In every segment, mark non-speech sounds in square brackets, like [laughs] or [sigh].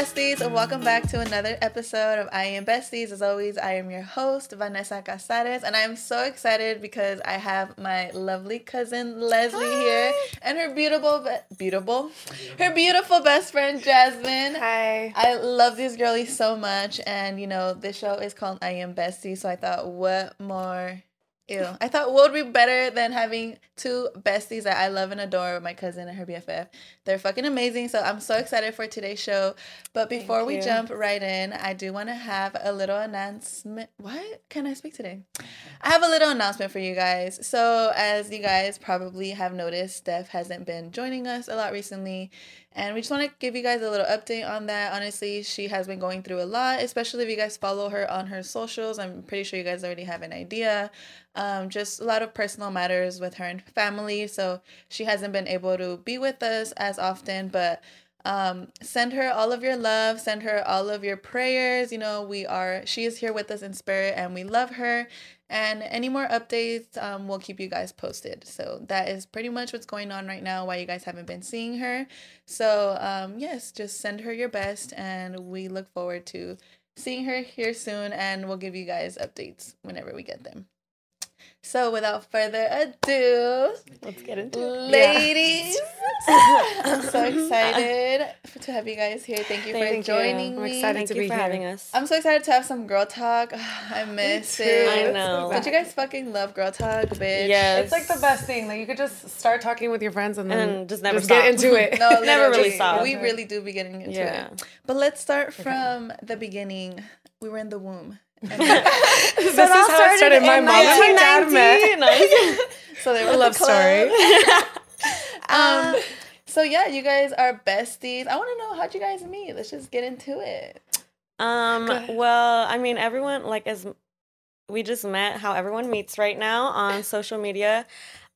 Besties, welcome back to another episode of I Am Besties. As always, I am your host, Vanessa Cazarez, and I'm so excited because I have my lovely cousin Lesley here and her beautiful, be- beautiful, her beautiful best friend Jazmin. Hi. I love these girlies so much, and you know, this show is called I Am Bestie, so I thought, what more? Ew. I thought what would be better than having two besties that I love and adore, my cousin and her BFF. They're fucking amazing, so I'm so excited for today's show. But before we jump right in, I do want to have a little announcement. What can I speak today? I have a little announcement for you guys. So, as you guys probably have noticed, Steph hasn't been joining us a lot recently. And we just want to give you guys a little update on that. Honestly, she has been going through a lot, especially if you guys follow her on her socials. I'm pretty sure you guys already have an idea. Um, just a lot of personal matters with her and family. So she hasn't been able to be with us as often, but um send her all of your love send her all of your prayers you know we are she is here with us in spirit and we love her and any more updates um we'll keep you guys posted. So that is pretty much what's going on right now why you guys haven't been seeing her. So um yes just send her your best and we look forward to seeing her here soon and we'll give you guys updates whenever we get them so without further ado Let's get into it. ladies. [laughs] I'm so excited to have you guys here. Thank you Thank for you. joining I'm me. excited Thank to you be for here. having us. I'm so excited to have some girl talk. [sighs] I miss it. I know. Don't you guys fucking love girl talk, bitch? Yes. It's like the best thing. Like you could just start talking with your friends and then And just never get stop. into it. [laughs] No, [laughs] Never really stop. We really do be getting into Yeah. it. But let's start from the beginning. We were in the womb. This is how it started. My mom and my dad met. 1990. so they were A love story. [laughs] [laughs] Um, so yeah, you guys are besties. I want to know how'd you guys meet. Let's just get into it. Um, well, I mean, everyone like as we just met how everyone meets right now on [laughs] social media.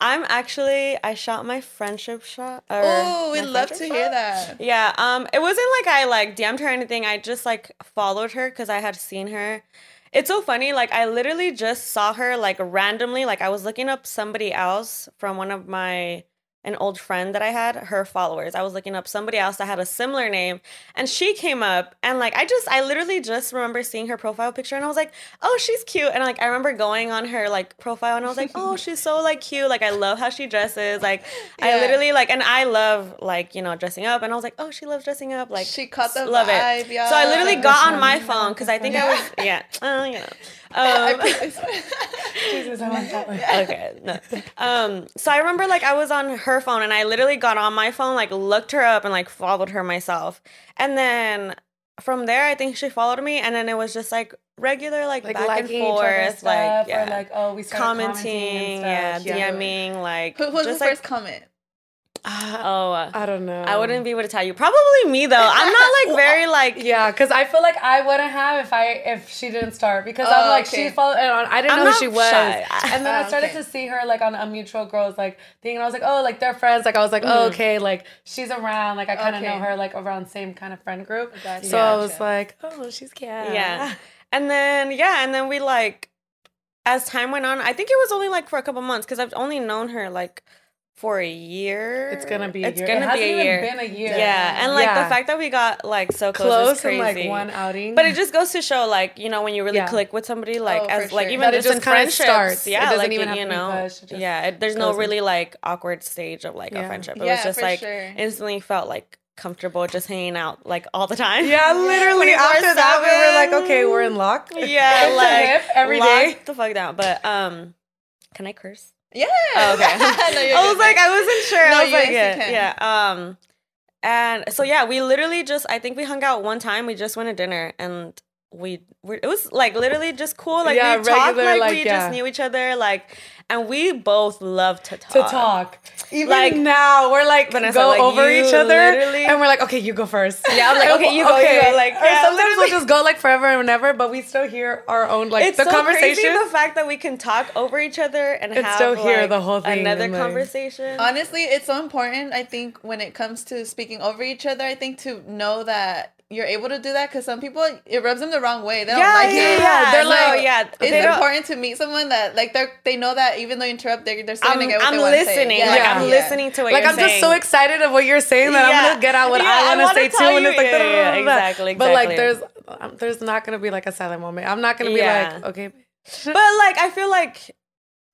I'm actually I shot my friendship shot. Oh, we'd love to friendship hear that. Yeah, um, it wasn't like I like DM'd her or anything. I just like followed her because I had seen her. It's so funny. Like I literally just saw her like randomly. Like I was looking up somebody else from one of my an old friend that I had, her followers. I was looking up somebody else that had a similar name, and she came up, and like I just I literally just remember seeing her profile picture, and I was like, oh, she's cute, and like I remember going on her like profile, and I was like, oh, she's so like cute. Like I love how she dresses. Like Yeah. I literally like, and I love like you know dressing up, and I was like, oh, she loves dressing up. Like She caught the love vibe, it. y'all. So I literally got on [laughs] my phone because I think Yeah. I was [laughs] yeah, uh, you know. Um, picked this one. Jesus, I want that one. [laughs] okay. No. Um, so I remember like I was on her phone and I literally got on my phone, like looked her up and like followed her myself. And then from there I think she followed me and then it was just like regular like, Like back and liking each other's forth, like or yeah. like oh we started commenting, yeah, commenting and stuff. DMing, like Who was the like first comment? Uh, oh uh, I don't know. I wouldn't be able to tell you. Probably me though. I'm not like very like Yeah, because I feel like I wouldn't have if I if she didn't start because I'm Oh, like okay. she followed and I didn't I'm know who she was, shy. and then Oh, I [laughs] started okay. to see her like on a mutual girls like thing, and I was like, oh, like they're friends. Like I was like, oh, okay, like she's around. Like I kind of Okay. know her like around same kind of friend group. Gotcha. So I was like, oh, she's cute. Yeah. And then yeah, and then we like as time went on, I think it was only like for a couple months because I've only known her like for a year. It's gonna be. A It's year. gonna it be hasn't a even year. Been a year. Yeah, and like Yeah. the fact that we got like so close, close is crazy. in like one outing. but it just goes to show, like you know, when you really Yeah. click with somebody, like Oh, as for like sure. even That it just, just in kinda friendships, starts. It yeah, doesn't like even you to know, pushed, yeah. It, there's no goes in. really like awkward stage of like a friendship. It Yeah, was just for like sure. instantly felt like comfortable just hanging out like all the time. yeah, [laughs] literally after that we were like, okay, we're in lock. Yeah, [laughs] Hip to like hip every lock day. the fuck down. But um, can I curse? Yeah. Oh, okay. [laughs] No, I was like, I wasn't sure. No, I was like, yeah, yeah. Um, and so yeah, we literally just, I think we hung out one time. We just went to dinner, and we, we it was like literally just cool. Like Yeah, we talked like, like, we yeah. just knew each other, like, and we both love to talk. to talk. Even Like- now, we're like Vanessa, go like, over each other, literally- and we're like, okay, you go first. [laughs] Yeah, I'm like, And okay, you we'll- go, you go, like, [laughs] or yeah, sometimes literally. we'll just go like forever and whenever, but we still hear our own like It's the so conversation. crazy the fact that we can talk over each other and And have still hear like, the whole thing Another and, like- conversation. Honestly, it's so important. I think when it comes to speaking over each other, I think to know that you're able to do that because some people it rubs them the wrong way. They don't Yeah, like yeah, it. yeah. They're No, like- yeah. It's they important to meet someone that like they're they know that even though you interrupt, they're they're still I'm, gonna get what I'm they want say. listening. Yeah, Like I'm yeah. listening to what like you're I'm saying. just so excited of what you're saying that I'm gonna get out what Yeah, I I want wanna say too, and it's like Yeah, yeah, da-da-da-da-da. exactly, But like, exactly. there's um, there's not gonna be like a silent moment. I'm not gonna be Yeah. like, okay, But like I feel like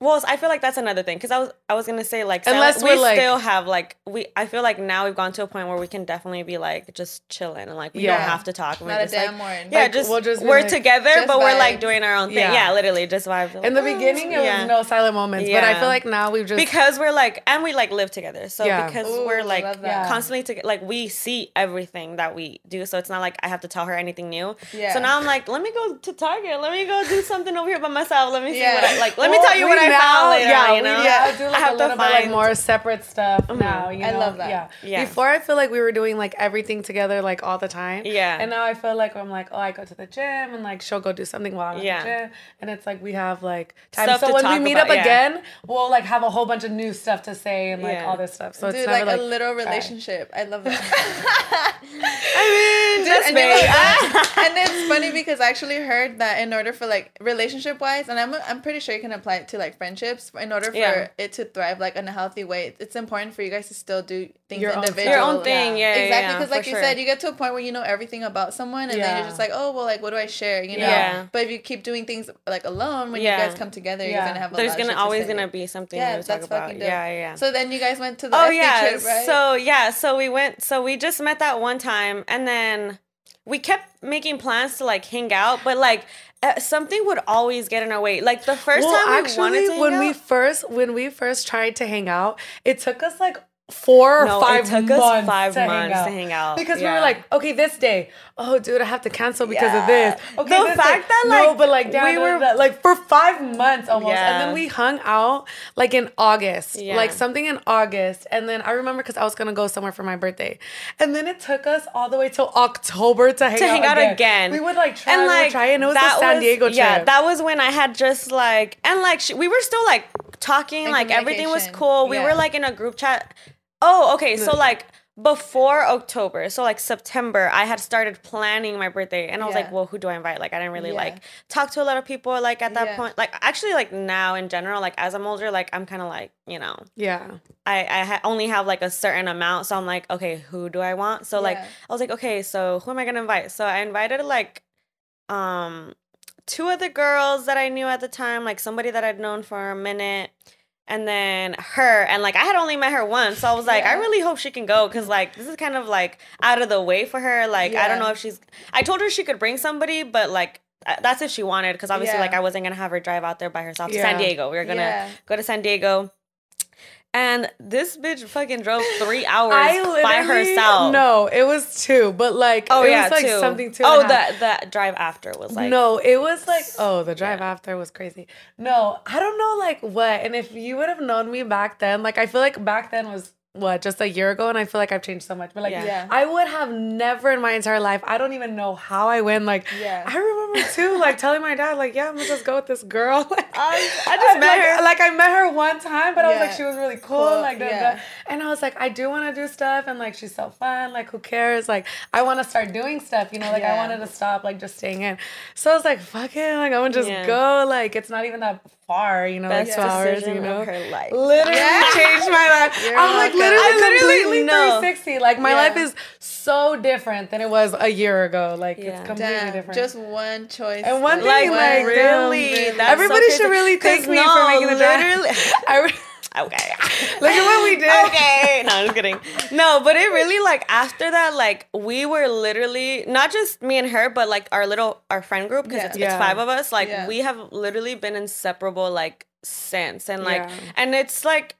well, I feel like that's another thing because I was I was gonna say like Unless we like- still have like we I feel like now we've gone to a point where we can definitely be like just chilling and like we Yeah. don't have to talk. We're Not a just, like- damn word. Yeah, Like, just, we'll just we're like- together, Just but we're like doing our own thing. Yeah. Yeah, literally just vibe. in the beginning it Yeah. was no silent moments, but I feel like now we've just because we're like and we like live together so Yeah. because Ooh, we're like love constantly together like we see everything that we do so it's not like i have to tell her anything new Yeah. so now i'm like let me go to target let me go do something over here by myself let me see Yeah. what i like let me tell you what i now- found later Yeah, you we know now do I like have a to little bit like find- more separate stuff mm-hmm. now. You know? I love that. Yeah. Yeah. Before I feel like we were doing like everything together like all the time. Yeah. And now I feel like I'm like, oh, I go to the gym and like she'll go do something while I'm at Yeah. the gym, and it's like we have like time. Stuff so to when we meet about, up yeah. again, we'll like have a whole bunch of new stuff to say and like Yeah. all this stuff. So Dude, it's like, never a like little dry. relationship. I love that. [laughs] i mean that's and, me [laughs] and it's funny because I actually heard that in order for like relationship wise, and I'm I'm pretty sure you can apply it to like friendships. In order for Yeah. it to thrive like in a healthy way, it's important for you guys to still do things Your own thing. individually. your own thing yeah, yeah exactly yeah, because for like you sure. said you get to a point where you know everything about someone and then you're just like oh well like what do i share you know Yeah. but if you keep doing things like alone when Yeah. you guys come together Yeah. you're gonna have a there's lot gonna shit always say. gonna be something yeah to talk that's about fucking yeah dope. yeah yeah so then you guys went to the oh FD yeah trip right so yeah so we went so we just met that one time and then we kept making plans to like hang out but like uh, something would always get in our way. Like the first well, time we actually, wanted to hang when we first when we first tried to hang out, it took us like four or No, five it took months us five to months hang to hang out. because we were like, okay, this day, oh, dude, I have to cancel because of this. Okay, The this fact day. that, no, like, but like we we were- were like for five months almost, and then we hung out like in August, Yeah. like something in August, and then I remember because I was gonna go somewhere for my birthday, and then it took us all the way till October to hang to out hang out again. again. We would like try and and like try, and it was that the San Diego trip. Yeah, that was when I had just like and like sh- we were still like talking, In like everything was cool. We were like in a group chat. Oh, okay. So like before October, so like September, I had started planning my birthday, and I was Yeah. like, "Well, who do I invite?" Like, I didn't really Yeah. like talk to a lot of people. Like at that Yeah. point, like actually, like now in general, like as I'm older, like I'm kind of like you know, yeah. I I ha- only have like a certain amount, so I'm like, okay, who do I want? So like. I was like, okay, so who am I gonna invite? So I invited like um two other girls that I knew at the time, like somebody that I'd known for a minute. And then her, and like I had only met her once, so I was like, I really hope she can go because like this is kind of like out of the way for her. Like I don't know if she's. I told her she could bring somebody, but like uh, that's if she wanted because obviously Yeah. like I wasn't gonna have her drive out there by herself to Yeah. San Diego. We were gonna Yeah. go to San Diego. And this bitch fucking drove three [laughs] hours I by herself. No, it was two, but like Oh it yeah, was like two. something two. Oh, and a that that drive after was like no, it was like oh, the drive Yeah. after was crazy. No, I don't know like what. And if you would have known me back then, like I feel like back then was what just a year ago, and I feel like I've changed so much. But like Yeah. Yeah. I would have never in my entire life. I don't even know how I went. Like Yeah. I remember too, like telling my dad, like yeah, I'm gonna just go with this girl. [laughs] Like I, I just met like, her. Like I met her one time, but I was like, she was really cool. Cool, Like, yeah. da. and I was like, I do want to do stuff, and like she's so fun. Like, who cares? Like, I want to start doing stuff. You know, like I wanted to stop like just staying in. So I was like, fuck it. Like I'm gonna just Yeah. go. Like it's not even that far. You know, Best like two hours. decision You know. of her life. Literally Yeah. [laughs] changed my life. [laughs] You're I'm like welcome. literally, I literally completely know. 360. Like my Yeah. life is so different than it was a year ago. Like Yeah. it's completely Damn, different. just one choice. And one Like, thing, like, really, damn, that's everybody so should really thank me no, for making the drive. literally- [laughs] I re- Okay. [laughs] Look at what we did. okay. [laughs] No, I'm just kidding. No, but it really like after that, like we were literally not just me and her, but like our little our friend group because Yeah. it's, Yeah. it's five of us. Like Yeah. we have literally been inseparable like since, and like and it's like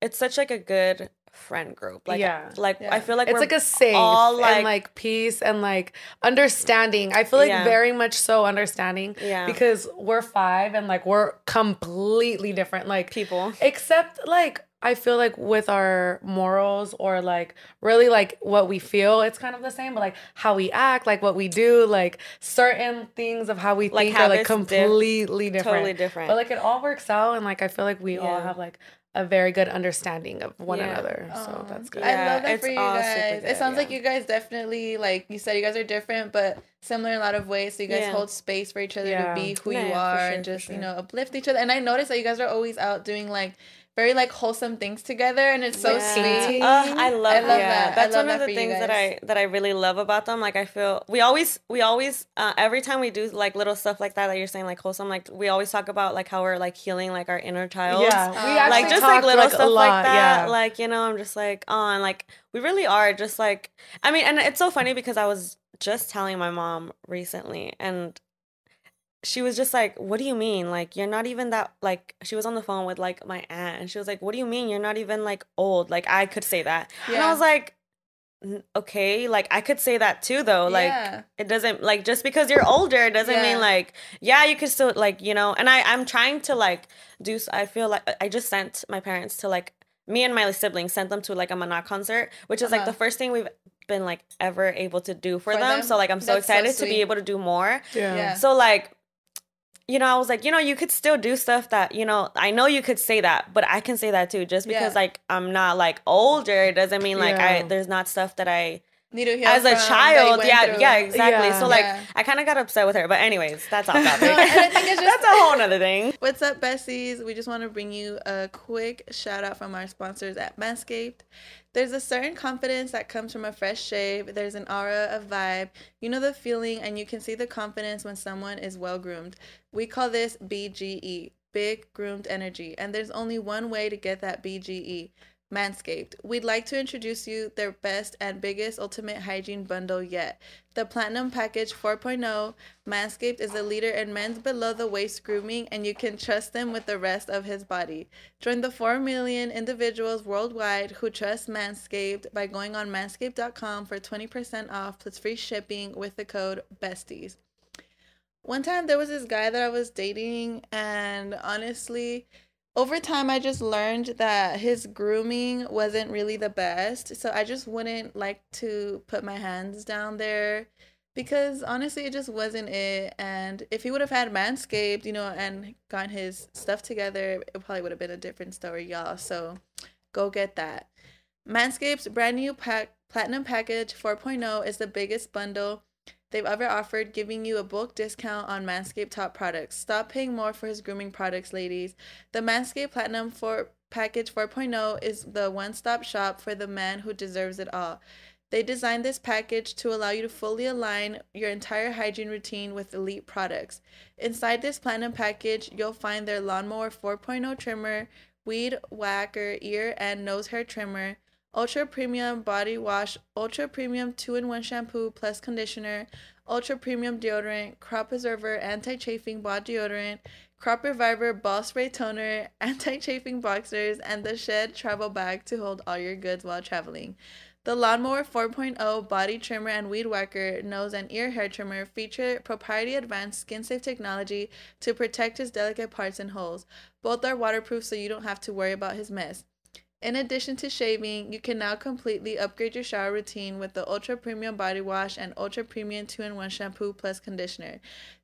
it's such like a good friend group. Like Yeah. like Yeah. I feel like it's we're like a safe all, like- and like peace and like understanding. I feel like Yeah. very much so understanding. Yeah. Because we're five and like we're completely different. Like people. except like I feel like with our morals or like really like what we feel, it's kind of the same, but like how we act, like what we do, like certain things of how we Like think are like habits diff- completely different. totally different. But like it all works out and like I feel like we all have like a very good understanding of one Yeah. another. So Aw. that's good. I Yeah, love that it's for you guys. good, it sounds like you guys definitely, like you said, you guys are different, but similar in a lot of ways. So you guys Yeah. hold space for each other Yeah. to be who Yeah, you are sure, and for just, you know, uplift each other. And I noticed that you guys are always out doing like very like wholesome things together and it's so Yeah. sweet. Uh, I love, I love yeah. that. I That's love one of that the things that. I that I really love about them. Like I feel we always we always uh, every time we do like little stuff like that that you're saying like wholesome like we always talk about like how we're like healing like our inner child. Yeah, Uh, we like, actually like just like talk, little like, a stuff lot, like that. Yeah. Like you know, I'm just like on like we really are just like I mean, and it's so funny because I was just telling my mom recently, and she was just like, "What do you mean? Like you're not even that like." She was on the phone with like my aunt, and she was like, "What do you mean you're not even like old?" Like I could say that, and I was like. Okay, like I could say that too, though. Like Yeah. it doesn't like just because you're older doesn't Yeah. mean like yeah you could still like you know and i i'm trying to like do i feel like i just sent my parents to like me and my siblings sent them to like a Maná concert which is like Uh-huh. the first thing we've been like ever able to do for, For them. them? so like i'm so That's so excited to be able to do more yeah. Yeah. so like you know i was like you know you could still do stuff that you know i know you could say that but i can say that too just because Yeah. like i'm not like older doesn't mean like i there's not stuff that i Need to heal as a child yeah yeah exactly Yeah. so like Yeah. i kind of got upset with her but anyways that's off [laughs] topic No, and I think it's just- that's a whole nother thing [laughs] What's up, besties? We just want to bring you a quick shout out from our sponsors at Manscaped. There's a certain confidence that comes from a fresh shave. There's an aura of vibe. You know the feeling, and you can see the confidence when someone is well groomed. We call this BGE, Big Groomed Energy, and there's only one way to get that BGE. Manscaped. We'd like to introduce you their best and biggest ultimate hygiene bundle yet. The Platinum Package 4.0. Manscaped is a leader in men's below the waist grooming, and you can trust them with the rest of his body. Join the 4 million individuals worldwide who trust Manscaped by going on manscaped.com for 20% off plus free shipping with the code BESTIES. One time there was this guy that I was dating, and honestly, over time I just learned that his grooming wasn't really the best. So I just wouldn't like to put my hands down there because honestly it just wasn't it. And if he would have had Manscaped, you know, and gotten his stuff together, it probably would have been a different story, y'all. So go get that. Manscaped's brand new pack Platinum Package 4.0 is the biggest bundle they've ever offered, giving you a bulk discount on Manscaped top products. Stop paying more for his grooming products, ladies. The Manscaped Platinum 4 Package 4.0 is the one stop shop for the man who deserves it all. They designed this package to allow you to fully align your entire hygiene routine with elite products. Inside this platinum package, you'll find their Lawnmower 4.0 trimmer, Weed Whacker ear and nose hair trimmer, Ultra Premium Body Wash, Ultra Premium 2 in 1 shampoo plus conditioner, Ultra Premium Deodorant, Crop Preserver Anti Chafing Body Deodorant, Crop Reviver Ball Spray Toner, [laughs] Anti Chafing Boxers, and the Shed Travel Bag to hold all your goods while traveling. The Lawnmower 4.0 body trimmer and weed whacker nose and ear hair trimmer feature proprietary advanced skin safe technology to protect his delicate parts and holes. Both are waterproof so you don't have to worry about his mess. In addition to shaving, you can now completely upgrade your shower routine with the Ultra Premium Body Wash and Ultra Premium 2 in 1 shampoo plus conditioner.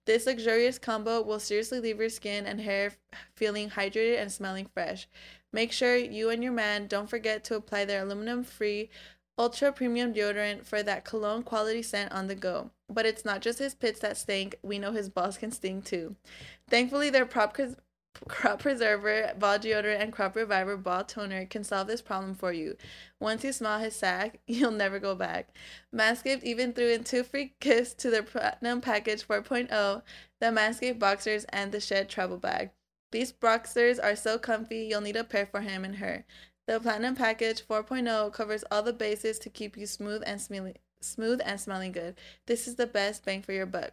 This luxurious combo will seriously leave your skin and hair feeling hydrated and smelling fresh. Make sure you and your man don't forget to apply their aluminum free ultra premium deodorant for that cologne quality scent on the go. But it's not just his pits that stink, we know his balls can stink too. Thankfully, their prop crop preserver, ball deodorant, and crop reviver ball toner can solve this problem for you. Once you smell his sack, [laughs] you'll never go back. Manscaped even threw in two free gifts to their Platinum Package 4.0, the Manscaped Boxers, and the Shed Travel Bag. These boxers are so comfy, you'll need a pair for him and her. The Platinum Package 4.0 covers all the bases to keep you smooth and smelling, smooth and smelling good. This is the best bang for your buck.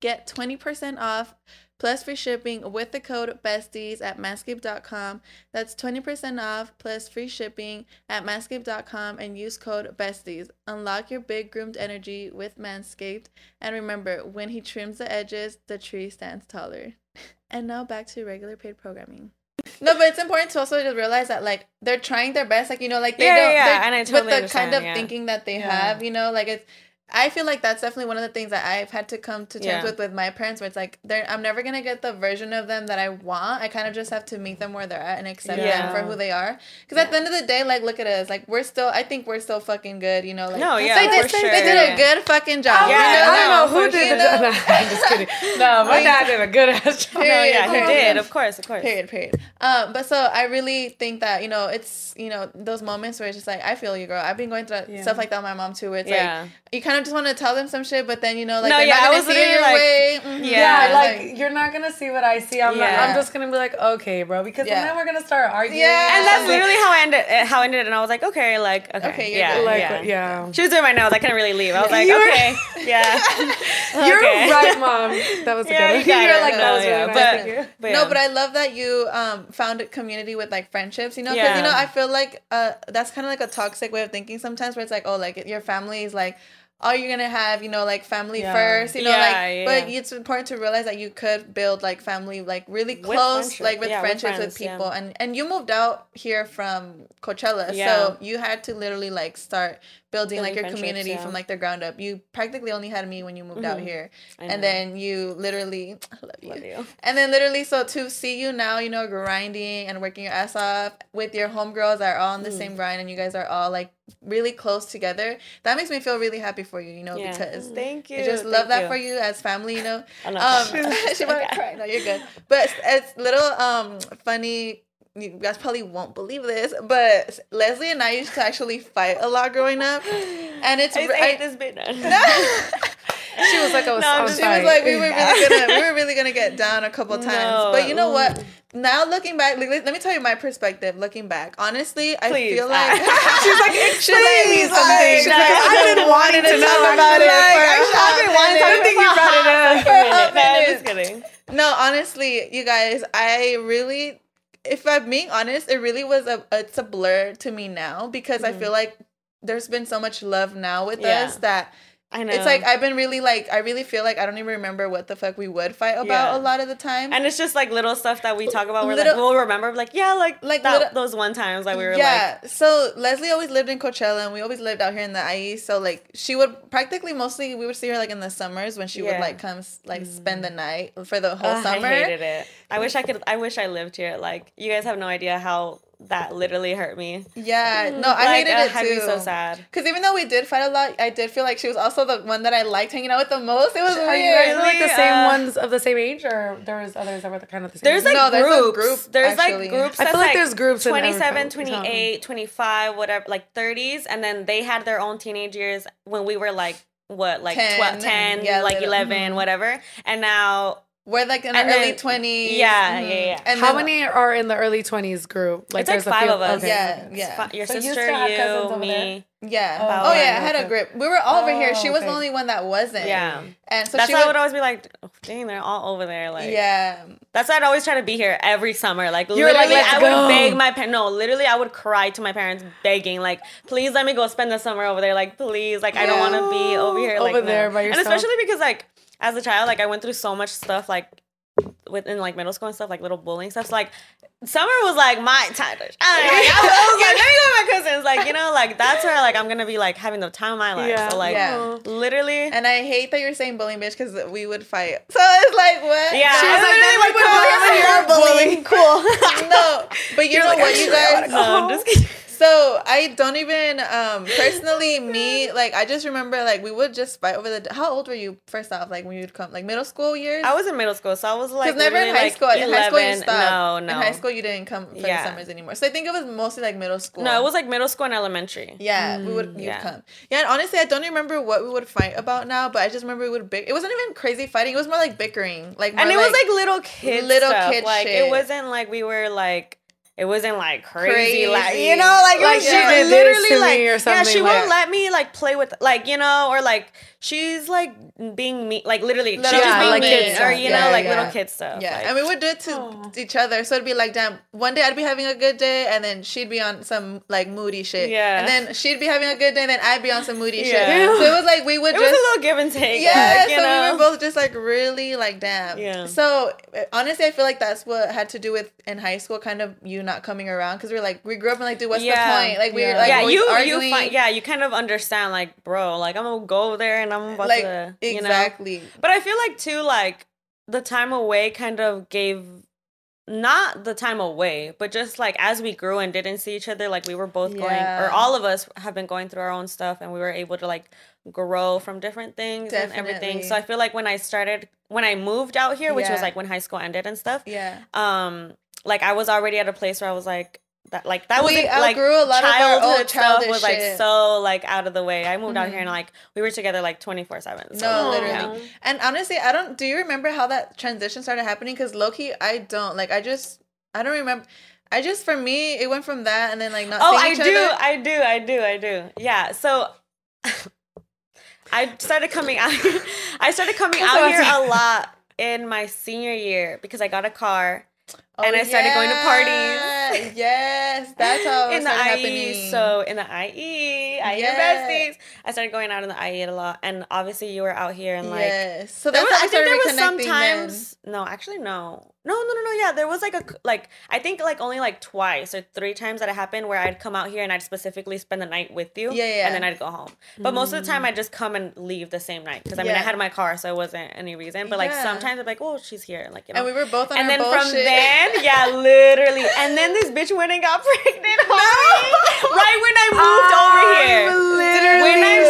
Get 20% off plus free shipping with the code BESTIES at manscaped.com. That's 20% off plus free shipping at manscaped.com and use code BESTIES. Unlock your big groomed energy with Manscaped. And remember, when he trims the edges, the tree stands taller. [laughs] And now back to regular paid programming. [laughs] No, but it's important to also just realize that like they're trying their best, like you know, like they Yeah, don't, yeah, they're- and I with the kind of yeah. thinking that they Yeah. have, you know, like it's. I feel like that's definitely one of the things that I've had to come to terms Yeah. with with my parents, where it's like they're I'm never gonna get the version of them that I want. I kind of just have to meet them where they're at and accept Yeah. them for who they are. Because at the end of the day, like look at us, like we're still. I think we're still fucking good. You know, like No, yeah, they for did, sure. they did a good fucking job. Yeah, you know? I don't know who did the job. [laughs] No, I'm just kidding. No, my dad did a good ass job. No, yeah, he Period. did. Of course, of course. Period, period. Um, but so I really think that, you know, it's, you know, those moments where it's just like, I feel you, girl. I've been going through Yeah. stuff like that with my mom too, where it's Yeah. like, you kind of just want to tell them some shit, but then, you know, like, No, they're yeah, I not going was to see it literally your like- way. Mhm. Yeah, Yeah, like, you're not gonna see what I see. I'm not, I'm just gonna be like, okay, bro, because Yeah. then we're gonna start arguing. Yeah. And that's literally how I ended. How I ended, it, and I was like, okay, like, okay, Okay, you're yeah, good. like, yeah. yeah. She was doing my nails. I couldn't really leave. I was like, You're- okay, yeah. [laughs] You're Okay. right, mom. That was a Yeah, good. you got You're it. like, that No, was really yeah, nice. but- But No, but I love that you um found a community with like friendships, you know, because you know I feel like uh that's kind of like a toxic way of thinking sometimes, where it's like, oh, like your family is like all you're gonna have, you know, like family Yeah. first, you know, Yeah, like. But yeah. it's important to realize that you could build like family, like really With close, friendship. like with Yeah, friendships with, friends, yeah. people, and and you moved out here from Coachella, Yeah. so you had to literally like start building, like your community yeah. from like the ground up. You practically only had me when you moved out Mhm. here, and then you literally, [sniffs] I love you. Love you. And then literally, so to see you now, you know, grinding and working your ass off with your homegirls that are all on the Mm. same grind, and you guys are all like really close together. That makes me feel really happy for you, you know, Yeah. because Thank you. I just Thank love that you. for you as family, you know. Oh, no. Um, [laughs] [laughs] she might Okay. cry. No, you're good. But it's little um funny. You guys probably won't believe this, but Lesley and I used to actually fight a lot growing up, and it's I [laughs] just I- ate this bit. She was like, I was No, I'm on just- she was like, we were really gonna, we were really gonna get down a couple times. No. But you know what? Now looking back, like, let me tell you my perspective. Looking back, honestly, I Please. feel [laughs] like She's like, she's like, please, like, she's like, I've been wanting to talk about it. Like, I've been wanting to think you brought it up. For a [laughs] No, I'm just kidding. No, honestly, you guys, I really, if I'm being honest, it really was a it's a blur to me now because I feel like there's been so much love now with Mm-hmm. Yeah. us that I know. it's like I've been really like I really feel like I don't even remember what the fuck we would fight about Yeah. a lot of the time. and it's just like little stuff that we talk about. We're Little- like, we'll remember, like, yeah, like, Like like that, little- those one times that we were yeah. so Lesley always lived in Coachella, and we always lived out here in the IE. So like, she would practically mostly we would see her like in the summers when she would like come like spend the mm. night for the whole like, Ugh, summer. I hated it. I wish I could. I wish I lived here. Like, you guys have no idea how that literally hurt me. Yeah, no, I like, hated it I'd be too. so sad. Because even though we did fight a lot, I did feel like she was also the one that I liked hanging out with the most. It was Are you guys weird. like the same Uh, ones of the same age, or there was others that were kind of the same? There's age? like No, there's a groups. group, there's like groups. I that's feel like there's groups in 27, 28, 25, whatever, like 30s, and then they had their own teenage years when we were like what, like 10, 12, 10, yeah, like little- 11, mhm. whatever. And now, We're like in our And early then- twenties. Yeah, mm-hmm. yeah, yeah. And How then- many are in the early twenties group? it's like there's a five few- of us. okay. Yeah, yeah. fi- your So sister, still have cousins you, over me. Yeah. Oh, Oh, yeah, I had a group. We were all over here. She Oh, was the only one that wasn't. Yeah. And so That's she why I would. would always be like, oh, dang, they're all over there. Like, yeah. That's why I'd always try to be here every summer. Like You're literally, "Let's I go." would beg my parents. No, literally, I would cry to my parents, begging, like, "Please let me go spend the summer over there. Like, please, like, I don't want to be over here, like, Over no." there by yourself. And especially because, like, as a child, like, I went through so much stuff, like, within like middle school and stuff, like little bullying stuff. So, like, summer was like my time. To shine. Like, I, was, I was like, let me go with my cousins. Like, you know, like that's where like I'm gonna be like having the time of my life. Yeah. So, like, Yeah. literally. And I hate that you're saying bullying, bitch, because we would fight. So it's like, what? Yeah, She was like, literally then we would would come bully over her. here You're [laughs] bullying. Cool. [laughs] no, but you know like, what, you "Actually, I wanna guys. Just kidding. So I don't even um personally [laughs] me like I just remember like we would just fight over the. How old were you first off? Like when you would come like middle school years? I was in middle school, so I was like never in high like, school. In high school you stopped. No, no. In high school you didn't come for Yeah. the summers anymore. So I think it was mostly like middle school. No, it was like middle school and elementary. Yeah, we would you'd yeah. come. Yeah, and honestly, I don't remember what we would fight about now, but I just remember we would big. It wasn't even crazy fighting. It was more like bickering, like And it was like little kids, little stuff. kid Like shit. it wasn't like we were like. It wasn't like crazy, Crazy. like you know, like, it Like, was she did this literally me like or yeah. She like- won't let me like play with like you know, or like she's like being mean, like literally, Little she's just Yeah, being like mean, kid or stuff. you know, Yeah, like yeah. little kid stuff. Yeah, like- and we would do it to Aw. each other. So it'd be like, damn, one day I'd be having a good day, and then she'd be on some like moody shit. Yeah. And then she'd be having a good day, and then I'd be on some moody shit. [laughs] So it was like we would it was just. a little give and take. yeah, like, you so know? we were both just like really like damn. Yeah. So uh, honestly, I feel like that's what had to do with in high school, kind of you not coming around because we are like we grew up and like, dude, what's Yeah. the point? Like we were like yeah, you arguing. you find, yeah, you kind of understand like, bro, like I'm gonna go there and I'm about like to you know. exactly. But I feel like too, like the time away kind of gave not the time away, but just like as we grew and didn't see each other, like we were both going, or all of us have been going through our own stuff, and we were able to like grow from different things and everything. So I feel like when I started, when I moved out here, which was like when high school ended and stuff, Yeah. um, like I was already at a place where I was like. That like that was like outgrew a lot of our old childhood stuff was like shit. so like out of the way. I moved out mm-hmm. here and like we were together like twenty four seven. No, literally. And honestly, I don't. Do you remember how that transition started happening? Because Loki, I don't like. I just, I don't remember. I just for me, it went from that and then like not. Oh, I do, other. I do, I do, I do. Yeah. So [laughs] I started coming out. [laughs] I started coming out here a lot in my senior year because I got a car Oh, and I started going to parties. Yes, that's how it in the IE. happening. So in the IE, IE Yeah. besties. I started going out in the IE a lot, and obviously you were out here and like. yes, so that's was, how I we think there was sometimes. No, actually, no. No, no, no, no. Yeah, there was like a like I think like only like twice or three times that it happened where I'd come out here and I'd specifically spend the night with you. Yeah, yeah. And then I'd go home. But most of the time, mm. I'd just come and leave the same night because I mean I had my car, so it wasn't any reason. But like Yeah. sometimes I'd be like, oh, she's here, like you know. And we were both on and then bullshit. from then, yeah, literally. And then this bitch went and got [laughs] pregnant me right when I moved over here. When I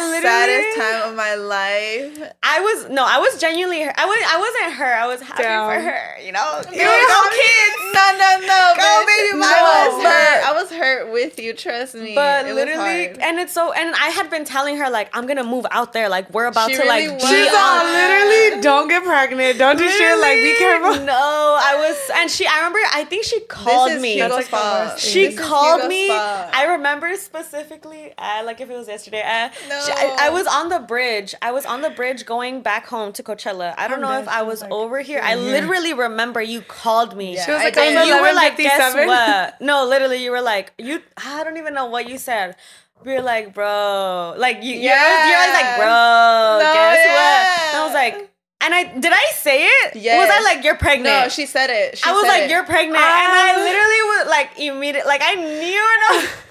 saddest time of my life. I was no, I was genuinely her. I was I wasn't her. I was happy Down. for her. You know, You go, were go happy- kids. No, no, no, Go, bitch. baby, I was hurt. I was hurt with you. Trust me. But It was literally, hard. and it's so, and I had been telling her like I'm gonna move out there. Like we're about She to really like was. She's all literally don't get pregnant. Don't do shit. Like be careful. No, I was, and she. I remember. I think she called this is me. Hugo's That's fault. worst she This is called Hugo's me. fault. I remember specifically, uh, like if it was yesterday. Uh, No. she- I, I oh. was on the bridge. I was on the bridge going back home to Coachella. I don't know if I was like, over here. I "You're literally remember you called me. Yeah, She was like. "Oh, and you were like, guess what? No, literally, you were like, you. I don't even know what you said. We were like, bro, like you. You're, you're like, bro. No, guess what? And I was like, and I did I say it? Was I like, you're pregnant? No, she said it. She I was like, it. "You're pregnant," and I literally was like immediate, like I knew it. [laughs]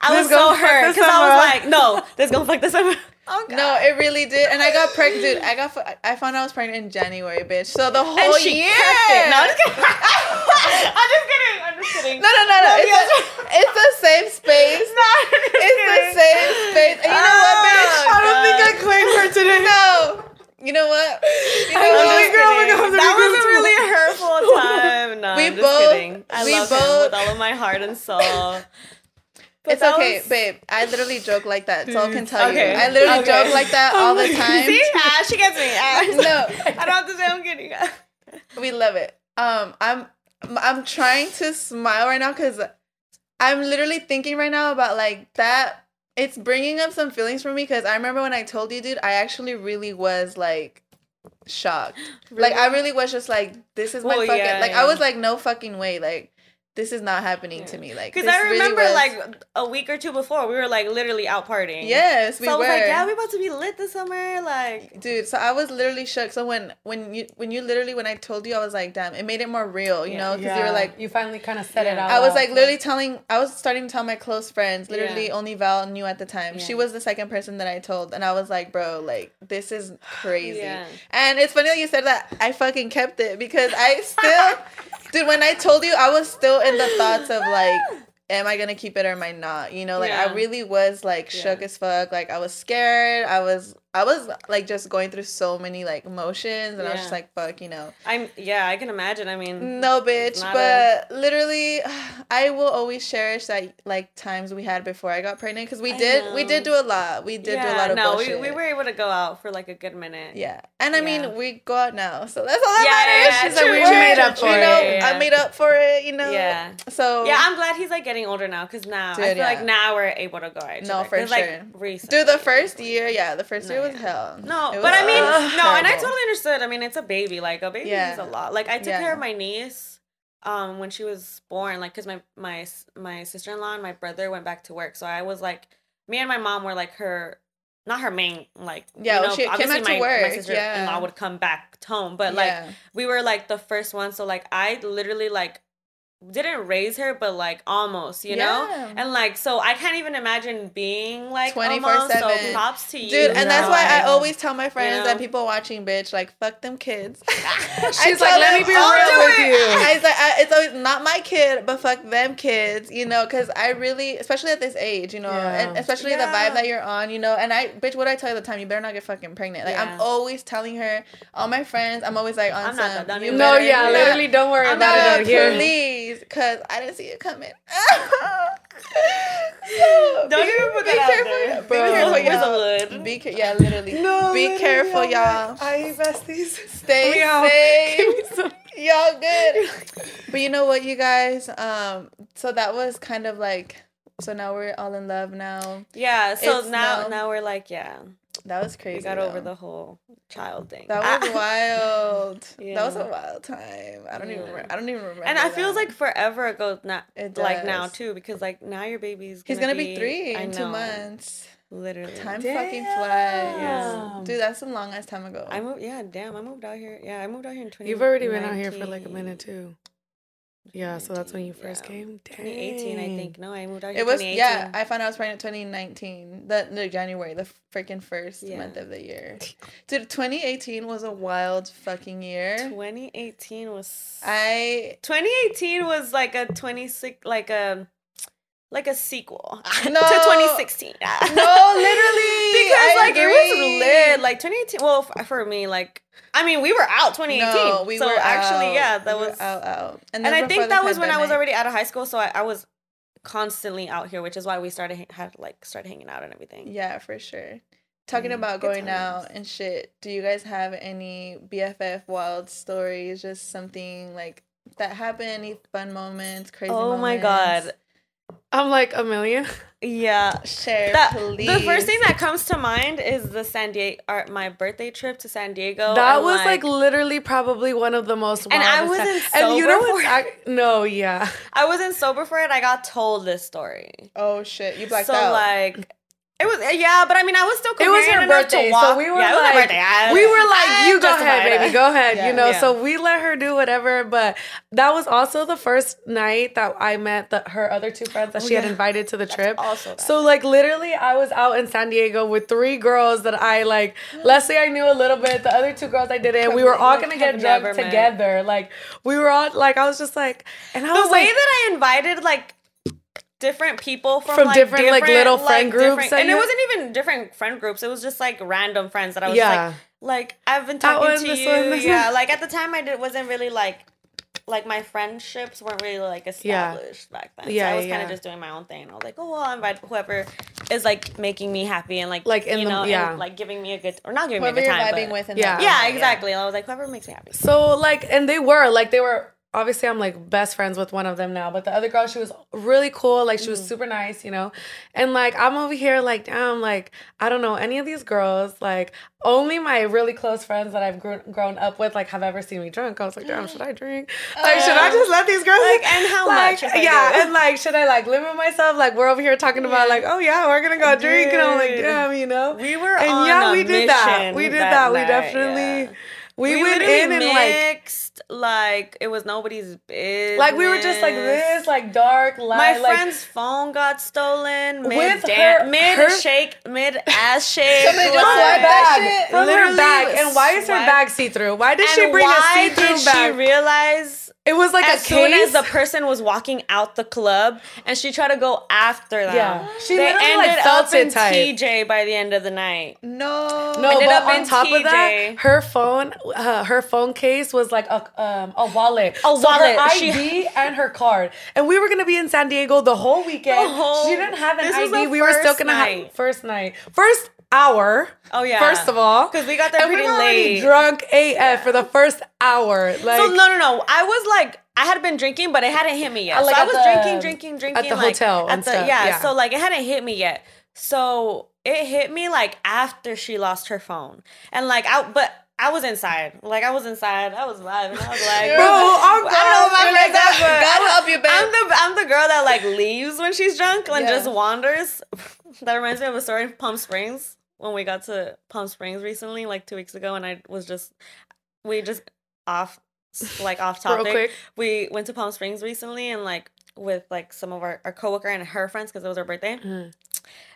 I was so gonna fuck hurt because I was like, "No, this gonna fuck this up." [laughs] Oh God. No, it really did, and I got pregnant. Dude, I got I found out I was pregnant in January, bitch. So the whole and she year. kept it. No, I'm just kidding. [laughs] I'm just kidding. I'm just kidding. No, no, no, no. No, It's, yes. a, it's the same space. [laughs] No, I'm just It's the kidding. same space. And you know what, oh, bitch? Oh, I don't think I God. claimed her today. No. You know what? You know I'm I'm what? just girl, kidding. we're that was a really hurtful time. No, We I'm just both- kidding. I we love him with all of my heart and soul. But It's okay, was- babe. I literally joke like that. So I can tell Okay. you. I literally Okay. joke like that all the time. See, ah, she gets me. Ah. No. I don't have to say I'm kidding. We love it. Um, I'm I'm trying to smile right now because I'm literally thinking right now about like that. It's bringing up some feelings for me because I remember when I told you, dude, I actually really was like shocked. Like I really was just like, this is my Well, fucking yeah, like yeah. I was like, no fucking way, like this is not happening to me. Like Because this I really remember was- like a week or two before, we were like literally out partying. yes, we so I was were. like, yeah, we about to be lit this summer. Like, dude so i was literally shook so when when you when you literally when i told you i was like damn it made it more real you Yeah. know because you were like you finally kind of said it Yeah. out. i was like literally telling i was starting to tell my close friends literally Yeah. only val knew at the time she was the second person that i told and i was like bro like this is [sighs] crazy Yeah. and it's funny that you said that i fucking kept it because i [laughs] still dude when i told you i was still in the thoughts of like [gasps] am i gonna keep it or am i not you know like Yeah. i really was like shook Yeah. as fuck like i was scared i was I was like just going through so many like emotions, and I was just like, fuck, you know. I'm yeah, I can imagine. I mean, No, bitch. But literally, [sighs] I will always cherish that like times we had before I got pregnant because we I did we did do a lot. We did do a lot of no, bullshit. we, we were able to go out for like a good minute. Yeah, and I Yeah. mean we go out now, so that's all that Yeah, matters. yeah, She's true, like, we made up for true. it. You know, Yeah, I made up for it. You know. Yeah. So Yeah, I'm glad he's like getting older now because now I feel yeah. like now we're able to go out. No, for 'Cause, like, sure. recently. Dude, the first year, yeah, the first No, year was hell. No, It but I was mean, no, and I totally understood. I mean, it's a baby. Like a baby Yeah. is a lot. Like I took Yeah. care of my niece, um, when she was born. Like, cause my my my sister in law and my brother went back to work, so I was like, me and my mom were like her, not her main like. Yeah, you well, know, she came obviously back to my, work, My sister in yeah. law would come back home, but like Yeah. we were like the first one. So like I literally like didn't raise her, but like almost, you know. And like, so I can't even imagine being like 24/7. almost. So props to you, Dude, and that's why I Like, always tell my friends know? and people watching, bitch, like fuck them kids. [laughs] She's like, "Let me be real with you." [laughs] I was like, I, it's always not my kid, but fuck them kids, you know, because I really, especially at this age, you know, and Yeah. especially the vibe that you're on, you know, and I, bitch, what I tell you the time? You better not get fucking pregnant. Like Yeah. I'm always telling her, all my friends, I'm always like, on I'm not some, done. you No, No, better yeah, not- literally, don't worry I'm about not- it no, out here. please, because I didn't see it coming. [laughs] so, Don't be, even put be that out careful, there. Be Bro. careful, y'all. lid? Be ca- yeah, literally. No, be literally, careful, I'm y'all. I besties. Stay safe. [laughs] Some- [laughs] Y'all good. But you know what, you guys? Um, so that was kind of like so now we're all in love now. Yeah. So It's now, now we're like, yeah, That was crazy. we got over the whole child thing. That was [laughs] wild. That was a wild time. I don't even. Remember, I don't even remember. and it feels like forever ago now. It Like now too, because like now your baby's he's gonna be, three in two months. Literally. Time fucking flies. Damn. Dude, that's a long ass time ago. I moved. Yeah, damn. I moved out here. Yeah, I moved out here in 20. You've already been out here for like a minute too. Yeah, so that's when you first yeah. came. 2018, I think. No, I moved out it was yeah. I found out I was pregnant 2019. The no January, the freaking first Yeah. month of the year. Dude, 2018 was a wild fucking year. 2018 was. I 2018 was like a 26, like a, like a sequel [laughs] no to 2016. No, literally. [laughs] because I like it was lit. Like 2018. Well, for me, like I mean, we were out 2018. No, we so were actually, out. yeah, that We was. out out. and this I think that was when I was already out of high school, so I, I was constantly out here, which is why we started had like started hanging out and everything. Yeah, for sure. Talking Mm, about going out and shit, do you guys have any BFF wild stories? Just something like that happened? Any fun moments? Crazy Oh my god. I'm like a million. Yeah. Share, That, please. the first thing that comes to mind is the San Diego, our, my birthday trip to San Diego. that and, was like, literally probably one of the most. And I wasn't times. And you know sober what's for ac- no, yeah. I wasn't sober for it. I got told this story. Oh shit, you blacked so out. So like it was yeah, but I mean I was still It was her birthday, so we were yeah, like, birthday. I- we were like, I'm you go ahead, baby, go ahead, Yeah. you know. Yeah. So we let her do whatever. But that was also the first night that I met the, her other two friends that Oh, she had invited to the trip. also. So like literally, I was out in San Diego with three girls that I like. Lesley, I knew a little bit. The other two girls I didn't. We were all gonna get drunk met. together. Like we were all like, I was just like, and I was like the was way like, that I invited like different people from, From like, different, like, little friend groups different- that and it wasn't even different friend groups. It was just like random friends that I was Yeah. like, like I've been talking one, to you. one, yeah, one. like at the time I did wasn't really like. Like my friendships weren't really like Yeah. established back then. Yeah, so I was kind of just doing my own thing. I was like, oh well, I'll invite whoever is like making me happy and like Like, in you the- know and, yeah. like giving me a good or not giving whoever me a good you're time. vibing but- with. In Yeah. that yeah, exactly. And I was like, whoever makes me happy. So like, and they were like, they were obviously I'm like best friends with one of them now, but the other girl she was really cool. Like she was mm. super nice, you know. And like I'm over here like, damn, like I don't know any of these girls. Like only my really close friends that I've grown grown up with like have ever seen me drunk. I was like, damn, should I drink? Like, should I oh. just let these girls Like, and how like, much Yeah, and like, should I like limit myself? Like we're over here talking about like, oh yeah, we're gonna go drink, and I'm like, damn, you know. We were and on yeah, we did that. We did that that. We definitely. yeah. We, we went in and mixed like it was nobody's business. like we were just like this, like dark light. My like, friend's phone got stolen mid With dan- her- mid her- shake, mid [laughs] ass shake. Somebody just like- bag, shit. from her bag. And why is her bag see through? Why did she bring a see through did bag? she realize it It was like as a soon case. as the person was walking out the club, and she tried to go after them. Yeah. She they literally, like, ended felt up it in tight. TJ by the end of the night. No. no, ended but up on in top of that, her phone, uh, her phone case was like a um, a wallet, A So wallet. her She- ID [laughs] and her card, and we were gonna be in San Diego the whole weekend. The whole- she didn't have an this was ID. the We were still gonna have first night, first hour. Oh, yeah. First of all, because we got there and we pretty were late. drunk AF for the first hour. Like so no, no, no. I was like, I had been drinking, but it hadn't hit me yet. Uh, like so I was the- drinking, drinking, drinking the like, hotel At and the stuff, yeah, yeah. So like it hadn't hit me yet. So it hit me like after she lost her phone, and like I, but. I was inside, like I was inside. I was vibing. I was like, Bro, I'm I don't know what my You're like, are, God- but God I'm- help you, babe. I'm the I'm the girl that like leaves when she's drunk and Yeah. just wanders. [laughs] that reminds me of a story in Palm Springs when we got to Palm Springs recently, like two weeks ago, and I was just we just off like [laughs] off topic. We went to Palm Springs recently and like with like some of our, our coworker and her friends because it was her birthday. Mhm.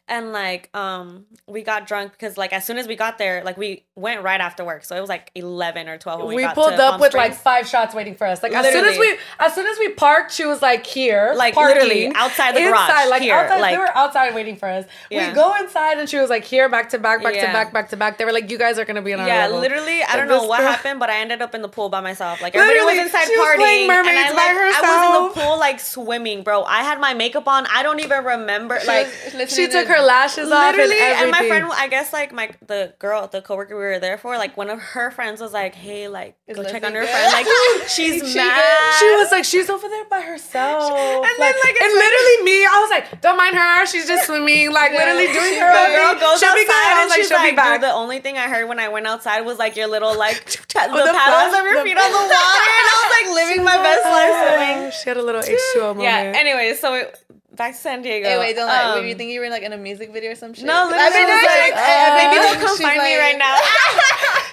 And like um we got drunk because like as soon as we got there, like we went right after work. So it was like eleven or twelve when we, we pulled up Palm with like five shots waiting for us. Like as soon as we as soon as we parked, she was like here, Like, parking, literally outside the garage, like here, outside. like- they were outside waiting for us. Yeah. We go inside, and she was like here, back to back, back to back, back to back. They were like, you guys are gonna be on our Yeah, level. literally, I don't know what girl- happened, but I ended up in the pool by myself. Like everybody Literally, was inside she was partying, and I by like I was in the pool like swimming, bro. I had my makeup on. I don't even remember. Like She took her lashes off and literally, everything. and my friend, I guess like my the girl, the coworker we were there for, like one of her friends was like, "Hey, like Is go check on her good? friend. Like [laughs] she's She mad." good? She was like, she's over there by herself. And then, like, and it's like- literally me, I was like, don't mind her. She's just swimming, like Yeah. literally doing her the own girl goes She'll be outside good. I was and like, she's she'll like, be back. "Dude, the only thing I heard when I went outside was like your little like [laughs] pa- the the paddles flash- of your feet on the water, and I was like living my best life swimming. [sighs] She had a little H2O moment. Yeah. Anyway, so it, back to San Diego. Hey, wait, don't lie. Um, Were you think you were like in a music video or some shit? No, literally, I was doing like, it. uh, maybe don't come she's find me right now. [laughs]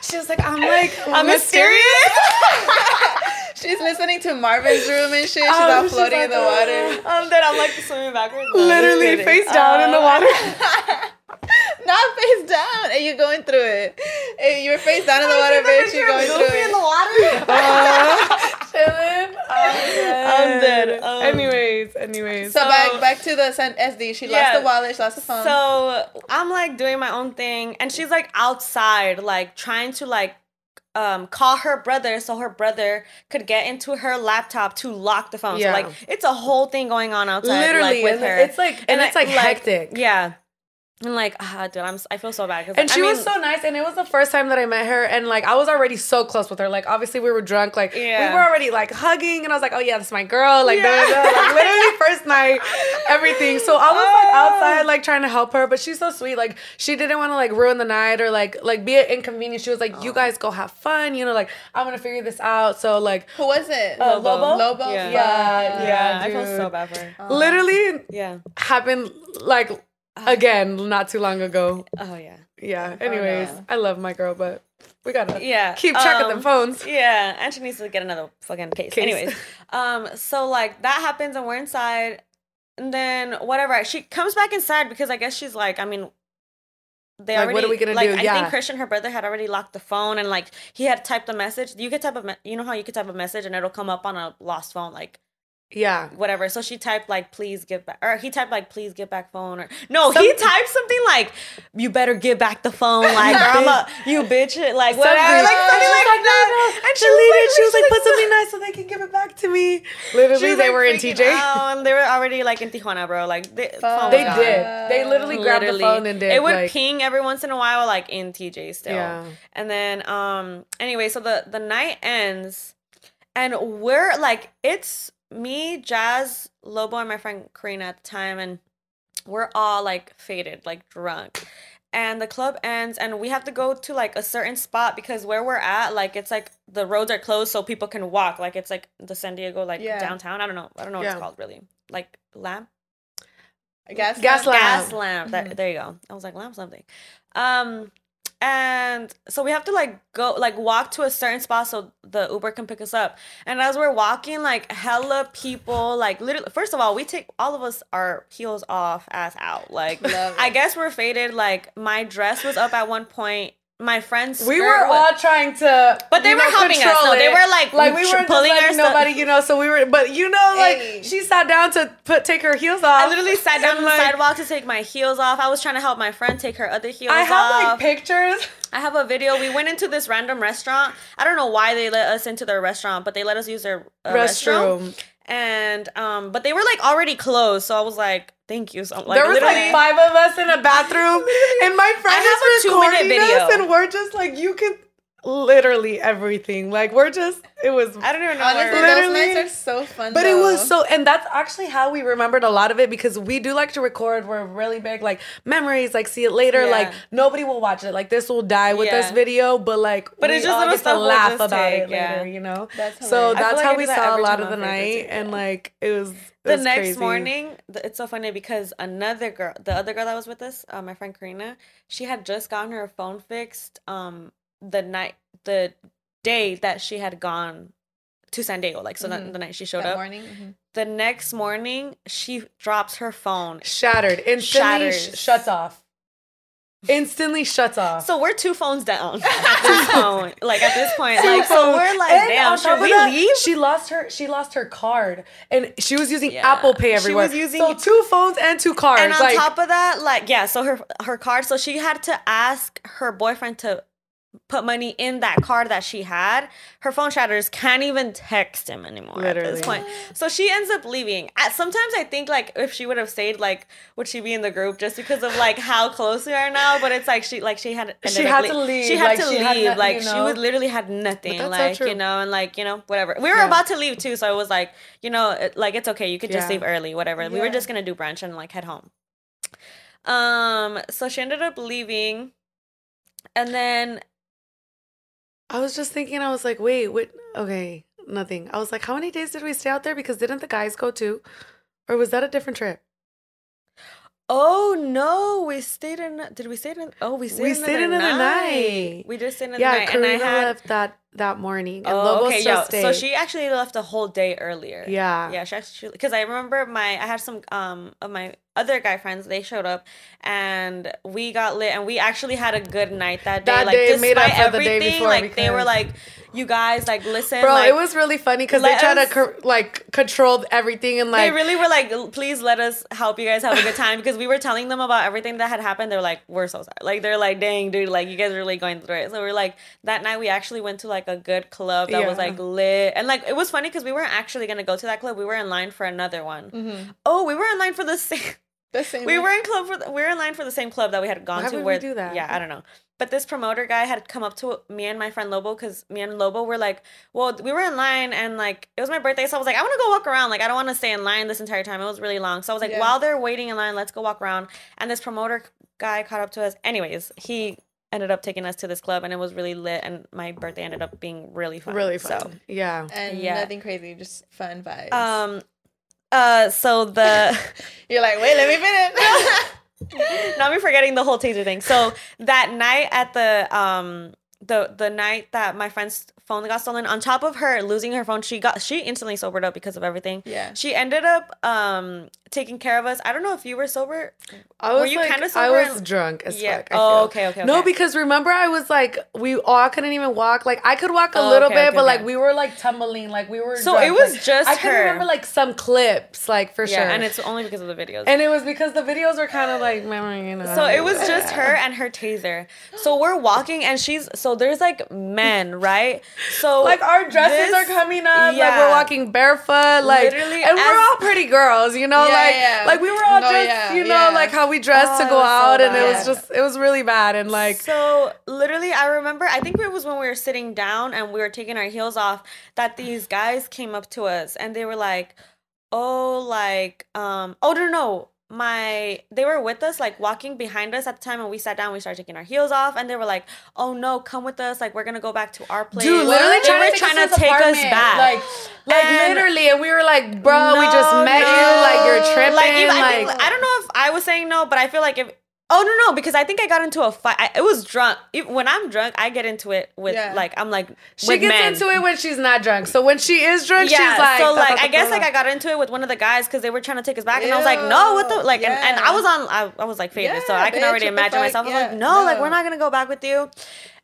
She was like, I'm like, I'm mysterious. [laughs] She's listening to Marvin's room and shit. She's Oh, all she's floating like, in the water. um, then I'm like swimming backwards. No, literally face down in the Uh, water. [laughs] [laughs] Not face down, and you're going through it. Hey, you're face down in the water, bitch. You're going through Goofy in the it. water. [laughs] [laughs] Chilling. I'm dead. I'm dead. Um, anyways, anyways. So, So- back back to the SD. She lost the wallet. She lost the phone. So I'm like doing my own thing, and she's like outside, like trying to like um call her brother so her brother could get into her laptop to lock the phone. Yeah. So like it's a whole thing going on outside, Literally, like, with her. it's like- and it's, I- like, hectic. Yeah. And like, ah, dude, I'm. s- I feel so bad. And I she was mean, so nice, and it was the first time that I met her, and like I was already so close with her. Like obviously we were drunk, like Yeah. we were already like hugging, and I was like, oh yeah, that's my girl, like, Yeah. da, da, da. like literally first night, everything. So I was like outside, like trying to help her, but she's so sweet. Like she didn't want to like ruin the night or like like be an inconvenience. She was like, you guys go have fun, you know, like I'm gonna figure this out. So like Who was it? Uh, Lobo? Lobo. Yeah. Yeah, Yeah, yeah, I feel so bad for her. literally Yeah. happened like again not too long ago. Oh yeah. Yeah. Anyways, no. I love my girl, but we gotta Yeah. keep track of them um, phones. Yeah, and she needs to get another fucking case. Case. Anyways, um, so like that happens and we're inside, and then whatever. She comes back inside because I guess she's like, I mean, they Like, already what are we gonna like, do? I Yeah. think Christian, her brother, had already locked the phone and like he had typed a message. You could type a, me- you know how you could type a message and it'll come up on a lost phone, like Yeah. whatever. So she typed like, please give back, or he typed like, please give back phone, or no, he typed something like, you better give back the phone, [laughs] like, a, you bitch, like whatever, Something. like something like, no, that. no. And she Delete it. was She was like, like, put something [laughs] nice so they can give it back to me. Literally, was, they like, were in TJ. out, and they were already like in Tijuana, bro. Like they, oh They did. They literally grabbed Literally. the phone and did. It would like, ping every once in a while, like in TJ still. Yeah. And then, um, anyway, so the the night ends, and we're like, it's me, Jazz, Lobo, and my friend Karina at the time, and we're all like faded, like drunk. And the club ends, and we have to go to like a certain spot because where we're at, like it's like the roads are closed so people can walk. Like it's like the San Diego, like Yeah. downtown. I don't know. I don't know what Yeah. it's called really. Like lamp Gas. Gas lamp? gas lamp. That, there you go. I was like lamp something. Um, and so we have to like go like walk to a certain spot so the Uber can pick us up. And as we're walking, like hella people, like literally. First of all, we take all of us our heels off, ass out. Like [laughs] I guess we're faded. Like my dress was up at one point. My friend's. We were all trying to, But they were know, helping us, though. They were, like, like we weren't pulling just our letting stuff- nobody, you know. So we were, but you know, like Hey. she sat down to put take her heels off. I literally sat down on And, the sidewalk to take my heels off. I was trying to help my friend take her other heels off. I have off. like pictures. I have a video. We went into this random restaurant. I don't know why they let us into their restaurant, but they let us use their uh, restroom. Restroom. And um, but they were like already closed, so I was like, "Thank you." So like, there was like five of us in a bathroom, [laughs] and my friend I have a is recording us, video. and we're just like, you can literally everything. Like we're just, it was. I don't even know. Honestly, where- those Literally. nights are so fun. But it was so, and that's actually how we remembered a lot of it because we do like to record. We're really big, like memories, like see it later. Yeah. Like nobody will watch it. Like this will die with this video, but like, But we it's just all little get to stuff we'll laugh about take, it yeah. later, you know. That's so hilarious. I feel that's like how we that saw a lot of the I'm afraid to night, and like it was it the was next crazy. morning, it's so funny because another girl, the other girl that was with us, uh, my friend Karina, she had just gotten her phone fixed. Um, the night, the day that she had gone to San Diego, like so that Mhm. the night she showed that up. morning. mhm. The next morning, she drops her phone. shattered instantly, sh- shuts off. Instantly shuts off. So we're two phones down [laughs] at this point. Like at this point, like so we're like, And damn, should we that, leave? She lost her. She lost her card, and she was using Yeah. Apple Pay She everywhere. was using- so two phones and two cards. And on like, top of that, like yeah, so her her card, so she had to ask her boyfriend to put money in that card that she had. Her phone shatters can't even text him anymore at this point. So she ends up leaving. At, sometimes I think like if she would have stayed, like would she be in the group just because of like how close we are now? But it's like she like she had She had to leave, She had like, to she leave. had nothing, like you she would literally had nothing. like you know, and like you know whatever. We were Yeah. about to leave too, so I was like, you know, it, like it's okay. You could just Yeah. leave early, whatever. We were just gonna do brunch and like head home. Um, so she ended up leaving, and then I was just thinking. I was like, wait, what? Okay, nothing. I was like, how many days did we stay out there? Because didn't the guys go too, or was that a different trip? Oh no, we stayed in. Did we stay in? Oh, we stayed. We another stayed another night. night. We just stayed another yeah, night, and I had. left that that morning, and Oh, Lobo okay, yeah. stayed. So she actually left a whole day earlier. yeah, Yeah, she actually because I remember my I had some um of my other guy friends they showed up and we got lit and we actually had a good night that day. That like day made up for the day before like they were like, you guys like listen, Bro, like, it was really funny because they tried us- to co- like control everything and like they really were like, please let us help you guys have a good time because we were telling them about everything that had happened. They're like, we're so sorry. Like they're like, dang, dude, like you guys are really going through it. So we're like, that night we actually went to like a good club that was like lit, and like it was funny because we weren't actually gonna go to that club. We were in line for another one. Mhm. Oh, we were in line for the [laughs] same. The same. We were in club for the, we were in line for the same club that we had gone Why to. would we Where do that? Yeah, I don't know. But this promoter guy had come up to me and my friend Lobo because me and Lobo were like, well, we were in line and like it was my birthday, so I was like, I want to go walk around. Like I don't want to stay in line this entire time. It was really long, so I was like, Yeah. while they're waiting in line, let's go walk around. And this promoter guy caught up to us. Anyways, he ended up taking us to this club and it was really lit. And my birthday ended up being really fun. really So, fun. yeah. and Yeah. nothing crazy, just fun vibes. um, uh, so the. [laughs] You're like, wait, let me finish. [laughs] not me forgetting the whole taser thing. So that night at the um the the night that my friend's phone got stolen, on top of her losing her phone, she got she instantly sobered up because of everything. yeah. She ended up um taking care of us. I don't know if you were sober. I was Were you like, kinda I was and- drunk as Yeah. fuck. I Oh, feel. okay, okay, No, because remember I was like, we all couldn't even walk. Like I could walk a Oh, little okay, bit, okay, but like we were like tumbling, like we were. So drunk. it was Like, just I can remember like some clips, like for Yeah, sure. and it's only because of the videos. and it was because the videos were kind of like, you know. So it was just her and her taser. So we're walking and she's so there's like men, right? So [laughs] Like our dresses this- are coming up, like we're walking barefoot, like Literally and we're all pretty girls, you know, Yeah, like yeah. like we were all No, just, yeah, you know, yeah. like how we dressed Oh, to go was so out, and it was just, it was really bad, and like so literally i remember i think it was when we were sitting down and we were taking our heels off that these guys came up to us and they were like oh like um oh no no my they were with us like walking behind us at the time and we sat down we started taking our heels off and they were like oh no come with us like we're gonna go back to our place. Dude, literally they trying were to take, trying us, to to his take us back. Like, like And- literally, and we were like, bro, we just met no. you, like you're tripping, like, even, like, I, think, I don't know if I was saying no, but I feel like if Oh no no because I think I got into a fight. I, it was drunk. If- When I'm drunk, I get into it with Yeah. like I'm like She gets men. into it when she's not drunk. So when she is drunk, Yeah, she's like, so like I guess like. I got into it with one of the guys because they were trying to take us back, and I was like, no, what the like, and, and I was on, I, I was like faded, so I can already imagine myself. I was like, no, like we're not gonna go back with you.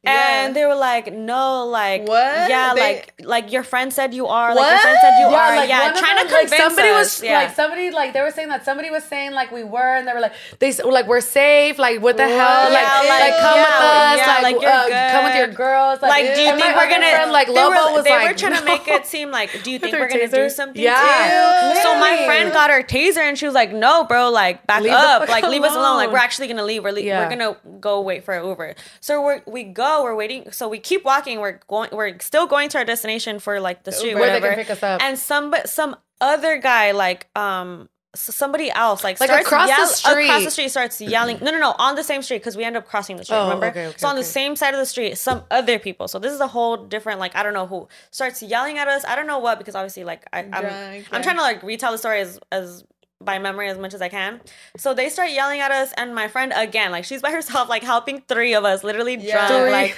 Yeah. And they were like, no, like What? Yeah, They- like like your friend said you are, like your What? friend said you yeah, are, like yeah, one of trying them, to like somebody us. was yeah. like somebody like they were saying that somebody was saying like we were and they were like they like we're safe like what the hell What? like Yeah, like, like, come with us yeah, like, like, you're uh, come with your girls Like, do you think we're gonna? friend, like they Lobo were, was they like were trying to make it seem like, do you [laughs] think we're gonna do taser? something? Yeah, too? So my friend got her taser and she was like, "No, bro, like back Leave up, like leave us alone. Like we're actually gonna leave. We're we're gonna go wait for an Uber." So we we go, we're waiting. So we keep walking. We're going. We're still going to our destination for like the street, Uber. They whatever. can pick us up. And some some other guy like um. Somebody else, like, Like, starts across the yell- across the street. street, starts yelling. No, no, no, on the same street because we end up crossing the street. Oh, remember? okay, okay, so on the same side of the street, some other people. So this is a whole different, like I don't know who starts yelling at us. I don't know what because obviously, like I, I'm, Drunk, I'm yeah. trying to like retell the story as as by memory as much as I can. So they start yelling at us, and my friend again, like she's by herself, like helping three of us, literally Yeah. drunk, like.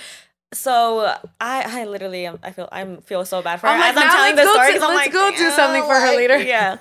So I, I literally, am, I feel, I'm feel so bad for her I'm like, as I'm telling the go story. to- I'm let's like, go do something for her like, later." Yeah.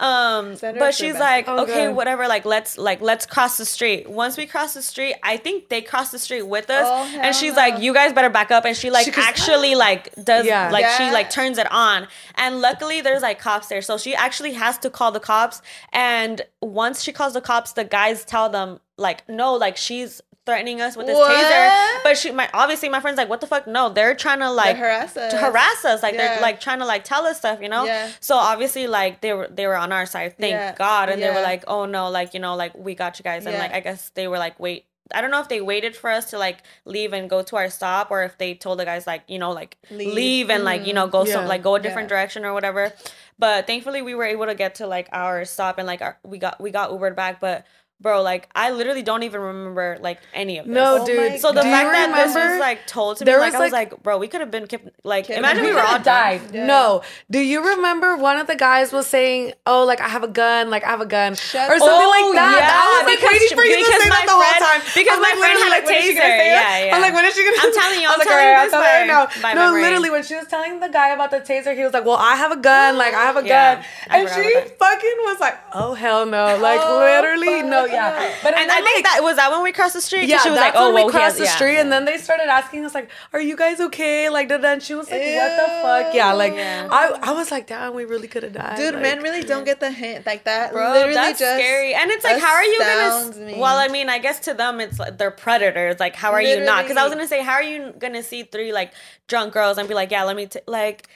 Um, but she's like, Oh, okay, God. whatever. Like, let's like let's cross the street. Once we cross the street, I think they cross the street with us, Oh, and she's no. like, you guys better back up. And she like She actually like does Yeah. like she like turns it on. And luckily, there's like cops there, so she actually has to call the cops. And once she calls the cops, the guys tell them like, no, like she's threatening us with this What? taser. But she, my obviously, my friend's like, what the fuck? No, they're trying to like harass us. to harass us. Like Yeah. they're like trying to like tell us stuff, you know. Yeah. So obviously, like they were they were on our side. Thank Yeah. God, and they were like, oh no, like you know, like we got you guys, and Yeah. like I guess they were like, wait. I don't know if they waited for us to like leave and go to our stop, or if they told the guys like you know like Leave. leave, and like you know mm. go some like go a different Yeah. direction or whatever. But thankfully, we were able to get to like our stop and like our, we got we got Ubered back. But bro, like I literally don't even remember like any of this. No, Oh dude. So the do fact that this was like told to There me, like was, I was like- like, bro, we could have been kept like Kidnapped. imagine we, We were all died. Yeah. No. Do you remember one of the guys was saying, "Oh, like I have a gun, like I have a gun," Shut or something Oh, like that? yeah, I was like because- waiting for you to say that the whole time. because I'm my like, friend literally, had a like, when is she gonna taser. say it? Yeah, yeah. I'm like, when is she gonna? I'm telling you, I was I'm like, telling you I'll this tell right now. no, literally, when she was telling the guy about the taser, he was like, "Well, I have a gun, like I have a gun," and she fucking was like, "Oh hell no!" Like literally, no, fuck. Yeah. But And I then, think that was that when we crossed the street. 'Cause yeah, she was that's like, oh, when well, we crossed has- the yeah. street, and then they started asking us like, "Are you guys okay?" Like, da, da, and she was like, "What the fuck?" Yeah, like Yeah. I, I was like, "Damn, we really could have died." Dude, like, men really don't get the hint like that. Bro, literally that's just scary. And it's like, how are you gonna? me. Well, I mean, I guess to them, it's like they're predators. Like, how are you not? Because I was gonna say, how are you gonna see three like drunk girls and be like, yeah, let me t-, like.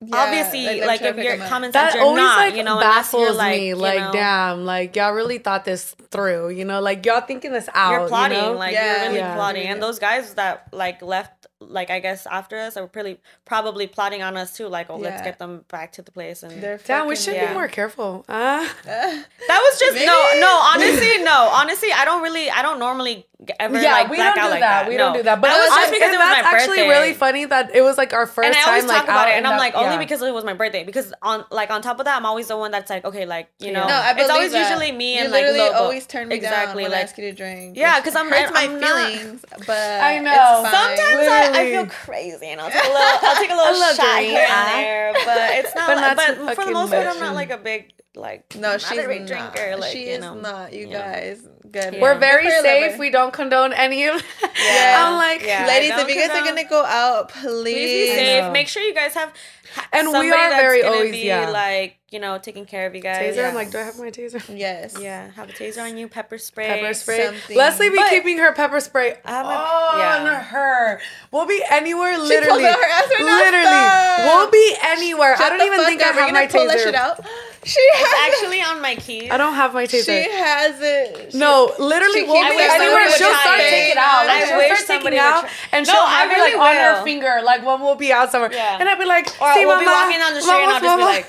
Yeah, obviously, they're like, if to pick you're 'em up. common sense, that you're always not. like you know, unless baffles you're like, me. you Like, know, damn, like y'all really thought this through. You know, like y'all thinking this out. you're plotting. You know? Like, Yeah. you're really Yeah. plotting. Yeah. And those guys that like left, like I guess after us, are pretty probably plotting on us too. Like, oh, let's get them back to the place and. They're damn, we should yeah. be more careful. Uh, [laughs] That was just Maybe. no, no. Honestly, no. Honestly, I don't really, I don't normally ever yeah, like we black don't out do like that. that. We no. don't do that. But that was I- just because it was my that's birthday. actually really funny that it was like our first and I time. always like, talk about out it, and I'm that- like, only yeah. because it was my birthday. Because on, like, on top of that, I'm always the one that's like, okay, like, you know, No, I it's always that. usually me you and like literally Lobo. always turn me exactly, down when I like, ask you to drink. Yeah, because I'm- hurts my feelings, but [laughs] I know. Sometimes I, I feel crazy, and I'll take a little, I'll take a [laughs] little, shot here and ah. there, but it's [laughs] not. But like, not but for the most part, I'm not like a big like. No, she's a big not. drinker. Like she you is know. not. You Yeah. guys, good. Yeah. We're very for your safe. We don't condone any of. [laughs] Yeah. I'm like, Yeah. Ladies, if you don't guys are gonna go out, please. Please be safe. Make sure you guys have. And we are that's very gonna always- be yeah. like you know taking care of you guys. taser. I'm like, do I have my taser? Yes. Yeah, have a taser on you, pepper spray. Pepper spray. something. Lesley be But- keeping her pepper spray I'm a- on yeah. her. We'll be anywhere. pulls Literally, out her ass right now. literally, Stop. we'll be anywhere. Shut I don't even think I up. We're have gonna my pull that shit out. She It's has actually on my keys. I don't have my taser. She has it. She- no, literally, She we'll keeps be it anywhere. She'll start taking it out. Like, I she'll wish start somebody taking out, and No, she'll I have it really like on her finger, like when we'll be out somewhere. Yeah. And I'd be like, Or "See, we'll be walking down the street and I'll just be like,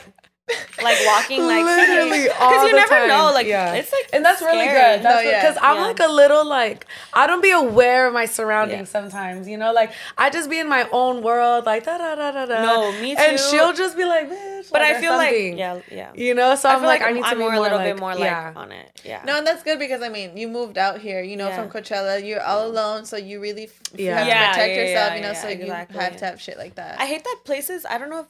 like walking like [laughs] literally [laughs] all because you the never time. know. Like yeah. it's like and that's really good. That's No, yeah. because I'm Yeah. like a little like I don't be aware of my surroundings Yeah. sometimes. You know, like I just be in my own world, like da da da da da. No, me too And too. she'll just be like, bitch. But like, I or feel like something. yeah, yeah. You know, so I I'm feel like, like I need to I'm be more more a little like, bit more like yeah. on it. Yeah. No, and that's good because I mean, you moved out here, you know, Yeah. from Coachella. You're all alone, so you really f- you Yeah. have to Yeah, protect yeah, yourself, yeah, you know. yeah, so exactly. you have to have shit like that. I hate that places. I don't know if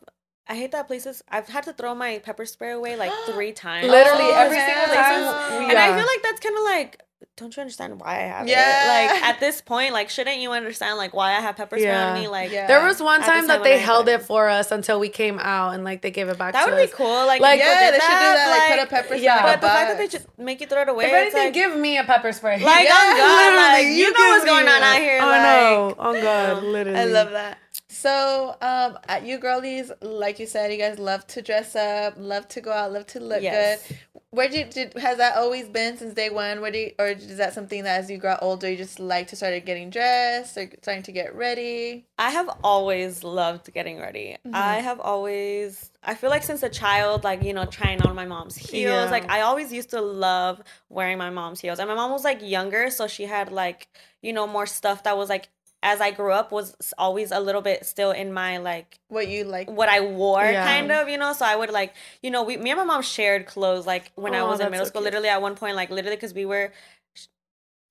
I hate that places. I've had to throw my pepper spray away like [gasps] three times. Literally Oh, every hell. single time. Oh. And I feel like that's kind of like, don't you understand why I have Yeah. it? Like [laughs] at this point, like shouldn't you understand like why I have pepper spray Yeah. on me? Like Yeah. There was one time time that they held it for us until we came out and like they gave it back to me. that to would be cool. Like, Like, yeah, did they should do that. Like, put a pepper spray yeah. But the fact that they just make you throw it away, If it's anything, like, give me a pepper spray. like Yeah, on God, like you you know what's going on out here. I like, know. On God, um, literally. I love that. So, um, at you girlies, like you said, you guys love to dress up, love to go out, love to look Yes. good. Where did, did has that always been since day one? Where do you, or is that something that as you grow older, you just like to start getting dressed or starting to get ready? I have always loved getting ready. Mm-hmm. I have always, I feel like since a child, like, you know, trying on my mom's heels. Yeah. Like, I always used to love wearing my mom's heels. And my mom was like younger, so she had like, you know, more stuff that was like, as I grew up, was always a little bit still in my like What you like? what I wore, Yeah. kind of, you know. So I would like, you know, we, me and my mom shared clothes like when I Oh, was in middle so school. cute. Literally at one point, like literally, because we were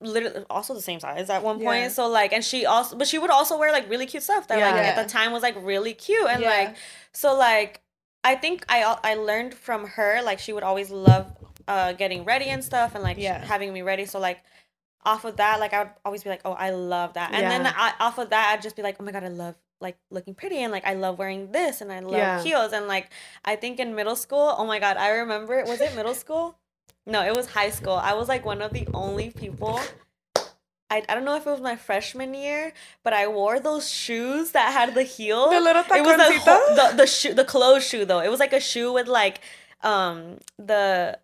literally also the same size at one point. Yeah. So like, and she also, but she would also wear like really cute stuff that like Yeah. at the time was like really cute and like, so like, I think I I learned from her like she would always love uh getting ready and stuff and like Yeah. having me ready. So like. Off of that, like I would always be like, "Oh, I love that," and then I, off of that, I'd just be like, "Oh my god, I love like looking pretty and like I love wearing this and I love Yeah. heels and like I think in middle school, oh my god, I remember was it middle school? No, it was high school. I was like one of the only people I, I don't know if it was my freshman year, but I wore those shoes that had the heel. The little it was the the shoe the closed shoe though. It was like a shoe with like um the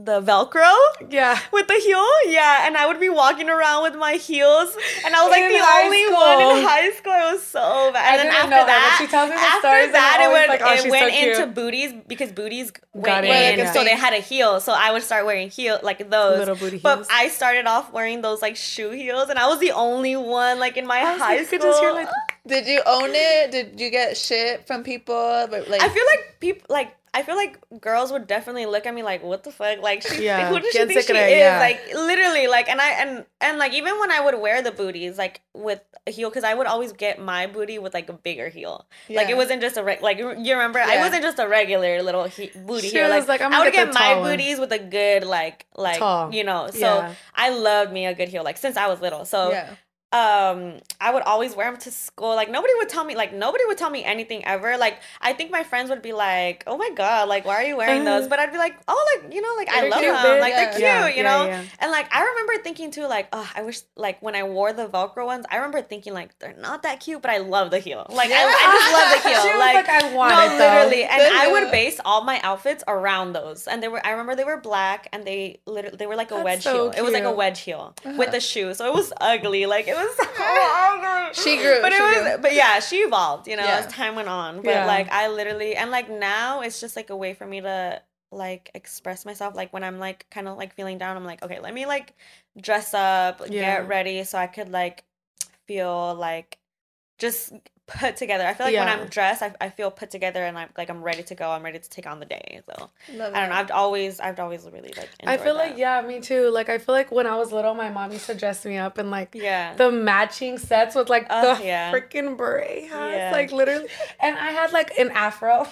the velcro? Yeah. with the heel? Yeah and i would be walking around with my heels and i was like In the high only one in high school. It was so bad. I and then after know that she tells me the after stories that it always went, like, oh, it went so into booties because booties went Got it, in. Yeah. so they had a heel so i would start wearing heel like those. Little booty but i started off wearing those like shoe heels and i was the only one like in my I high like, school you could just hear, like, Did you own it? Did you get shit from people? But like, I feel like people like I feel like girls would definitely look at me like, "What the fuck?" Like, she, Yeah, who does she think she cree? is? Yeah. Like, literally, like, and I and and like even when I would wear the booties, like with a heel, because I would always get my booty with like a bigger heel. Like, it wasn't just a reg- like you remember, I wasn't just a regular little he- booty She was Like, like, I'm I would get get, my one. booties with a good like like Tall. you know. So Yeah. I loved me a good heel, like since I was little. So yeah. Um I would always wear them to school. Like nobody would tell me like nobody would tell me anything ever. Like I think my friends would be like, "Oh my god, like why are you wearing those?" But I'd be like, "Oh, like you know, like I They're love cute, them. bitch." Like they're cute, Yeah, you yeah, know." yeah. And like I remember thinking too, like, "Oh, I wish like when I wore the Velcro ones, I remember thinking like they're not that cute, but I love the heel. Like I, I just love the heel. [laughs] Like, like, "I want no, it, though." literally. And Good I would base all my outfits around those. And they were I remember they were black and they literally they were like a That's wedge so heel. It was like a wedge heel Uh-huh. with the shoe. So it was ugly. Like it was so [laughs] oh, ugly. She grew, But it was grew. but yeah, she evolved, you know, Yeah. as time went on. But Yeah. like I literally and like now it's just like a way for me to like express myself. Like when I'm like kind of like feeling down, I'm like, okay, let me like dress up, Yeah. get ready so I could like feel like just put together. I feel like when I'm dressed, I, I feel put together and I'm like I'm ready to go. I'm ready to take on the day. So Love I don't know. I've always I've always really like. I feel like yeah, me too. Like I feel like when I was little, my mom used to dress me up in like Yeah. the matching sets with like Oh, the yeah. freaking beret hats, Yeah. like literally. And I had like an afro.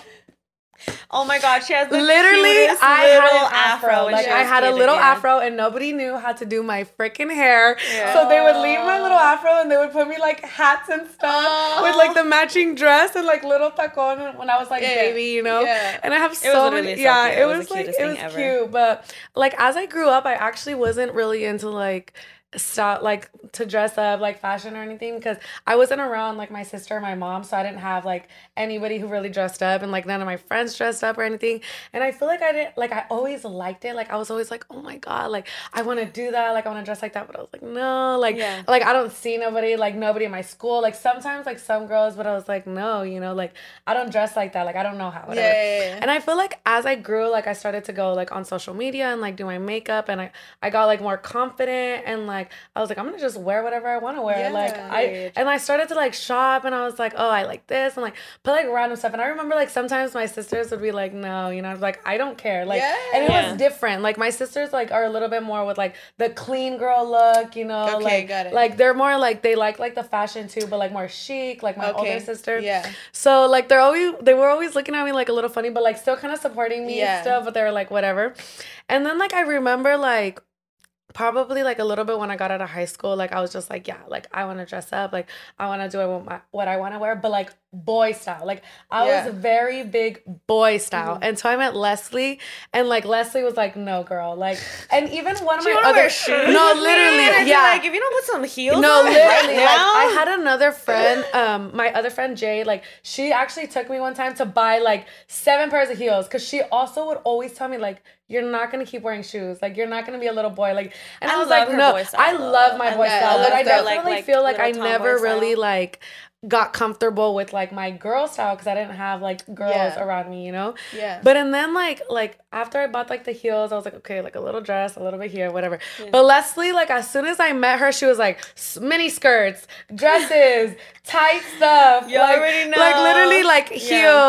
Oh my god, she has the literally, I little had an afro. when Like I had a little yeah. afro, and nobody knew how to do my freaking hair. Yeah. So they would leave my little afro, and they would put me like hats and stuff with like the matching dress and like little tacon when I was like Yeah. baby, you know. Yeah. And I have so many. so yeah, it It was was like it was ever. cute, but like as I grew up, I actually wasn't really into like style like to dress up like fashion or anything because I wasn't around like my sister my mom, so I didn't have like anybody who really dressed up and like none of my friends dressed up or anything. And I feel like I didn't like I always liked it. Like I was always like, oh my god, like I want to do that, like I want to dress like that. But I was like, no, like Yeah. like I don't see nobody, like nobody in my school. Like sometimes like some girls, but I was like, no, you know, like I don't dress like that. Like I don't know how. Yeah, yeah, yeah. And I feel like as I grew, like I started to go like on social media and like do my makeup and I, I got like more confident and like like I was like, I'm gonna just wear whatever I want to wear. Like I and I started to like shop and I was like, oh, I like this and like put like random stuff. And I remember like sometimes my sisters would be like, no, you know, I was like, I don't care. Like and it Yeah. was different. Like my sisters like are a little bit more with like the clean girl look, you know. Okay, like, got it. Like they're more like they like like the fashion too, but like more chic, like my Okay, older sister. yeah. So like they're always they were always looking at me like a little funny, but like still kind of supporting me Yeah. and stuff. But they were like whatever. And then like I remember like probably like a little bit when I got out of high school, like I was just like, yeah, like I want to dress up, like I want to do what, my, what I want to wear, but like boy style. Like I Yeah. was very big boy style. Mm-hmm. And so I met Lesley, and like Lesley was like, no, girl, like, and even one of my other shoes? no, literally, yeah, Like if you don't put some heels no, on literally. right like, I had another friend, um, my other friend Jay, like she actually took me one time to buy like seven pairs of heels because she also would always tell me like you're not gonna keep wearing shoes, like you're not gonna be a little boy, like. And I, I was like, no, I love my I boy love- style, I but I definitely like- like, feel like I never really like got comfortable with like my girl style because I didn't have like girls Yeah. around me, you know. Yeah. But and then like like after I bought like the heels, I was like, okay, like a little dress, a little bit here, whatever. But Lesley, like as soon as I met her, she was like mini skirts, dresses, [laughs] tight stuff. You like, already know. Like literally like Yeah.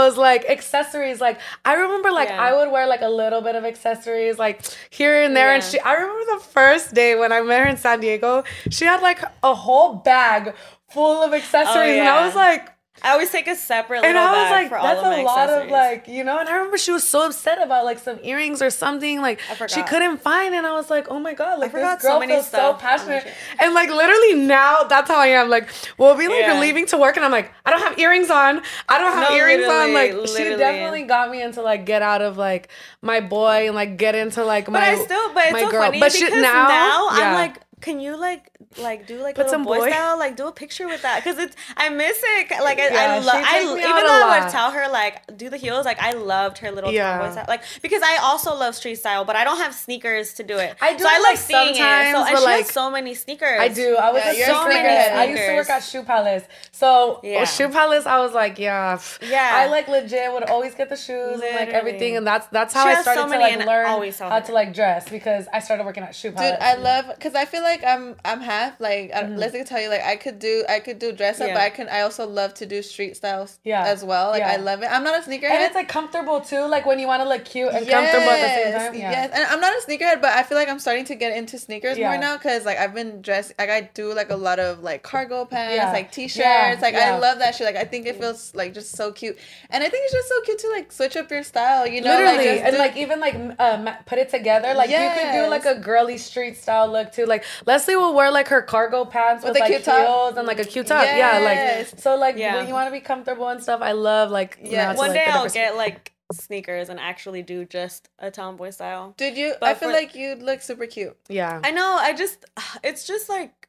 heels, like accessories. Like I remember like Yeah. I would wear like a little bit of accessories like here and there. And she I remember the first day when I met her in San Diego, she had like a whole bag full of accessories. And I Oh, was like, I always take a separate and I was like, that's a lot of like, you know. And I remember she was so upset about like some earrings or something like she couldn't find. And I was like, oh my god, like forgot this girl so many feels so stuff. Oh, passionate. Oh, and like literally now, that's how I am. Like well, be like Yeah. leaving to work, and I'm like, I don't have earrings on. I don't have No, earrings on. Like she definitely got me into like get out of like my boy and like get into like But my I still, but it's my so girl. funny But because she- now, now, yeah. I'm like, can you like like do like Put little some boy, boy- style, like do a picture with that because it's I miss it. Like I, Yeah, I love, I even out though I would tell her like do the heels, like I loved her little Yeah. tomboy style, like because I also love street style, but I don't have sneakers to do it. I do so I it, love like, seeing it. So sometimes, and but, she like, has so many sneakers. I do. I was Yeah, a you're so a many. sneakerhead. I used to work at sneakers. Shoe Palace. So Yeah. with Shoe Palace, I was like, yeah. Yeah. I like legit would always get the shoes and like everything, and that's that's how She I has so started to like learn how to like dress because I started working at Shoe Palace. Dude, I love because I feel like I'm I'm half like I, let's tell you like I could do I could do dress up. Yeah. but I can I also love to do street styles Yeah. as well. Like Yeah. I love it. I'm not a sneakerhead. and it's like comfortable too, like when you want to look cute and comfortable at the same time. Yeah. Yes, and I'm not a sneakerhead, but I feel like I'm starting to get into sneakers more now because like I've been dressed like I do like a lot of like cargo pants, like t-shirts. Like. I love that shit. Like I think it feels like just so cute, and I think it's just so cute to like switch up your style. You know, Literally, like, and do- like even like m- uh, put it together. Like you could do like a girly street style look too. Like Lesley will wear like her cargo pants with, With like cute top. heels and like a cute top. Yeah, like so like Yeah. when you want to be comfortable and stuff. I love like Yeah. now to, One like, day I'll different- get like sneakers and actually do just a tomboy style. Did you. But I feel for- like you'd look super cute. yeah. I know. I just, [sighs] it's just like,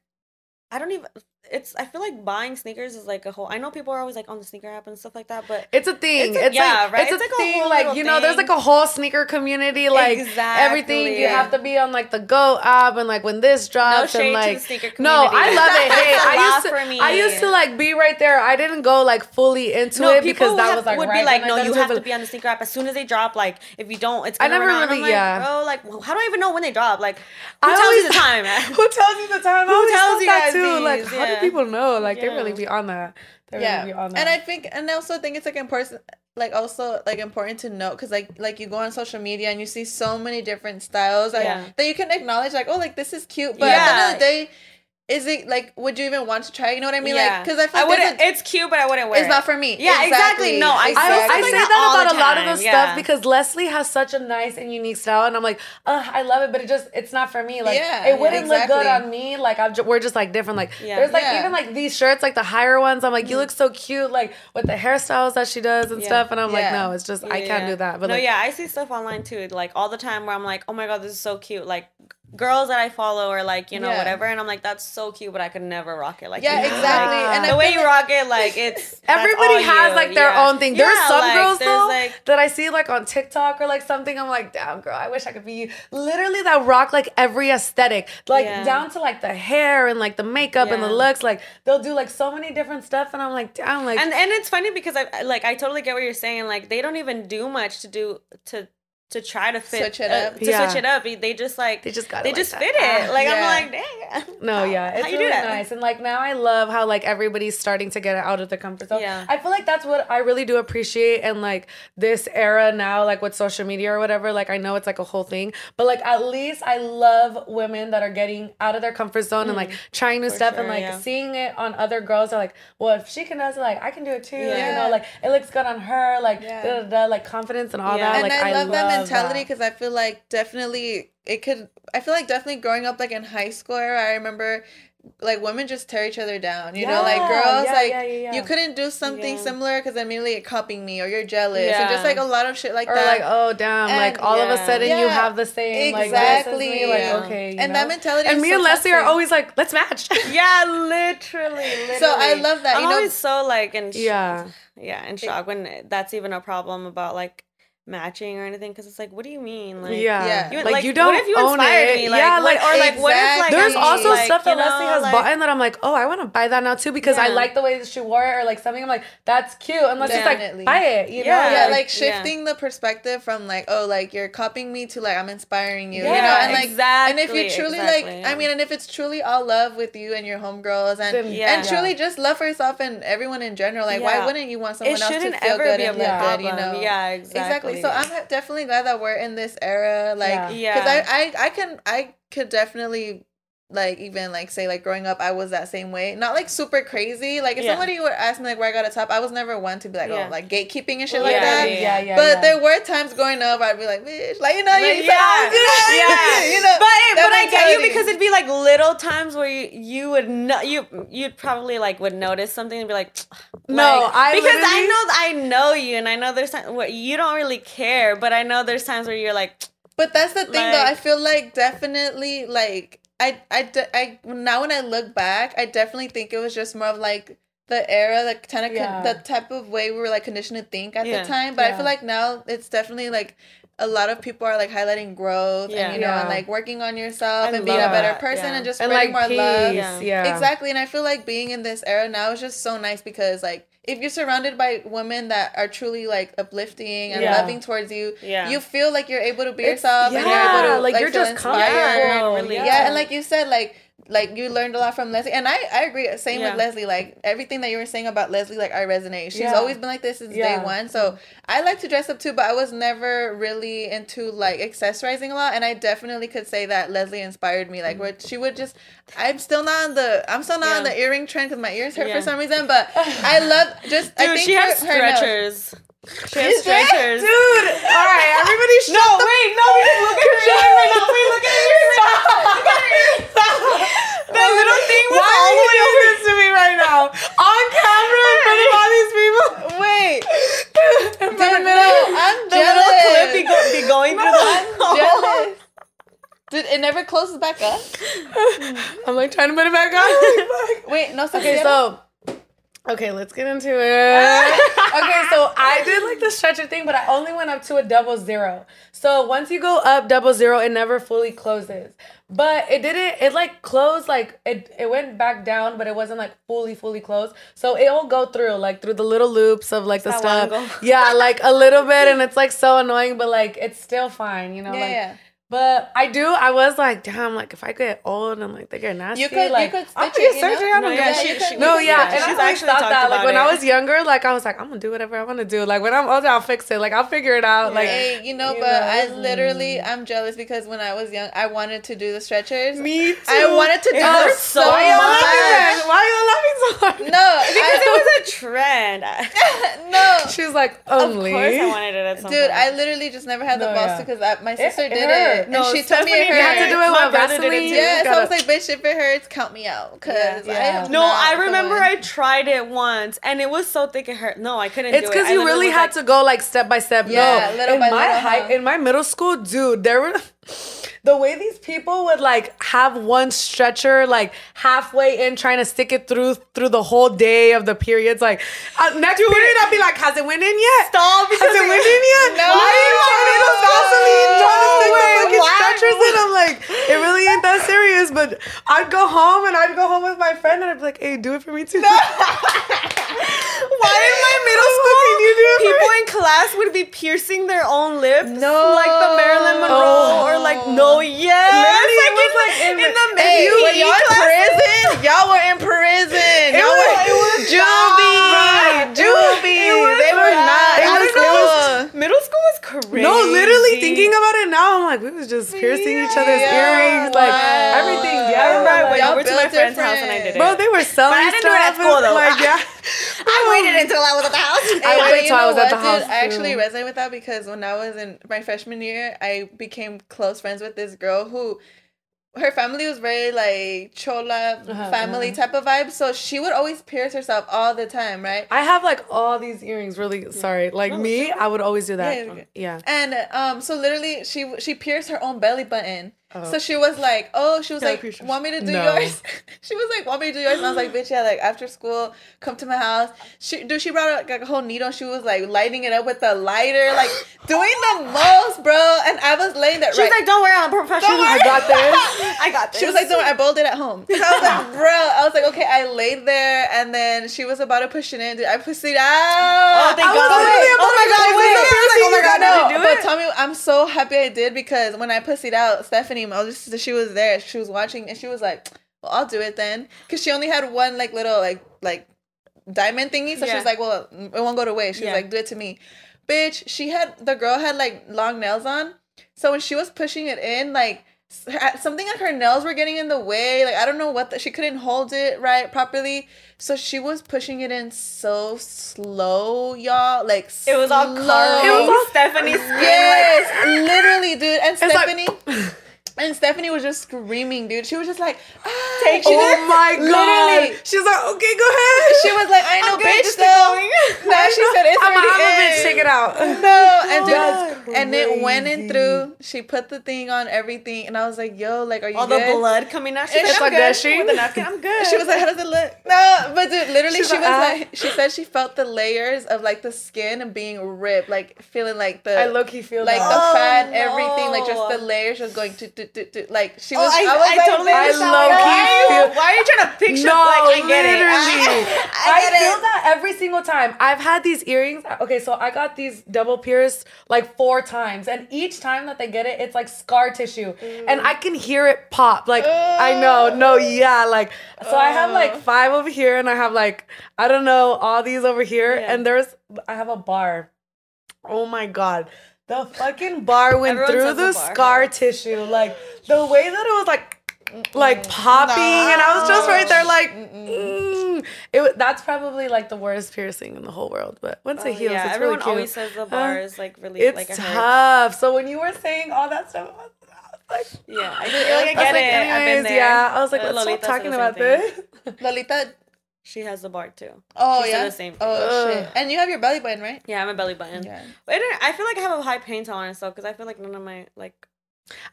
I don't even. It's. I feel like buying sneakers is like a whole. I know people are always like on the sneaker app and stuff like that, but It's a thing. It's It's, yeah, like right? it's, It's a like a thing. whole like you know, there's like a whole sneaker community. Like everything you have to be on like the Go app and like when this drops shade and like no, I love it. [laughs] Hey, a I used to. I used to like be right there. I didn't go like fully into no, it because that have- was like would right be like, no, you have to be on the sneaker app as soon as they drop. Like, if you don't, it's I never. Really- like, yeah. bro, like, well, how do I even know when they drop? Like, who I tells always- you the time? [laughs] Who tells you the time? Who tells you guys too. Like, these? Yeah. people know? Like, they really be on that. They yeah, really be on that. and I think, and I also think it's like important, like also like important to note because like like you go on social media and you see so many different styles like, Yeah. that you can acknowledge like oh like this is cute, but at the end Yeah. of the day, is it like would you even want to try? You know what I mean? yeah. Like because I feel like there's wouldn't. a- It's cute, but I wouldn't wear it's it. not for me. Yeah, exactly. No, I I, I Exactly. say Like that all about a lot of time, those yeah. stuff because Lesley has such a nice and unique style, and I'm like, uh, I love it, but it just it's not for me. Like, Yeah, it wouldn't look good on me. Like, I'm ju- we're just like different. Like, Yeah. there's like Yeah. even like these shirts, like the higher ones. I'm like, you look so cute, like with the hairstyles that she does and Yeah. stuff, and I'm like, no, it's just I can't yeah. do that. But no, like, yeah, I see stuff online too, like all the time where I'm like, oh my god, this is so cute. Like girls that I follow are like you know Yeah. whatever, and I'm like, that's so cute, but I could never rock it like Yeah, you. exactly. Like, And the way you rock it, like it's [laughs] Everybody has you. like their Yeah. own thing. There's Yeah, some like, girls there's, though like- that I see like on TikTok or like something. I'm like, damn girl, I wish I could be you. Literally that rock like every aesthetic, like down to like the hair and like the makeup and the looks. Like they'll do like so many different stuff, and I'm like, damn, like and and it's funny because I like I totally get what you're saying. Like they don't even do much to do to to try to fit Switch it uh, to Yeah. switch it up. They just like They just got they it like just that. fit it. Ah, Like yeah. I'm like, dang. No, [laughs] How- yeah, it's how you really do that? nice, and like now I love how like everybody's starting to get out of the comfort zone. Yeah. I feel like that's what I really do appreciate, and like this era now, like with social media or whatever. Like I know it's like a whole thing, but like at least I love women that are getting out of their comfort zone and like trying new stuff, and Mm. like yeah. seeing it on other girls. Are like, well, if she can do it, like I can do it too. You know, like it looks good on her, like Yeah. da, da, da, like confidence and all Yeah. that. and like I love that mentality because I feel like definitely it could. I feel like definitely growing up like in high school, era, I remember like women just tear each other down. You know, like girls yeah, like yeah, yeah, yeah. you couldn't do something Yeah. similar because immediately you're copying me or you're jealous and Yeah. just like a lot of shit like Or that. like, oh damn, like And- all of a Yeah. sudden you have the same like exactly. as me. Like, okay, you and know? that mentality. and is me so and Lesley are always like, let's match. [laughs] [laughs] Yeah, literally, literally. So I love that, I'm you know- always so like in sh- yeah. yeah in shock when that's even a problem about like matching or anything because it's like, what do you mean? Like, yeah. Yeah. You, like, like, you don't what if you own inspired it. me? Like, yeah, what, like or like, what if like there's I also like, stuff that you know, Lesley has like- bought and that I'm like, oh, I want to buy that now too because I like the way that she wore it or like something. I'm like, that's cute. And Lesley's Definitely. like, buy it. You know? Yeah. yeah, Like, like yeah. shifting the perspective from like, oh, like you're copying me to like I'm inspiring you, you know, and like, exactly. and if you truly exactly, like, yeah. I mean, and if it's truly all love with you and your homegirls, and Then- Yeah. and truly just love for yourself and everyone in general, like, why wouldn't you want someone else to feel good and look good, you know? Yeah, exactly. Exactly. So I'm definitely glad that we're in this era, like, Yeah. because Yeah. I, I, I can, I could definitely. Like even like say like growing up I was that same way not like super crazy like if Yeah. somebody would ask me like where I got a top I was never one to be like oh, Yeah. oh like gatekeeping and shit like that yeah, yeah. but yeah. there were times growing up I'd be like, bitch, like you know, you Like, good, yeah, [laughs] you know. but it, but I get you because it'd be like little times where you you would know you you'd probably like would notice something and be like, [sniffs] No, like- I because I know I know you and I know there's times where you don't really care, but I know there's times where you're like, But that's the thing, though. I feel like definitely, like I, I, I. Now when I look back, I definitely think it was just more of like the era, the kind of Yeah. the type of way we were like conditioned to think at Yeah. the time. But I feel like now it's definitely like a lot of people are like highlighting growth Yeah. and you know Yeah. and like working on yourself I and being a better that, person yeah. and just and spreading like more peace. love. Yeah. Yeah. Exactly, and I feel like being in this era now is just so nice because like if you're surrounded by women that are truly like uplifting and Yeah. loving towards you, Yeah. you feel like you're able to be It's- yourself and you're yeah, able to like, like, you're just inspired. comfortable. Really. Yeah. Yeah, and like you said, like like you learned a lot from Lesley, and I I agree. Same Yeah. with Lesley. Like everything that you were saying about Lesley, like I resonate. She's Yeah. always been like this since Yeah. day one. So I like to dress up too, but I was never really into like accessorizing a lot. And I definitely could say that Lesley inspired me. Like where she would just, I'm still not on the I'm still not on the earring trend because my ears hurt for some reason. But I love just I dude, think she has her nose- stretchers. Has Is stretchers. Dude, all right, everybody [laughs] shut No, the wait, no, wait, look at your ear right now. Wait, look at your ear. Look at your ear. The little thing was Why all the way over. to me right now? On camera in front of all these people? Wait, In front of I'm The little clip be, go, be going through the. I'm jealous. Dude, it never closes back up. [laughs] I'm like trying to put it back on. [laughs] Wait, no. okay, so okay, let's get into [laughs] it. okay, so I did like the stretcher thing, but I only went up to a double zero. So once you go up double zero, it never fully closes. But it didn't. It like closed, like it. It went back down, but it wasn't like fully, fully closed. So it'll go through, like through the little loops of like the that stuff. Yeah, like a little bit, and it's like so annoying, but like it's still fine, you know. yeah, like, yeah. But I do. I was like, damn. Like if I get old and like they get nasty, You could- you like could I'm gonna it, get you know? surgery. I don't No, get yeah, shit. she- she- No, yeah, could- and she's I always actually thought that. Like about when I was younger, like I was like, I'm gonna do whatever I want to do. Like when I'm older, I'll fix it. Like I'll figure it out. Like Hey, you know, you but know, I literally, I'm jealous because when I was young, I wanted to do the stretchers. me too. I wanted to do It it so so Why y'all much. laughing? then? Why y'all laughing so hard? No, [laughs] Because I, it was a [laughs] trend. [laughs] no, She's like, Of only. course, I wanted it at some point. dude, point. I literally just never had the No, balls yeah. to because uh, my sister it did hurt. It, and No, she told me Stephanie it did You hurt. have to do it My with brother did it Vaseline. too. Yeah, so I was like, bitch, if it hurts, count me out, cause Yeah. I am no, I remember one. I tried it once, and it was so thick it hurt. No, I couldn't. It's do it. because you really had like, to go like step by step. Yeah, no, little in by my little, high, huh? in my middle school, dude, there were the way these people would like have one stretcher like halfway in trying to stick it through through the whole day of the periods. Like uh, next period, I'd be like, "Has it went in yet? Stop, Has because it it- went in yet? No. Why are you trying to Vaseline trying to stick the fucking why? stretchers in?" I'm like, it really ain't that serious. But I'd go home and I'd go home with my friend and I'd be like, "Hey, do it for me too." [laughs] Why in my middle school? Can you do it for people in class would be piercing their own lips. No. Like the Marilyn Monroe or like no oh. yes. Literally, it like was in, like in in the Hey, PE when y'all in prison, y'all were in prison. Y'all was- were it was juvie, not. juvie. They were not. not. It I was don't know. cool. Middle school was crazy. No, literally thinking about it now, I'm like, we was just piercing each other's Yeah, earrings, like wow. everything. I Yeah, remember I like, went y'all over to my built friend's house and I did it. bro, they were selling I didn't do it at stuff. school, though. Like, [laughs] yeah. I waited until I was at the house. [laughs] I Hey, waited until you till I know was at the dude? house, I actually resonate with that because when I was in my freshman year, I became close friends with this girl who her family was very like chola Uh-huh, family uh-huh. type of vibe. So she would always pierce herself all the time, right? I have like all these earrings. Really, sorry. Like me, I would always do that. Yeah. Yeah. And um, so literally, she she pierced her own belly button. Oh. So she was like, "Oh, she was Belly like, piercers. want me to do No. yours?" [laughs] she was like, "Want me to do yours?" And I was like, "Bitch, yeah, like after school, come to my house." She, dude, she brought out like a whole needle. She was like lighting it up with a lighter, like [gasps] doing the most, bro. And I was laying there. She was like, "Don't worry, I'm professional. Worry. I got [laughs] this. I got this." She was like, "Don't worry, I bowled it at home." So I was like, [laughs] "Bro," I was like, "Okay." I laid there, and then she was about to push it in. Dude, I pushed it out. "Oh, thank I was God." literally oh my God! say, Wait, wait, wait, oh my God! no, Did you do but tell me, I'm so happy I did because when I pussied out, Stephanie, my older sister, she was there. She was watching, and she was like, "Well, I'll do it then," because she only had one like little like like diamond thingy. So she was like, "Well, it won't go to waste." She was like, "Do it to me." Bitch, she had the girl had like long nails on, so when she was pushing it in, like something like her nails were getting in the way. Like I don't know what the, she couldn't hold it right properly, so she was pushing it in so slow, y'all. Like It was all slow. It was all- Stephanie's skin. Yes, literally, dude. And It's like- Stephanie, [laughs] and Stephanie was just screaming, dude. She was just like, ah. Take she. Oh my god. Literally. She's like, okay, go ahead. She was like, I know, good, bitch, though. [laughs] No, she said it's I'm a, already I'm a bitch. Take it out. [laughs] No, and dude, and it went in through. She put the thing on everything, and I was like, "Yo, like, are you All good?" the blood coming out. She's like, good. gushing. With a napkin, I'm [laughs] good. She was like, "How does it look?" No, but dude, literally, She's she like, was "Ah." like, she said she felt the layers of like the skin and being ripped, like feeling like the I low key feel like that. the Oh, fat, everything, like just the layers just going to, to, to, to like she Oh, was. I, I, was I like, totally I understand. low-key why, feel- why are you trying to picture? No, like, I get it. literally. I, [laughs] I, get feel it. that every single time. I've had these earrings. Okay, so I got these double pierced like four times, and each time that they get it, it's like scar tissue, mm. and I can hear it pop. Like I know, no, yeah, like so. I have like five over here, and I have like I don't know all these over here, Yeah. and there's I have a bar. Oh my god. The fucking bar went Everyone through the the scar hurts. tissue. Like the way that it was like like popping and I was just right there like mm. it that's probably like the worst piercing in the whole world but once it Oh, heals yeah, it's everyone really cute. always says the bar is like really it's like tough so when you were saying all that stuff I was like Yeah, I I feel like I get I was like, it. I've been anyways, there. yeah I was like Uh, let's Lolita stop talking about thing. this Lolita. She has the bar too. Oh She said yeah. the same thing. Oh Ugh. shit. And you have your belly button, right? Yeah, I'm a belly button. Yeah. But I, feel like I have a high pain tolerance though, because I feel like none of my like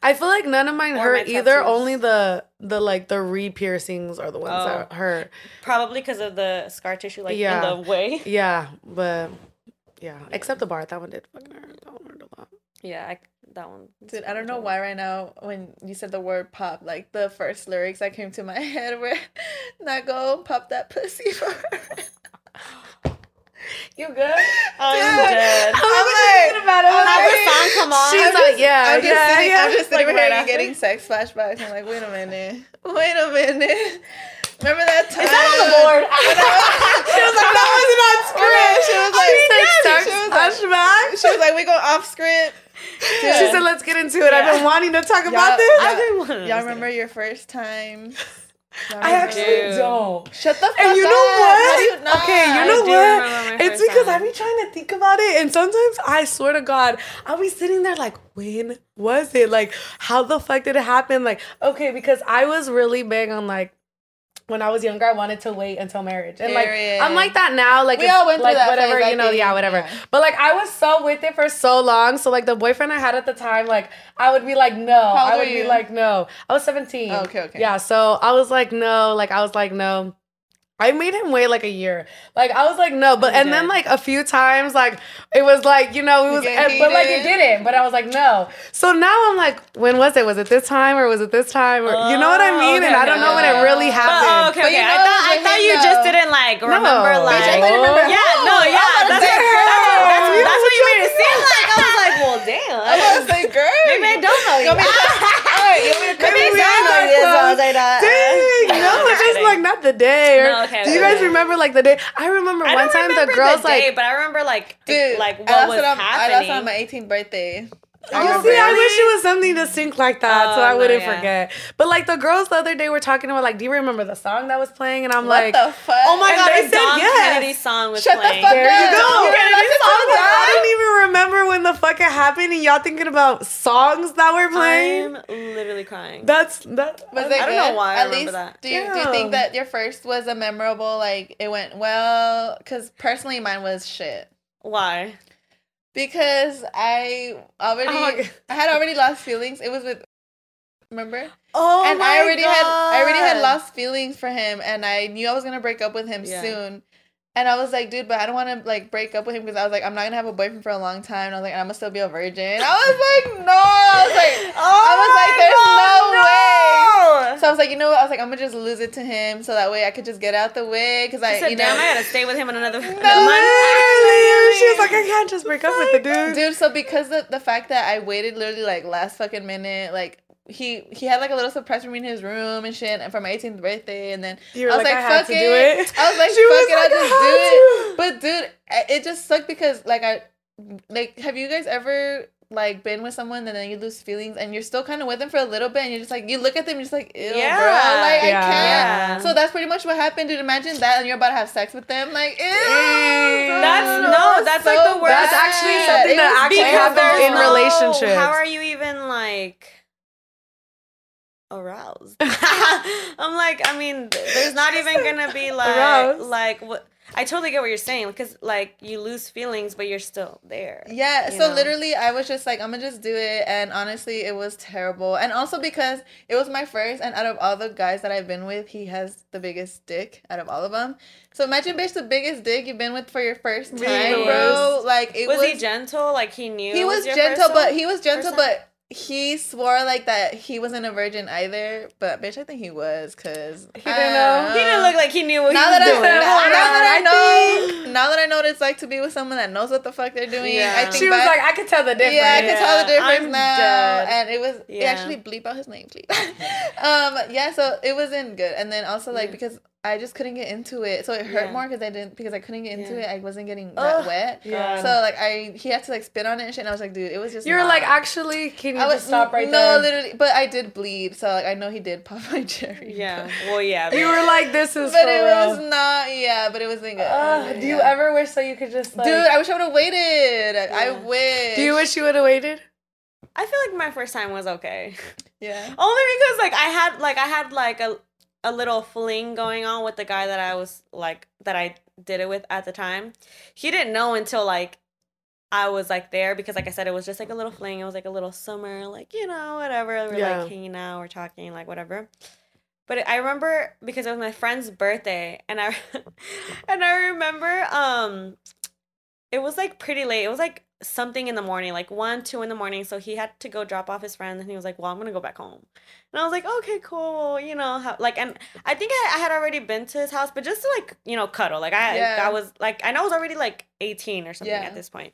I feel like none of mine hurt either tattoos. only the the like the re piercings are the ones Oh. that hurt probably because of the scar tissue like Yeah. in the way. yeah but yeah except the bar that one did fucking hurt that one hurt a lot Yeah, I, that one. Dude, I don't know why right now when you said the word pop, like the first lyrics that came to my [laughs] head were not go pop that pussy [laughs] for [laughs] you good oh, I'm Dude, dead. I'm like, about it. I'm like- the song come on. She's like, yeah, I'm just yeah, sitting, yeah. I'm just sitting Like, over here after? getting sex flashbacks. I'm like, wait a minute, wait a minute. Remember that time? Is that on the board? she was like, that wasn't on script. She was like, She sex was like, flashback. she was like, we go off script. She said, "Let's get into it." I've been wanting to talk Y'all, about this. I've been y'all, wanting y'all remember your first time? [laughs] Y'all I actually Dude. don't. Shut the fuck up. And you know up. what? How you not? [laughs] Okay, you know what? It's first because I time. be trying to think about it, and sometimes I swear to God, I'll be sitting there like, when was it? Like, how the fuck did it happen? Like, okay, because I was really big on like. When I was younger, I wanted to wait until marriage, and like Period. I'm like that now. Like, We all went like that whatever, phase, you know, yeah, whatever. yeah. But like, I was so with it for so long. So like, the boyfriend I had at the time, like, I would be like, no, I would be like, no. I was 17. Oh, okay, okay. Yeah, so I was like, no. Like, I was like, no. I made him wait like a year. Like I was like no, but he and did. then like a few times, like it was like you know it was, and, but like it didn't. But I was like no. So now I'm like, when was it? Was it this time or was it this time? Or oh, you know what I mean? Okay, and I don't no. know when it really happened. But, oh, okay, but okay. You know, I thought I thought you just didn't like remember no. like Bitch, remember. yeah no yeah oh, that's, that's, that's, you that's what you made it [laughs] seem like. I was like, well damn. I was like, girl, maybe I don't know you. [laughs] Maybe I don't know you. I don't not the day. Or, No, okay, do you guys okay. remember like the day? I remember I one time the girls the day, like. but I remember like Dude, like I what was I happening. lost it on my 18th birthday. Oh, remember. see, I wish it was something to sync like that, so Oh, I no, wouldn't yeah. forget. But like the girls the other day were talking about, like, do you remember the song that was playing? And I'm What like, the fuck? oh my and god, I their said Dom yes. Kennedy song was Shut the playing. fuck There you up. go. You And realize I it's all was like, I that? don't even remember when the fuck it happened, and y'all thinking about songs that were playing. I'm literally crying. That's that. Was I- it I don't know good? why I At remember least, that. Do you, do you think that your first was a memorable, like, it went well? Because personally, mine was shit. Why? Because I already, Oh. [laughs] I had already lost feelings. It was with, remember? Oh and I already had, I already had lost feelings for him, and I knew I was gonna break up with him Yeah. soon. And I was like, dude, but I don't want to like break up with him because I was like, I'm not gonna have a boyfriend for a long time. And I was like, I'm gonna still be a virgin. I was like, no. I was like, [laughs] Oh I was like, there's God, no way. So I was like, you know what? I was like, I'm gonna just lose it to him, so that way I could just get out the way. Because I, I said, you know, damn, I gotta stay with him in another, [laughs] another No. month. Literally, [laughs] she was like, I can't just break up with the dude. dude. So because of the fact that I waited literally like last fucking minute, like he he had like a little surprise for me in his room and shit, and for my 18th birthday, and then You were I was like, like, I fuck it. do it. I was like, [laughs] She fuck was it, like, I'll I just do to. it. But dude, it just sucked because like I like have you guys ever like been with someone and then you lose feelings and you're still kind of with them for a little bit and you're just like you look at them you're just like ew bro Yeah. I can't Yeah. so that's pretty much what happened dude imagine that and you're about to have sex with them like ew Dang. That's- no, was that's, like, the worst. That's actually something that actually happens in relationships. How are you even like aroused? [laughs] [laughs] I'm like, I mean, there's not even gonna be [laughs] like, Aroused. like what? I totally get what you're saying because like you lose feelings, but you're still there. Yeah, so know? literally I was just like, I'm gonna just do it and honestly it was terrible. And also because it was my first and out of all the guys that I've been with, he has the biggest dick out of all of them. So imagine bitch the biggest dick you've been with for your first time, bro. Like it Was, was, he gentle? Like he knew he was your gentle, but he was gentle, but he swore like that he wasn't a virgin either. But bitch, I think he was because He didn't know? he didn't look like he knew what now he was I doing. now, now that I I know, now that I know what it's like to be with someone that knows what the fuck they're doing, Yeah. I think She was like, I could tell the difference. yeah, I can tell the difference I'm now. dead. And it was it actually bleep out his name, please. [laughs] um, yeah, so it wasn't good. And then also like Yeah. because I just couldn't get into it, so it hurt Yeah. more because I didn't because I couldn't get into Yeah. it. I wasn't getting that Ugh. wet. Yeah. So like I he had to like spit on it and shit. And I was like, dude, it was just. you were not- like, actually, can you I was just stop right no, there? literally, but I did bleed, so like I know he did [laughs] pop my cherry. Yeah. Well, yeah. You were like, this is But for it real. was not, yeah, but it wasn't good. Ugh, do you ever wish that you could just like? Dude, I wish I would have waited. I wish. do you wish you would have waited? I feel like my first time was okay. Yeah. [laughs] Only because like I had like I had like a a little fling going on with the guy that I was like that I did it with at the time. He didn't know until like I was like there because like I said it was just like a little fling. It was like a little summer like you know whatever. We're Yeah. like hanging out, we're talking like whatever. But I remember because it was my friend's birthday and I [laughs] and I remember um it was like pretty late. It was like something in the morning, like one, two in the morning. So he had to go drop off his friend, and he was like, "Well, I'm gonna go back home." And I was like, "Okay, cool." You know, how, like, and I think I, I had already been to his house, but just to like, you know, cuddle. Like, I, Yeah. I was like, I know I was already like 18 or something Yeah. at this point.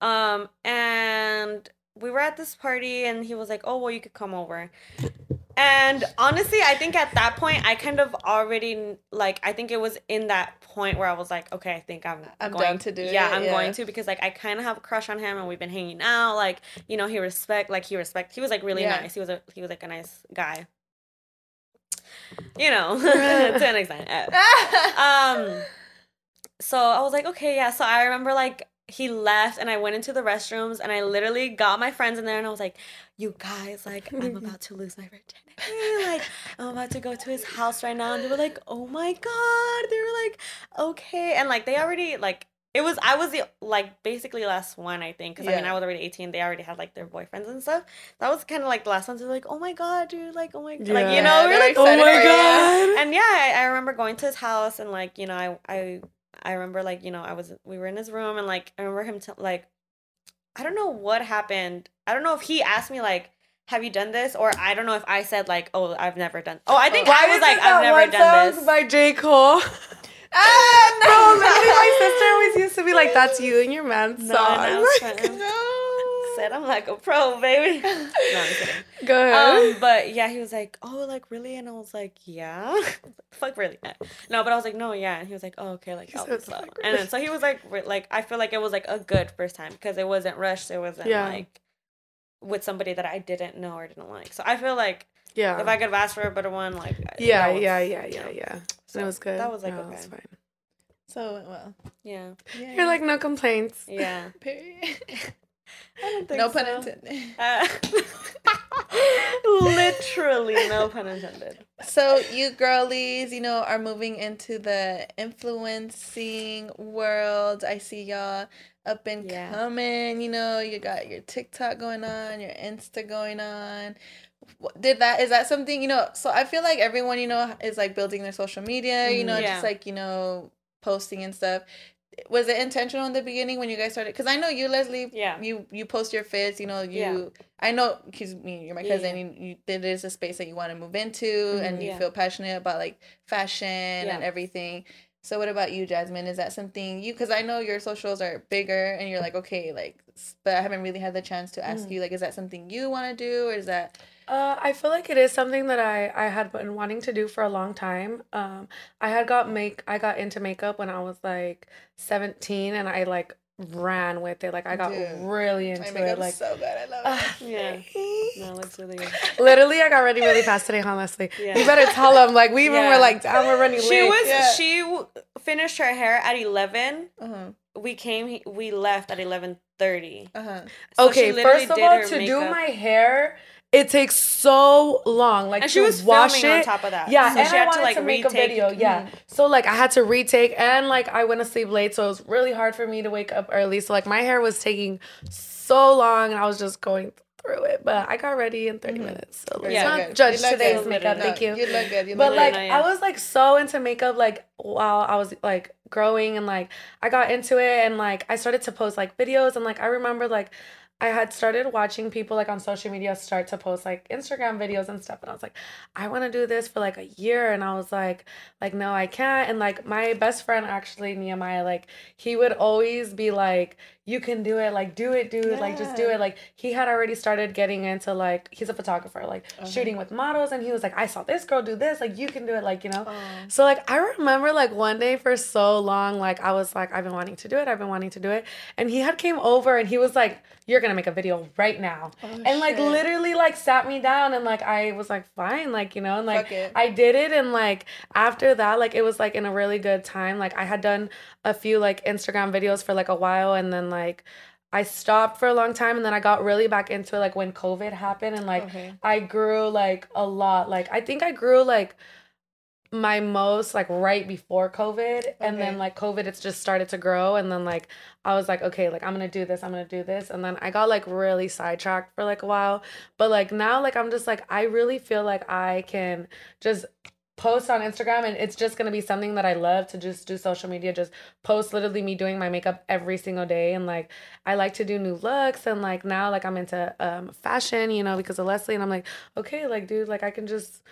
Um, and we were at this party, and he was like, "Oh, well, you could come over." And honestly, I think at that point, I kind of already like. I think it was in that point where I was like, okay, I think I'm. I'm going to do Yeah, it, I'm yeah. going to because like I kind of have a crush on him, and we've been hanging out. Like you know, he respect. Like he respect. He was like really Yeah. nice. He was a he was like a nice guy. You know, [laughs] to an [laughs] extent. Um. So I was like, okay, yeah. So I remember like he left and I went into the restrooms and I literally got my friends in there and I was like, you guys, like I'm [laughs] about to lose my virginity. Like I'm about to go to his house right now. And they were like, oh my God. They were like, okay. And like they already like it was I was the like basically last one, I think. Cause I mean I was already 18. They already had like their boyfriends and stuff. That was kind of like the last ones. They're like, oh my God, dude, like, oh my god. Like, you Yeah. know, we were like, Oh my for you. god. and yeah, I, I remember going to his house and like you know I I I remember like you know I was we were in his room and like I remember him t- like I don't know what happened. I don't know if he asked me like have you done this or I don't know if I said like oh I've never done. Oh, I think I was like I've never one done this. by J Cole. [laughs] ah, no. Bro, [laughs] literally, my sister always used to be like, "That's you and your man's No, song." [laughs] no. No. Said, I'm like a pro, baby. [laughs] no, I'm kidding. Go ahead. Um, but yeah, he was like, "Oh, like really?" And I was like, "Yeah." [laughs] Fuck really? No, but I was like, "No, yeah." And he was like, "Oh, okay." Like, He I'll slow. "Fuck And then so he was like, "Like I feel like it was like a good first time because it wasn't rushed. It wasn't Yeah. like with somebody that I didn't know or didn't like. So I feel like yeah. if I could have asked for a better one, like yeah, was- yeah, yeah, yeah, yeah. So it was good. That was like No, okay. was fine. So it went well. Yeah, Yeah. You're like no complaints. yeah. [laughs] period. I don't think no so. pun intended. Uh, [laughs] literally, no pun intended. So you girlies, you know, are moving into the influencing world. I see y'all up and Yeah. coming. You know, you got your TikTok going on, your Insta going on. Did that is that something you know? So I feel like everyone you know is like building their social media. You know, Mhm. just like you know posting and stuff. Was it intentional in the beginning when you guys started? Because I know you, Lesley. Yeah. You you post your fits. You know you. Yeah. I know because me, you're my cousin. yeah. You, you it is a space that you want to move into, and Mhm. you Yeah. feel passionate about like fashion and everything. So what about you, Jazmin? Is that something you? Because I know your socials are bigger, and you're like okay, like, but I haven't really had the chance to ask Mm. you. Like, is that something you want to do, or is that? Uh, I feel like it is something that I I had been wanting to do for a long time. Um, I had got make I got into makeup when I was like 17 and I like ran with it. Like I got Dude, really into it. makeup's Like so good. I love uh, it. Yeah. [laughs] No, it's really good. [laughs] literally, I got ready really fast today, huh, Lesley? Yeah. You better tell them. Like we even Yeah. were like, damn, we're running She late. was Yeah. she w- finished her hair at eleven. Uh-huh. We came. We left at eleven thirty. Uh-huh. okay, first of all, to do my hair, it takes so long. Like and to she was wash filming it. on top of that. Yeah, so and she I had wanted to like to make retake. a video. Yeah, so like I had to retake, and like I went to sleep late, so it was really hard for me to wake up early. So like my hair was taking so long, and I was just going through it. But I got ready in 30 Mhm. minutes. So let's Very not good. judge today's good. makeup. No, Thank you. You look good. You But look like good. I was like so into makeup like while I was like growing and like I got into it and like I started to post like videos and like I remember like I had started watching people like on social media start to post like Instagram videos and stuff and I was like I want to do this for like a year and I was like like no I can't and like my best friend actually Nehemiah like he would always be like you can do it like do it dude like just do it like he had already started getting into like he's a photographer like Uh-huh. shooting with models and he was like I saw this girl do this like you can do it like you know Oh. so like I remember like one day for so long, like I was like, I've been wanting to do it, I've been wanting to do it. And he had came over and he was like, You're gonna make a video right now. Oh, and like literally like sat me down and like I was like, fine, like, you know, and like I did it and like after that, like it was like in a really good time. Like I had done a few like Instagram videos for like a while and then like I stopped for a long time and then I got really back into it like when COVID happened and like Okay. I grew like a lot. Like I think I grew like my most like right before COVID and then like COVID it's just started to grow and then like I was like okay like I'm going to do this I'm going to do this and then I got like really sidetracked for like a while but like now like I'm just like I really feel like I can just post on Instagram and it's just to be something that I love to just do social media just post literally me doing my makeup every single day and like I like to do new looks and like now like I'm into um fashion you know because of Lesley and I'm like okay like dude like I can just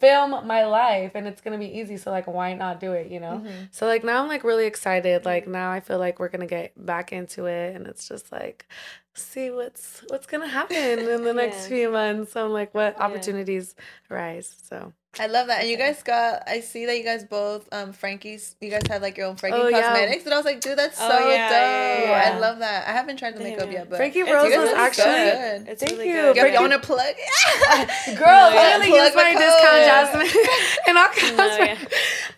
film my life and it's gonna be easy so like why not do it you know Mhm. so like now i'm like really excited like now i feel like we're gonna get back into it and it's just like see what's what's gonna happen in the [laughs] next Yeah. few months so i'm like what Yeah. opportunities arise so I love that. And you guys got I see that you guys both um Frankie's you guys have like your own Frankie Oh, yeah. Cosmetics. And I was like, dude, that's so Oh, yeah, dope. yeah, yeah, I love that. I haven't tried the makeup yet, but frankie It's rose really was good. actually It's Thank really you. good. you, Frankie- [laughs] you want to plug? Girl, No, yeah. literally Plug use the my code. discount, Jazmin. [laughs] and I'll come. No, yeah.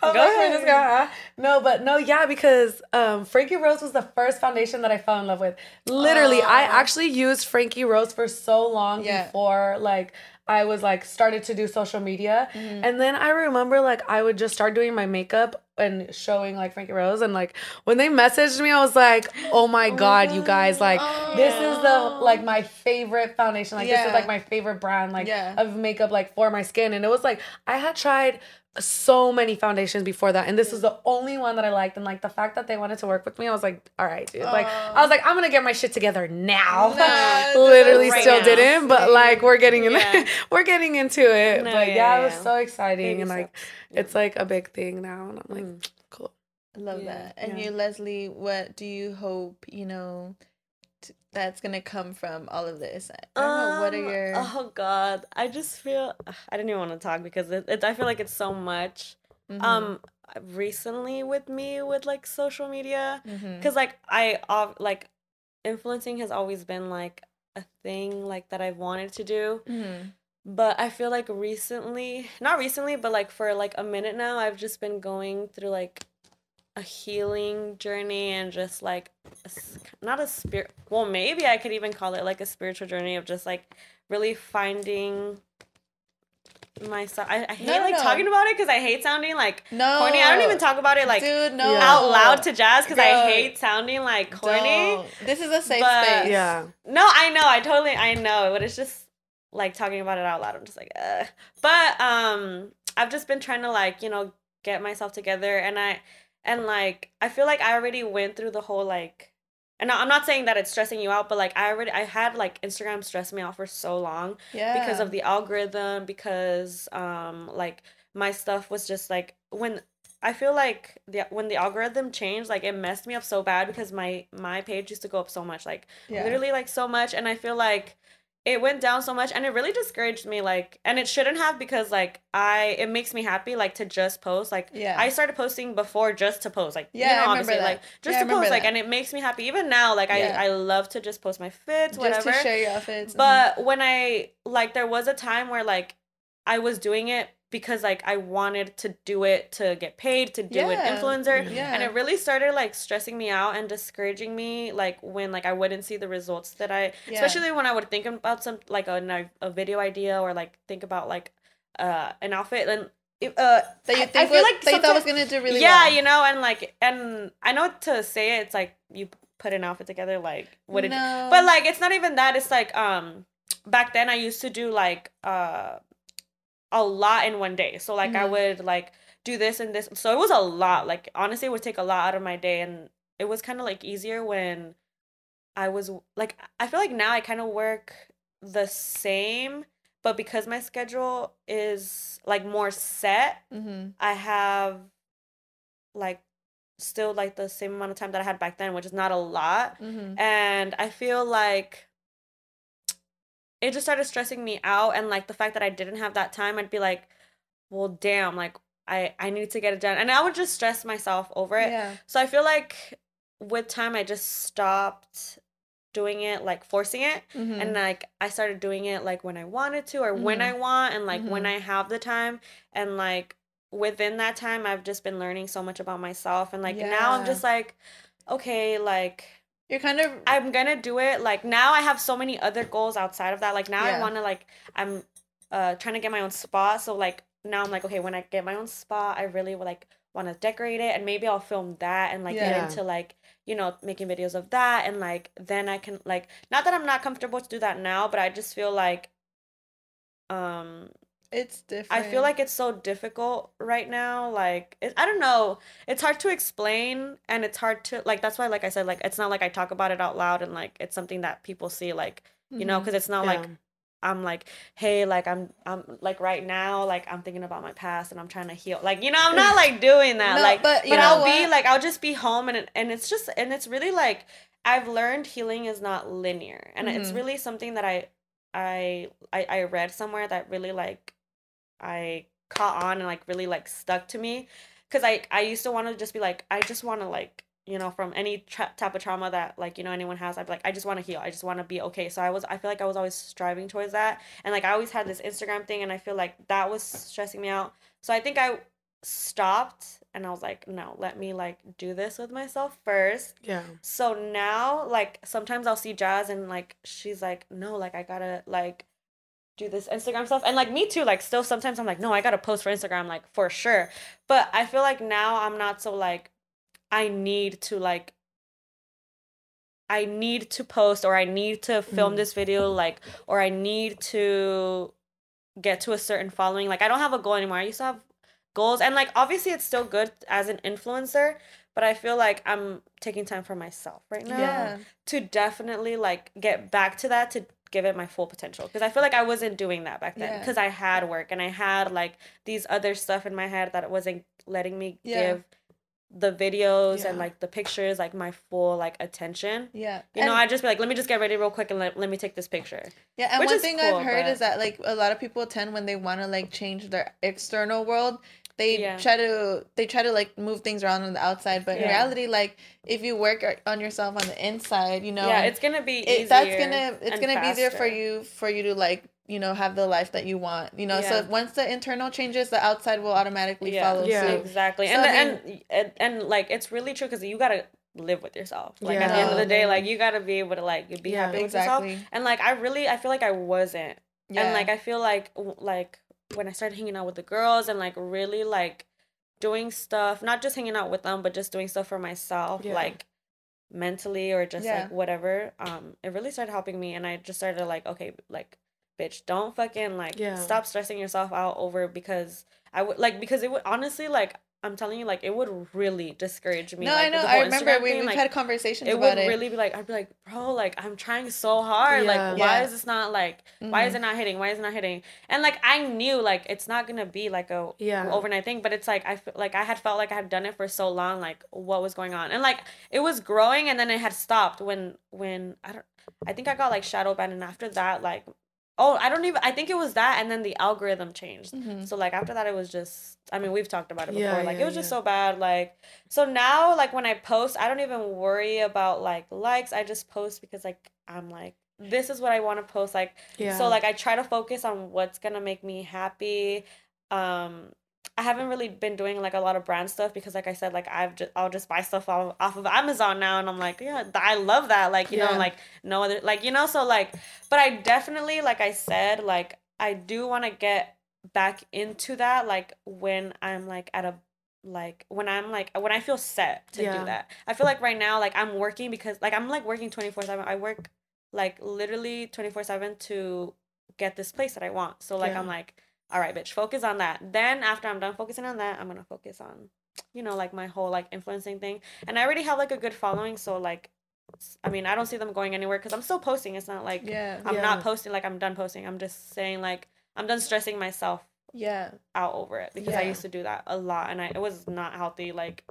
I'll Go go for ahead. a discount. huh? No, but no, yeah, because um, Frankie Rose was the first foundation that I fell in love with. Literally, I actually used Frankie Rose for so long Yeah. before like I was like started to do social media. Mhm. And then I remember like I would just start doing my makeup and showing like Frankie Rose and like when they messaged me I was like, "Oh my god, you guys, like this is the like my favorite foundation. Like this is like my favorite brand like Yeah. of makeup like for my skin." And it was like I had tried so many foundations before that and this was the only one that I liked and like the fact that they wanted to work with me I was like all right dude like I was like I'm gonna get my shit together now Nah, [laughs] literally right still now. didn't but like we're getting in Yeah. [laughs] we're getting into it No, but yeah, yeah, it was so exciting Baby and like steps. Yeah. it's like a big thing now and I'm like Mm. cool I love Yeah, that. And yeah. you, Lesley, what do you hope, you know, t- that's gonna come from all of this? I don't know. What are Um, your? Oh God, I just feel I didn't even want to talk because it, it, I feel like it's so much. Mhm, Um, recently with me with like social media, because like I like influencing has always been like a thing like that I've wanted to do. Mhm. But I feel like recently, not recently, but like for like a minute now, I've just been going through like a healing journey and just like a s- not a spirit. Well, maybe I could even call it like a spiritual journey of just like really finding myself. I, I hate No, no, like no. talking about it because I hate sounding like No, corny. I don't even talk about it like dude. No, out loud to Jazz because I hate sounding like corny. Don't. This is a safe But- space. Yeah. No, I know, I totally, I know, but it's just like talking about it out loud. I'm just like, Ugh. but um, I've just been trying to like, you know, get myself together, and I, and like, I feel like I already went through the whole like, and I'm not saying that it's stressing you out, but like, I already, I had like Instagram stress me out for so long yeah. because of the algorithm, because um, like my stuff was just like when. I feel like the when the algorithm changed, like it messed me up so bad because my my page used to go up so much, like yeah. literally like so much and i feel like it went down so much and it really discouraged me like and it shouldn't have because like i it makes me happy like to just post like Yeah. i started posting before just to post like Yeah, you I know remember obviously that. like just Yeah, to post remember like and it makes me happy even now like Yeah. i i love to just post my fits just whatever to share your outfits. but mm-hmm. when i like there was a time where like i was doing it because like i wanted to do it to get paid to do Yeah. an influencer yeah, and it really started like stressing me out and discouraging me like when like i wouldn't see the results that i Yeah. especially when i would think about some like a, a video idea or like think about like uh an outfit and uh that you I- think I feel was- like that you thought was gonna do really yeah well. you know and like and i know to say it it's like you put an outfit together like what it no. but like it's not even that it's like um back then i used to do like uh a lot in one day. So like i Mhm. would like do this and this so it was a lot like honestly it would take a lot out of my day and it was kind of like easier when i was like i feel like now i kind of work the same but because my schedule is like more set hmm i have like still like the same amount of time that i had back then which is not a lot hmm and I feel like it just started stressing me out and like the fact that I didn't have that time I'd be like well damn like I I need to get it done and I would just stress myself over it Yeah. so I feel like with time I just stopped doing it like forcing it mhm. and like I started doing it like when I wanted to or when Mhm. I want and like when Mhm. I have the time and like within that time I've just been learning so much about myself and like now I'm just like okay like You're kind of. I'm gonna do it. Like now, I have so many other goals outside of that. Like now, Yeah. I want to like I'm uh trying to get my own spot. So like now, I'm like okay, when I get my own spot, I really would like want to decorate it, and maybe I'll film that and like Yeah. get into like you know making videos of that, and like then I can like not that I'm not comfortable to do that now, but I just feel like um it's different. I feel like it's so difficult right now. Like it, I don't know. It's hard to explain, and it's hard to like. That's why, like I said, like it's not like I talk about it out loud, and like it's something that people see, like you know, Mhm. because it's not like I'm like, hey, like I'm, I'm like right now, like I'm thinking about my past, and I'm trying to heal. Like you know, I'm not like doing that. No, like, but but, you know I'll be like, I'll just be home, and and it's just, and it's really like I've learned healing is not linear, and it's Mhm. really something that I, I, I, I read somewhere that really like I caught on and like really like stuck to me. Because I I used to want to just be like I just want to like you know from any tra- type of trauma that like you know anyone has I'd be like I just want to heal. I just want to be okay. So I was I feel like I was always striving towards that. And like I always had this Instagram thing and I feel like that was stressing me out. So I think I stopped and I was like no let me like do this with myself first. Yeah. so now, like sometimes I'll see Jazz and like she's like, no, like I gotta like do this Instagram stuff, and like me too. Like still, sometimes I'm like, no, I gotta post for Instagram, like for sure. But I feel like now I'm not so like, I need to like. I need to post or I need to film Mm. this video like or I need to get to a certain following. Like I don't have a goal anymore. I used to have goals and like obviously it's still good as an influencer, but I feel like I'm taking time for myself right now Yeah. to definitely like get back to that to give it my full potential because I feel like I wasn't doing that back then Yeah. because I had work and I had like these other stuff in my head that wasn't letting me Yeah. give the videos Yeah. and like the pictures like my full like attention. Yeah. You know, And- I just be like, let me just get ready real quick and let, let me take this picture. Yeah, and Which one thing cool, I've heard but- is that like a lot of people tend when they want to like change their external world, they Yeah. try to they try to like move things around on the outside, but in reality, like if you work on yourself on the inside, you know, yeah, it's gonna be it, easier. that's gonna it's gonna be easier for you for you to like you know have the life that you want, you know. Yeah. So once the internal changes, the outside will automatically Yeah. follow Yeah. suit. Exactly, So, and, I the, and and and like it's really true because you gotta live with yourself. Like at the end of the day, like you gotta be able to like be Yeah. happy with Exactly. yourself. And like I really, I feel like I wasn't. Yeah. And like I feel like like when I started hanging out with the girls and like really like doing stuff, not just hanging out with them, but just doing stuff for myself, Yeah. like mentally or just Yeah. like whatever. Um, it really started helping me, and I just started like, okay, like, bitch, don't fucking like Yeah. stop stressing yourself out over because I would like because it would honestly like. I'm telling you, like it would really discourage me. no, like, I know. I remember Instagram we, thing, we've like, had conversations it about would it. really be like I'd be like, bro, like I'm trying so hard. Yeah. Like, why Yeah. is this not like why is Mhm. it not hitting? Why is it not hitting? And like I knew like it's not gonna be like a Yeah. overnight thing, but it's like I fe- like I had felt like I had done it for so long, like what was going on, and like it was growing, and then it had stopped when when I don't I think I got like shadow banned, and after that like oh I don't even I think it was that, and then the algorithm changed. Mhm. So like after that it was just I mean we've talked about it before Yeah, like yeah, it was just so bad like so now like when I post I don't even worry about like likes I just post because like I'm like this is what I want to post like Yeah. so like I try to focus on what's gonna make me happy um I haven't really been doing like a lot of brand stuff because like I said like I've just I'll just buy stuff off, off of Amazon now and I'm like yeah I love that like you Yeah. know like no other like you know so like but I definitely like I said like I do want to get back into that like when I'm like at a like when I'm like when I feel set to Yeah. do that. I feel like right now like I'm working because like I'm like working 24/7. I work like literally 24/7 to get this place that I want. So like Yeah. I'm like all right, bitch, focus on that. Then after I'm done focusing on that, I'm to focus on you know like my whole like influencing thing. And I already have like a good following, so like I mean, I don't see them going anywhere cuz I'm still posting. It's not like Yeah. I'm Yeah. not posting like I'm done posting. I'm just saying like I'm done stressing myself Yeah. out over it because I used to do that a lot and I it was not healthy like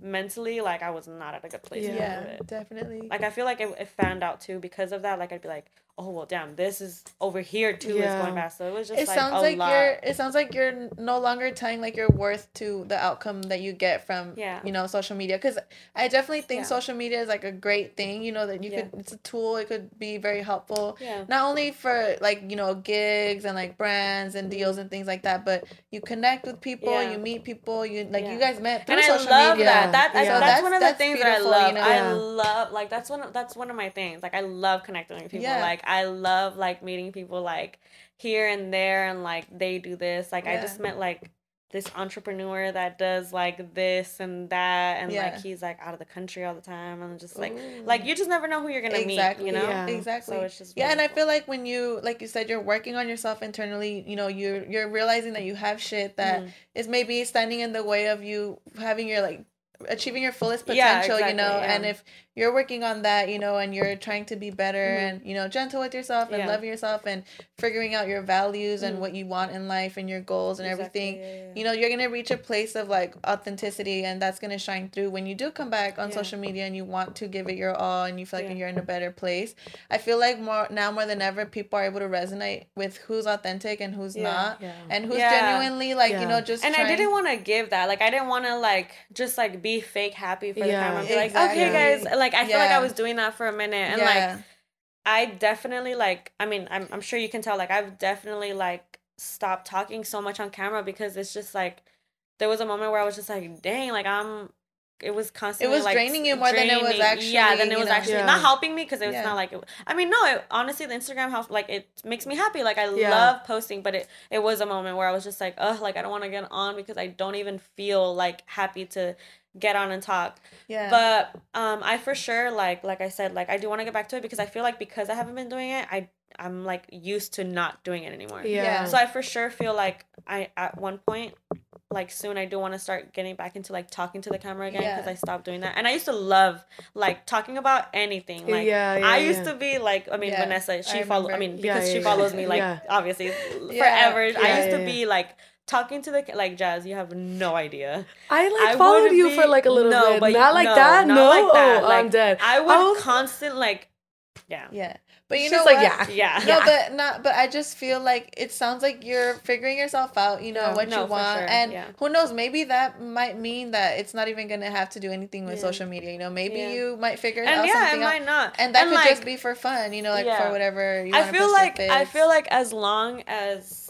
mentally like I was not at a good place Yeah. Yeah. it. Definitely. Like I feel like it, it fanned out too because of that like I'd be like oh well damn this is over here too is going fast so it was just it like sounds a like lot. you're it sounds like you're no longer tying like your worth to the outcome that you get from Yeah. you know social media because i definitely think Yeah. social media is like a great thing you know that you Yeah. could it's a tool it could be very helpful yeah not only for like you know gigs and like brands and mm-hmm. deals and things like that but you connect with people Yeah. you meet people you like you guys met through and I social love media that. That I, So that's, that's- one of the things that I love. you know? I love like that's one of, that's one of my things. Like I love connecting with people. Yeah. Like I love like meeting people like here and there and like they do this. Like I just met like this entrepreneur that does like this and that and Yeah. like he's like out of the country all the time and just like Ooh. like you just never know who you're gonna exactly meet. You know. Yeah. exactly So it's just yeah and i feel like when you like you said you're working on yourself internally you know you're you're realizing that you have shit that Mhm. is maybe standing in the way of you having your like achieving your fullest Yeah, potential you know yeah. and if you're working on that you know and you're trying to be better Mhm. and you know gentle with yourself and Yeah. loving yourself and figuring out your values and Mhm. what you want in life and your goals and Exactly, everything yeah, yeah. you know you're gonna reach a place of like authenticity and that's gonna shine through when you do come back on social media and you want to give it your all and you feel like you're in a better place i feel like more now more than ever people are able to resonate with who's authentic and who's not and who's genuinely like you know just and I didn't want to give that. Like I didn't want to like just like be fake happy for the camera and be like, Exactly. okay, guys. Like I feel like I was doing that for a minute, and yeah. like I definitely like. I mean, I'm I'm sure you can tell. Like I've definitely like stopped talking so much on camera because it's just like there was a moment where I was just like, dang, like I'm. It was constantly it was draining you more than it was actually, Yeah, then it was know. actually Yeah. not helping me because it was Yeah. not like. It, I mean, no. It, honestly, the Instagram helps. Like it makes me happy. Like I Yeah. love posting, but it it was a moment where I was just like, ugh, like I don't want to get on because I don't even feel like happy to get on and talk. yeah But um, I for sure like like I said like I do want to get back to it because I feel like because I haven't been doing it, I I'm like used to not doing it anymore. Yeah. So I for sure feel like I at one point like soon I do want to start getting back into like talking to the camera again because Yeah. I stopped doing that. And I used to love like talking about anything. Like Yeah, yeah, I used yeah. to be like I mean Yeah, Vanessa, she follows I mean because yeah, she yeah. follows me like Yeah. obviously Yeah, forever. I yeah, used to yeah, be like talking to the like Jazz. You have no idea. I like I followed you be- for like a little no, bit. but not like no, that. not no, like that. Oh, Like, I'm dead. I would was- constant like, yeah, Yeah. But you She's know like, what? yeah. yeah. No, but [laughs] not. But I just feel like it sounds like you're figuring yourself out. You know Yeah. what No, you want, sure, and yeah. who knows? Maybe that might mean that it's not even gonna have to do anything with Yeah. social media. You know, maybe Yeah. you might figure and out yeah, it something out, might not. and that could like, just be for fun. You know, like Yeah. for whatever. You I feel like I feel like as long as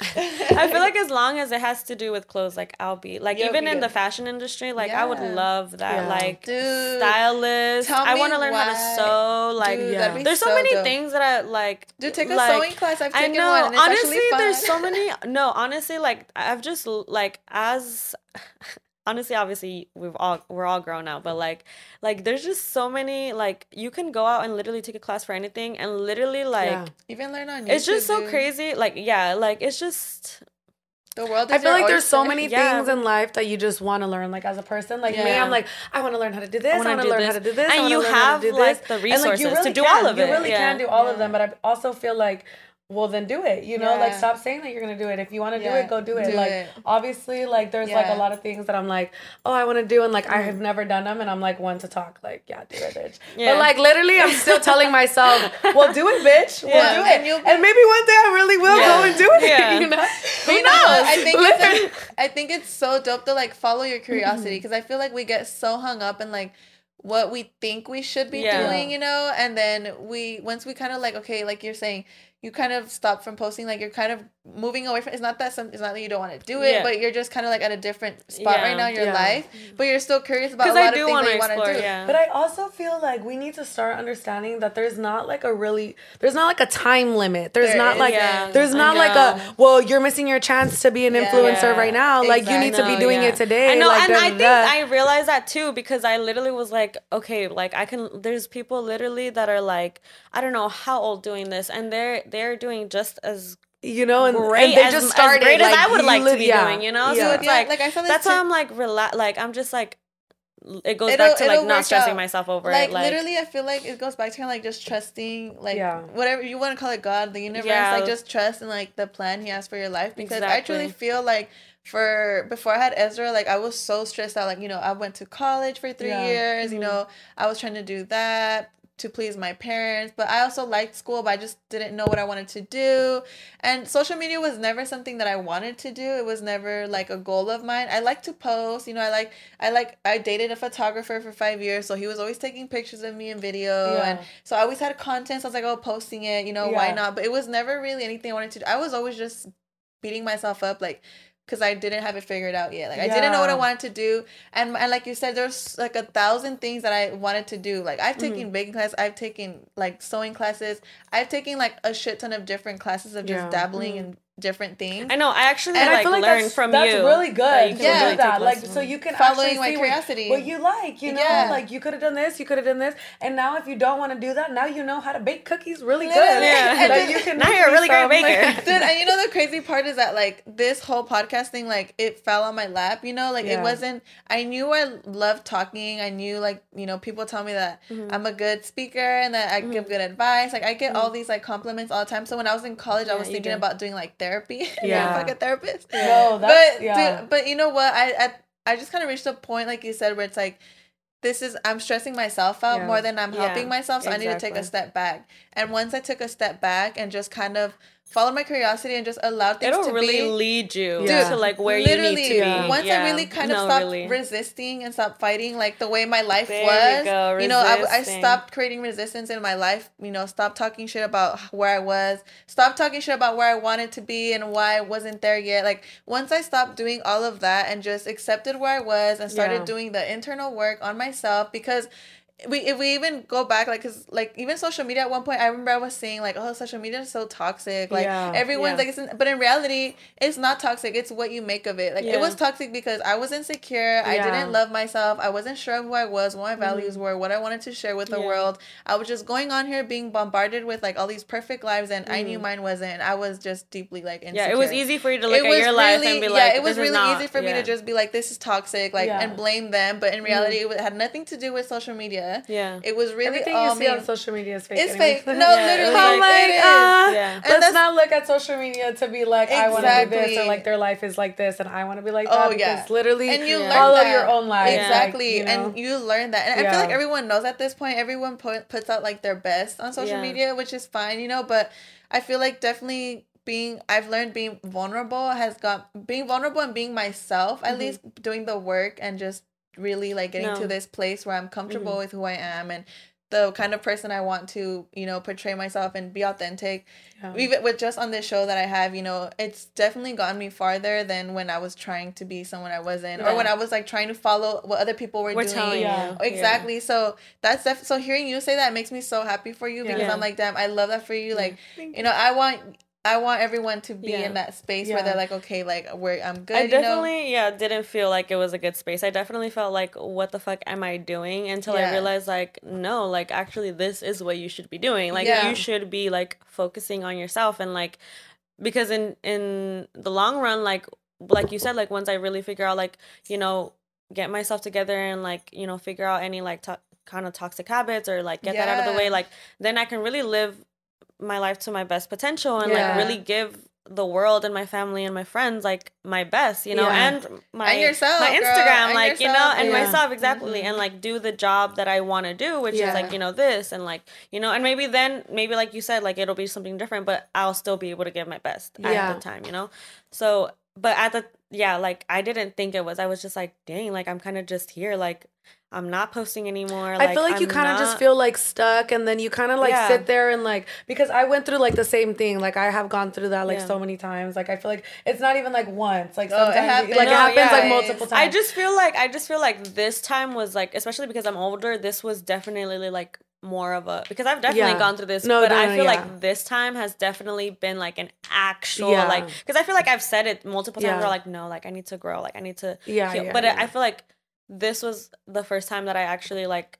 [laughs] I feel like as long as it has to do with clothes, like I'll be like You'll even be in the fashion industry, like I would love that, Yeah. like Dude, stylist. I want to learn how to sew. Like Dude, Yeah. there's so, so many dope. things that I like. Dude, take a like, sewing class. I've I taken know. one. Honestly, there's so many. [laughs] No, honestly, like I've just like as honestly, obviously we've all we're all grown out, but like like there's just so many like you can go out and literally take a class for anything and literally like Yeah. Even learn on YouTube. it's just so dude. crazy. Like yeah, like it's just The world. Is I feel like there's so many Yeah. things in life that you just want to learn. Like as a person, like me, I'm like, I want to learn how to do this. I wanna want to do learn this. how to do this. And I you learn how have, to do like, this. the And, like, you resources to really do can. all of it. You really yeah. can do all of them, but I also feel like. Well then do it. You know, like stop saying that you're gonna do it. If you want to do it, go do it. do like it. obviously, like there's like a lot of things that I'm like, oh, I want to do, and like I Mm-hmm. have never done them, and I'm like one to talk. Like yeah, do it, bitch. Yeah. But like literally, I'm still telling [laughs] myself, well, do it, bitch. Yeah. We'll do it. And And, maybe one day I really will Yeah. go and do it. Yeah. you know, [laughs] who you know knows? I think Literally. it's [laughs] I think it's so dope to like follow your Mm-hmm. curiosity because I feel like we get so hung up in like what we think we should be Yeah. doing, you know, and then we once we kind of like okay, like you're saying, you kind of stop from posting, like you're kind of moving away from. It's not that some. It's not that you don't want to do it, Yeah. but you're just kind of like at a different spot right now in your Yeah. life. Mm-hmm. But you're still curious about a because lot I of do things want that to you want explore. to do. Yeah, But I also feel like we need to start understanding that there's not like a really there's not like a time limit. There's There not like isn't. there's not like a well you're missing your chance to be an Yeah. influencer Yeah. right now. Like you need to be doing yeah. it today. I know, like, and da, I think da. I realized that too because I literally was like, okay, like I can. There's people literally that are like, I don't know how old doing this, and they're they're doing just as you know and, great and they as, just as started great as I would you like to be yeah. doing, you know. Yeah. So it's Yeah, like, like, I saw this that's why I'm like rela- like I'm just like it goes It'll- back to like not stressing out. myself over like, it. Like literally i feel like it goes back to kind of like just trusting like Yeah. whatever you want to call it god the universe Yeah. like just trust in like the plan he has for your life because i truly feel like for before i had ezra like i was so stressed out like you know i went to college for three Yeah. years Mm-hmm. you know i was trying to do that to please my parents but i also liked school but i just didn't know what i wanted to do. And social media was never something that i wanted to do. It was never like a goal of mine. I like to post you know i like i like i dated a photographer for five years so he was always taking pictures of me in video Yeah. and so i always had content so i was like oh posting it you know why not? But it was never really anything i wanted to do. I was always just beating myself up like because I didn't have it figured out yet. Like I didn't know what I wanted to do, and and like you said, there's like a thousand things that I wanted to do. Like I've Mm-hmm. taken baking class, I've taken like sewing classes, I've taken like a shit ton of different classes of just Yeah. Mm-hmm. dabbling in different things. I know I actually and like, I feel like learned that's, from that's you. really good you Yeah. really that. Like so you can Following actually my curiosity. What, what you like, you know, Yeah. like you could have done this, you could have done this, and now if you don't want to do that, now you know how to bake cookies really good. Yeah. And then- you can Now you're a me really great some- baker. [laughs] Dude, and you know the crazy part is that like this whole podcast thing, like it fell on my lap. You know, like it wasn't. I knew I loved talking. I knew like you know people tell me that Mm-hmm. I'm a good speaker and that I give good advice. Like I get all these like compliments all the time. So when I was in college, I Mm-hmm. Was thinking about doing like therapy. [laughs] Yeah. like a therapist. No, that's but yeah. dude, but you know what? I I, I just kind of reached a point, like you said, where it's like. This is I'm stressing myself out Yeah. more than I'm Yeah, helping myself, so I need to take a step back. And once I took a step back and just kind of followed my curiosity and just allowed things It'll to really be lead you Dude, to like where you need to be. yeah. Once Yeah. I really kind of No, stopped really. resisting and stopped fighting like the way my life There we was, go, you know, I, I stopped creating resistance in my life. You know, stopped talking shit about where I was, stopped talking shit about where I wanted to be and why I wasn't there yet. Like once I stopped doing all of that and just accepted where I was and started Yeah. doing the internal work on myself because we if we even go back like because like even social media at one point i remember i was saying like oh social media is so toxic. Like Yeah, everyone's yeah. like it's, but in reality it's not toxic. It's what you make of it. Like it was toxic because i was insecure. I didn't love myself. I wasn't sure of who i was what my values mm-hmm. were what i wanted to share with the Yeah. world. I was just going on here being bombarded with like all these perfect lives and i knew mm-hmm. mine wasn't. And i was just deeply like insecure Yeah, it was easy for you to look at your life and be like, yeah, it was really not- easy for me to just be like, this is toxic, like, Yeah. and blame them. But in reality, mm-hmm. it had nothing to do with social media. It media. Yeah. It was really Everything all you see me. on social media is fake. It's anyway. fake. [laughs] No, Yeah, literally, I'm it like, uh, Yeah. And Let's not look at social media to be like, I want to be this, or like their life is like this, and I want to be like that. Oh, that. yeah. Because literally, and you Yeah. learn follow that. your own life. Exactly, like, you know? and you learn that. And I feel like everyone knows at this point. Everyone put, puts out like their best on social Yeah. media, which is fine, you know. But I feel like definitely being I've learned being vulnerable has got being vulnerable and being myself at Mhm. least doing the work and just really like getting No. to this place where I'm comfortable Mhm. with who I am and the kind of person I want to, you know, portray myself and be authentic. Yeah. Even with just on this show that I have, you know, it's definitely gotten me farther than when I was trying to be someone I wasn't, or when I was like trying to follow what other people were, We're doing. telling Yeah. you. Exactly. So that's def- so hearing you say that makes me so happy for you because Yeah. I'm like, damn, I love that for you. Yeah. Like, you know, I want I want everyone to be Yeah. in that space where they're like, okay, like where I'm good. I you know? definitely, yeah, didn't feel like it was a good space. I definitely felt like, what the fuck am I doing? Until Yeah. I realized, like, no, like, actually, this is what you should be doing. Like, Yeah. you should be like focusing on yourself and like, because in in the long run, like, like you said, like once I really figure out, like, you know, get myself together and like, you know, figure out any like to- kind of toxic habits or like get that out of the way, like, then I can really live my life to my best potential and Yeah. like really give the world and my family and my friends like my best you know Yeah. and my And yourself, my girl, instagram and like you know and Yeah. myself exactly Mhm. and like do the job that i want to do which Yeah. is like you know this and like you know and maybe then maybe like you said like it'll be something different but i'll still be able to give my best at the time you know so but at the yeah like i didn't think it was i was just like dang like i'm kind of just here like i'm not posting anymore I feel like you I'm kind of just feel like stuck, and then you kind of like Yeah. sit there and like because I went through like the same thing. Like I have gone through that like Yeah. so many times. Like I feel like it's not even like once. Like Oh, it happens. like it happens yeah. like multiple times. I just feel like I just feel like this time was like, especially because I'm older. This was definitely like more of a because I've definitely Yeah. gone through this, No, but no, I no, feel yeah. like this time has definitely been like an actual Yeah. like because I feel like I've said it multiple times. Yeah. Where like no, like I need to grow, like I need to yeah, heal. yeah, but yeah. I feel like this was the first time that I actually like.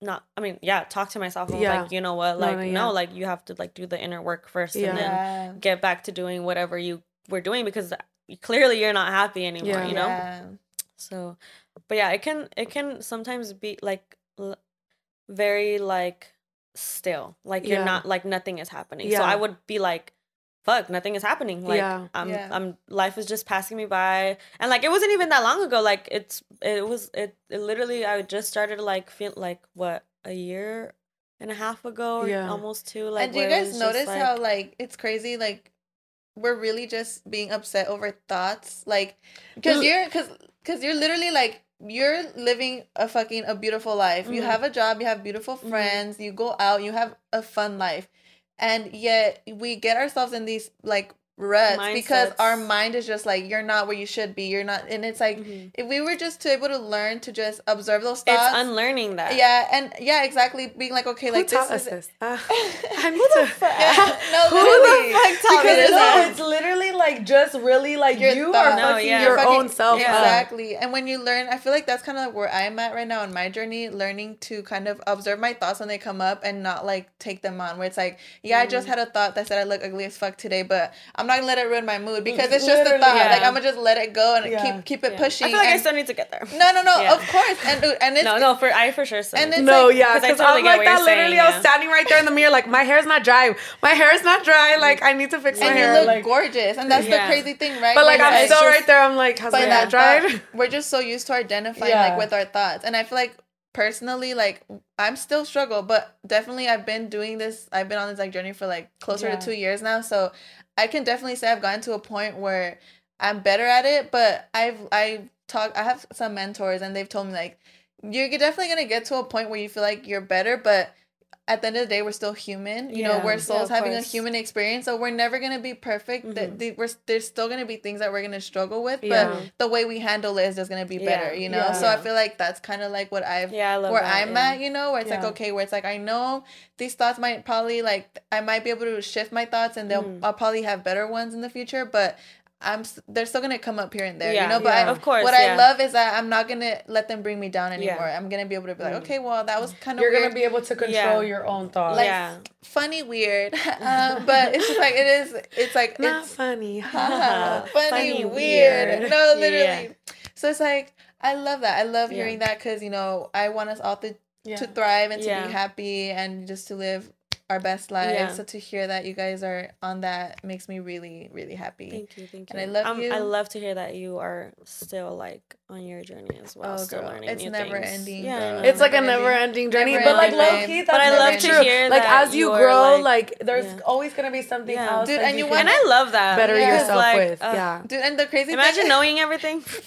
Not, I mean, yeah, talk to myself and Yeah. like, you know what, like, no, no, yeah. like you have to like do the inner work first, Yeah. and then get back to doing whatever you were doing because clearly you're not happy anymore you know Yeah. so but yeah it can it can sometimes be like l- very like still like you're not like nothing is happening so i would be like fuck nothing is happening like Yeah. i'm Yeah. i'm life is just passing me by and like it wasn't even that long ago like it's it was it, it literally i just started to like feel like what a year and a half ago or Yeah. almost two like and do you guys was just, notice like- how like it's crazy like we're really just being upset over thoughts like because you're because because you're literally like you're living a fucking a beautiful life you Mhm. have a job you have beautiful Mhm. friends you go out you have a fun life and yet we get ourselves in these like ruts because our mind is just like you're not where you should be you're not and it's like Mhm. if we were just to able to learn to just observe those it's thoughts unlearning that yeah and yeah exactly being like okay Who like taught this us is this? Uh, I need to. yeah, [laughs] no, [laughs] Who the fuck taught me Because this? no, it's literally like just really like Your you thoughts. are No, fucking yeah. your Fucking- own self up. Exactly. And when you learn, I feel like that's kind of where I'm at right now in my journey, learning to kind of observe my thoughts when they come up and not like take them on. Where it's like, yeah, I Mm. just had a thought that said I look ugly as fuck today, but I'm not gonna let it ruin my mood because it's just a thought. yeah. Like I'm gonna just let it go and Yeah. keep keep it Yeah. pushing. I feel like I still need to get there. no, no, no. Yeah. Of course. And and it's no, no, for I for sure. still And it's. No, like- yeah, 'cause I because totally I'm like that. you're Literally, saying, I was standing right there in the mirror, like my hair's not dry. My hair's not dry. Like I need to fix my hair. and you look like, gorgeous, and that's Yeah. the crazy thing, right? but like Where I'm still just- right there. I'm like, has my hair that dried? we're just so used to identifying like with our thoughts and i feel like personally like i'm still struggle but definitely i've been doing this i've been on this like journey for like closer Yeah. to two years now so i can definitely say i've gotten to a point where i'm better at it but i've i talk i have some mentors and they've told me like you're definitely gonna get to a point where you feel like you're better but at the end of the day, we're still human. You know, we're souls of having a human experience, so we're never gonna be perfect. That Mhm. the, we're there's still gonna be things that we're gonna struggle with, but Yeah. the way we handle it is just gonna be Yeah. better. You know, Yeah. so I feel like that's kind of like what I've Yeah, I love where that, I'm yeah. at. You know, where it's like okay, where it's like I know these thoughts might probably like I might be able to shift my thoughts, and they'll Mhm. I'll probably have better ones in the future, but. I'm. They're still gonna come up here and there, Yeah. you know. But Yeah. I, Of course, what I love is that I'm not gonna let them bring me down Yeah. anymore. I'm gonna be able to be like, Mm. okay, well, that was kind of You're weird gonna be able to control Yeah. your own thoughts. like Yeah. funny weird [laughs] um, but it's just like it is it's like Not it's funny. [laughs] haha, funny, Funny, weird. weird. no Yeah. literally so it's like I love that. I love Yeah. hearing that because you know I want us all to Yeah. to thrive and to Yeah. be happy and just to live our best lives. Yeah. So to hear that you guys are on that makes me really, really happy. Thank you, thank you. And I love um, you. I love to hear that you are still like on your journey as well. Oh, still girl, learning it's new never things. ending, Yeah, I girl. know. It's like a Never never ending journey, Never but like ending, low key, that's But I never love to hear like that as you you grow, like- like, there's Yeah. always gonna be something Yeah. else, Dude, that and you can want- and I love that. better Yeah. yourself Like, with. uh, yeah, Dude, and the crazy Imagine thing, knowing everything. [laughs] [laughs]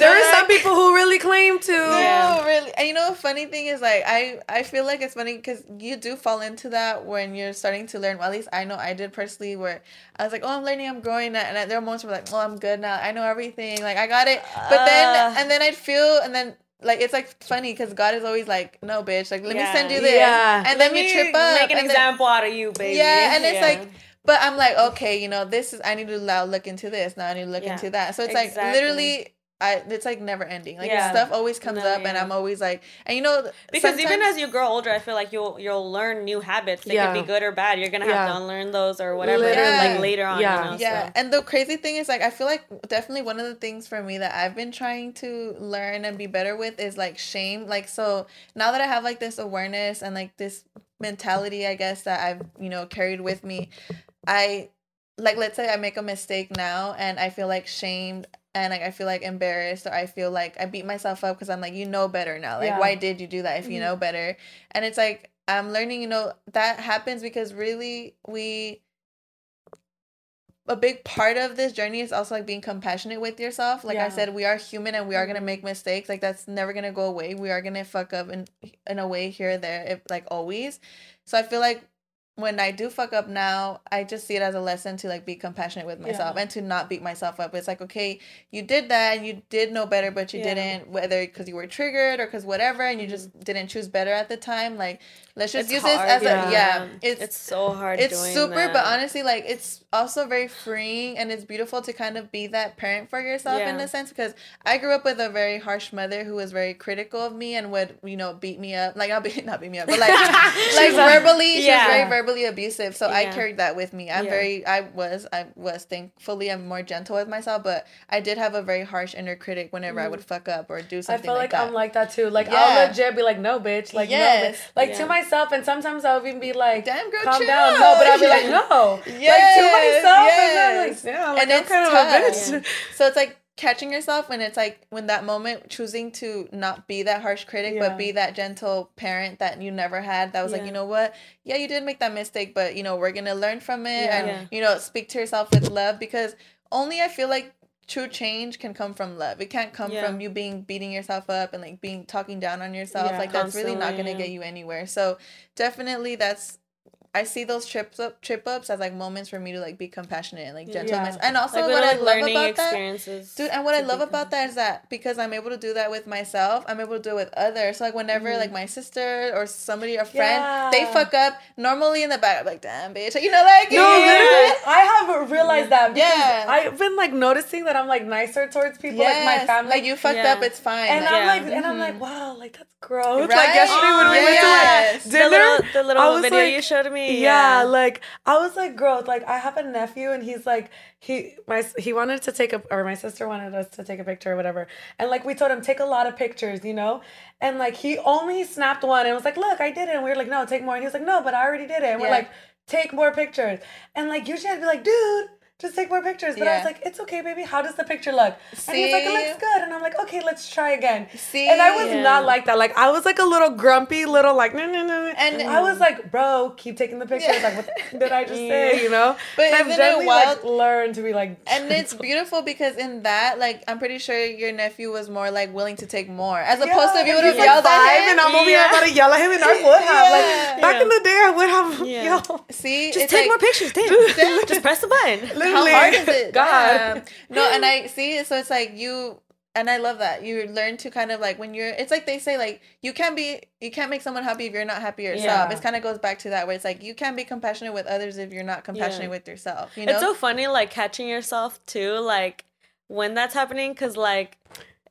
there are some people who really claim to. No, Yeah. really. And you know, the funny thing is, like, I I feel like it's funny because you do fall into that when you're starting to learn. Well, at least I know I did personally, where I was like, oh, I'm learning, I'm growing, and there are moments where like, oh, I'm good now, I know everything, like I got it. But then, Uh. and then I'd feel, and then. Like it's like funny because God is always like, no, bitch. Like let Yeah. me send you this, Yeah. and Let then you me trip up. Make an and then- example out of you, baby. Yeah, and it's Yeah. like, but I'm like, okay, you know, this is I need to now look into this. Now I need to look into that. So it's like literally, I it's like never ending. Like Yeah. stuff always comes No, up, and. I'm always like, and you know, because even as you grow older, I feel like you'll you'll learn new habits. They Yeah. could be good or bad. You're gonna have Yeah. to unlearn those or whatever. Literally. Like later on. Yeah. You know, yeah, so. and the crazy thing is like I feel like definitely one of the things for me that I've been trying to learn and be better with is like shame. Like so now that I have like this awareness and like this mentality, I guess that I've you know carried with me, I like let's say I make a mistake now and I feel like shamed and like I feel like embarrassed or I feel like I beat myself up because I'm like you know better now. Like Yeah. why did you do that if you Mhm. know better? And it's like I'm learning, you know, that happens because really we a big part of this journey is also like being compassionate with yourself. Like I said, we are human and we are gonna Mhm. make mistakes. Like that's never gonna go away. We are gonna fuck up in in a way here or there, if like always. So I feel like when I do fuck up now, I just see it as a lesson to like be compassionate with myself Yeah. and to not beat myself up. It's like, okay, you did that and you did know better, but you Yeah. didn't, whether because you were triggered or because whatever, and you mm-hmm. just didn't choose better at the time. Like, let's just It's use hard, this as yeah. a, yeah, it's, it's so hard. it's super, that. but honestly, like, it's also very freeing and it's beautiful to kind of be that parent for yourself in a sense because I grew up with a very harsh mother who was very critical of me and would, you know, beat me up. Like, I'll be, [laughs] not beat me up, but like, [laughs] like She's a- verbally, she was Yeah. very verbally abusive. So I carried that with me. I'm Yeah. very, I was, I was thankfully, I'm more gentle with myself, but I did have a very harsh inner critic whenever I mm. would fuck up or do something I feel like, like, that. I'm like that too. Like Yeah. I'll legit be like, no, bitch. Like Yes. no, bitch. Like Yeah. to myself, and sometimes I'll even be like, Damn, girl, calm chill down. No, but I'll be like, no. Yes, [laughs] like to myself, and then like, yes. yeah, like and it's kind of tough. So it's like catching yourself when it's like when that moment choosing to not be that harsh critic Yeah. but be that gentle parent that you never had that was like you know what yeah you did make that mistake but you know we're gonna learn from it Yeah. and Yeah. you know speak to yourself with love because only i feel like true change can come from love it can't come Yeah. from you being beating yourself up and like being talking down on yourself Yeah. like that's really not gonna yeah. get you anywhere so definitely that's I see those trips up trip ups as like moments for me to like be compassionate and like gentle Yeah. and also like what I love about that. Dude, and what I love about that is that because I'm able to do that with myself, I'm able to do it with others. So like whenever Mhm. like my sister or somebody, a friend, they fuck up, normally in the back, I'm like, damn bitch. You know, like No, yeah. literally, I have realized that because Yeah. I've been like noticing that I'm like nicer towards people, like my family. Like you fucked Yeah. up, it's fine. and like, I'm Yeah. like, and I'm like, wow, like that's gross. Right? Like yesterday when we went to Yes. like the dinner, little, the little I was video like- you showed me. Yeah, like I was like, girl, like I have a nephew and he's like, he my he wanted to take a or my sister wanted us to take a picture or whatever, and like we told him take a lot of pictures, you know, and like he only snapped one and was like, look, I did it, and we were like, no, take more, and he was like, no, but I already did it, and we're like, take more pictures, and like usually I'd be like, dude. Just take more pictures, but I was like, "It's okay, baby. How does the picture look?" And he's like, "It See? looks good." And I'm like, "Okay, let's try again." See, And I was Yeah. not like that. Like I was like a little grumpy, little like no no no. no. And- I was like, bro, keep taking the pictures. Yeah. Like what did I just say? You know. [laughs] But And I've generally, wild- Like, learned to be like. and it's [laughs] beautiful because in that, like, I'm pretty sure your nephew was more like willing to take more, as opposed to if you would have he's, yelled at him. and I'm over here about to yell at him, and I would have Yeah. like back in the day, I would have Yeah. [laughs] yelled. See, Just take like- more pictures, damn. Damn. Just press the button. How hard is it? [laughs] God. No, and I see. So it's like you, and I love that you learn to kind of like when you're. It's like they say like you can't be you can't make someone happy if you're not happy yourself. Yeah. It kind of goes back to that where it's like you can't be compassionate with others if you're not compassionate Yeah. with yourself. You know. It's so funny, like catching yourself too, like when that's happening, because like,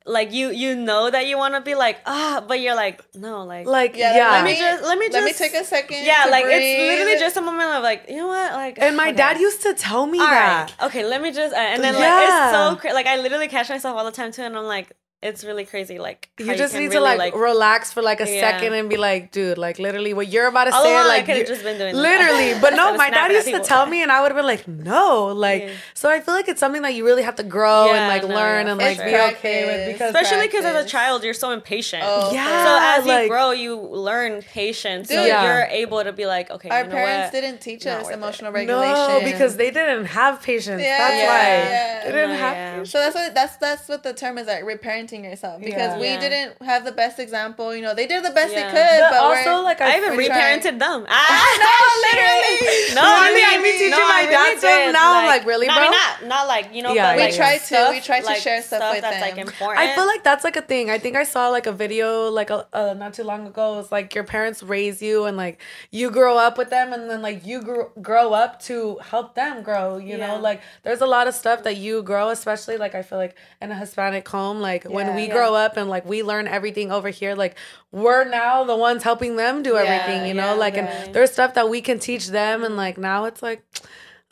like you you know that you want to be like ah, but you're like no, like Like Yeah, yeah. let let me just let me just Let me take a second. yeah, to like it's literally just a moment of like you know what, like and my okay. dad used to tell me All that. right. Okay, let me just uh, and then Yeah. like it's so cra- like I literally catch myself all the time too, and I'm like, it's really crazy. Like how You just can need to really, like, relax for like a Yeah. second and be like, dude, like literally what you're about to All say, along, I like could you- have just been doing that. literally. [laughs] But no, my dad used to tell me, and I would have been like, no, like. Yeah. So I feel like it's something that you really have to grow and like no, learn yeah, and like sure. be okay with because especially because as a child you're so impatient. Oh, Yeah. So as like- you grow, you learn patience. so Dude. Yeah. you're able to be like, okay, Our you know parents what? didn't teach Not us worth it. emotional regulation. no, because they didn't have patience. Yeah, That's why they didn't have. So that's what that's that's what the term is like reparenting yourself because Yeah. we Yeah. didn't have the best example. You know, they did the best Yeah. they could, But, but, also, like I I, even we're trying. reparented them. [laughs] Ah, no, [laughs] literally. No, Really? I mean, teaching no, my I dad stuff did. now, I'm like, really, no, bro? I mean, not, not like you know, Yeah, but yeah, like. We try to- we try to share stuff with that's like them. important. I feel like that's like a thing. I think I saw like a video like a, uh, not too long ago. It's like your parents raise you and like you grow up with them, and then like you grow grow up to help them grow. You know, like there's a lot of stuff that you grow, especially like I feel like in a Hispanic home, like when we grow up and like we learn everything over here, like we're now the ones helping them do everything. You know, like and there's stuff that we can teach them, and like now it's like.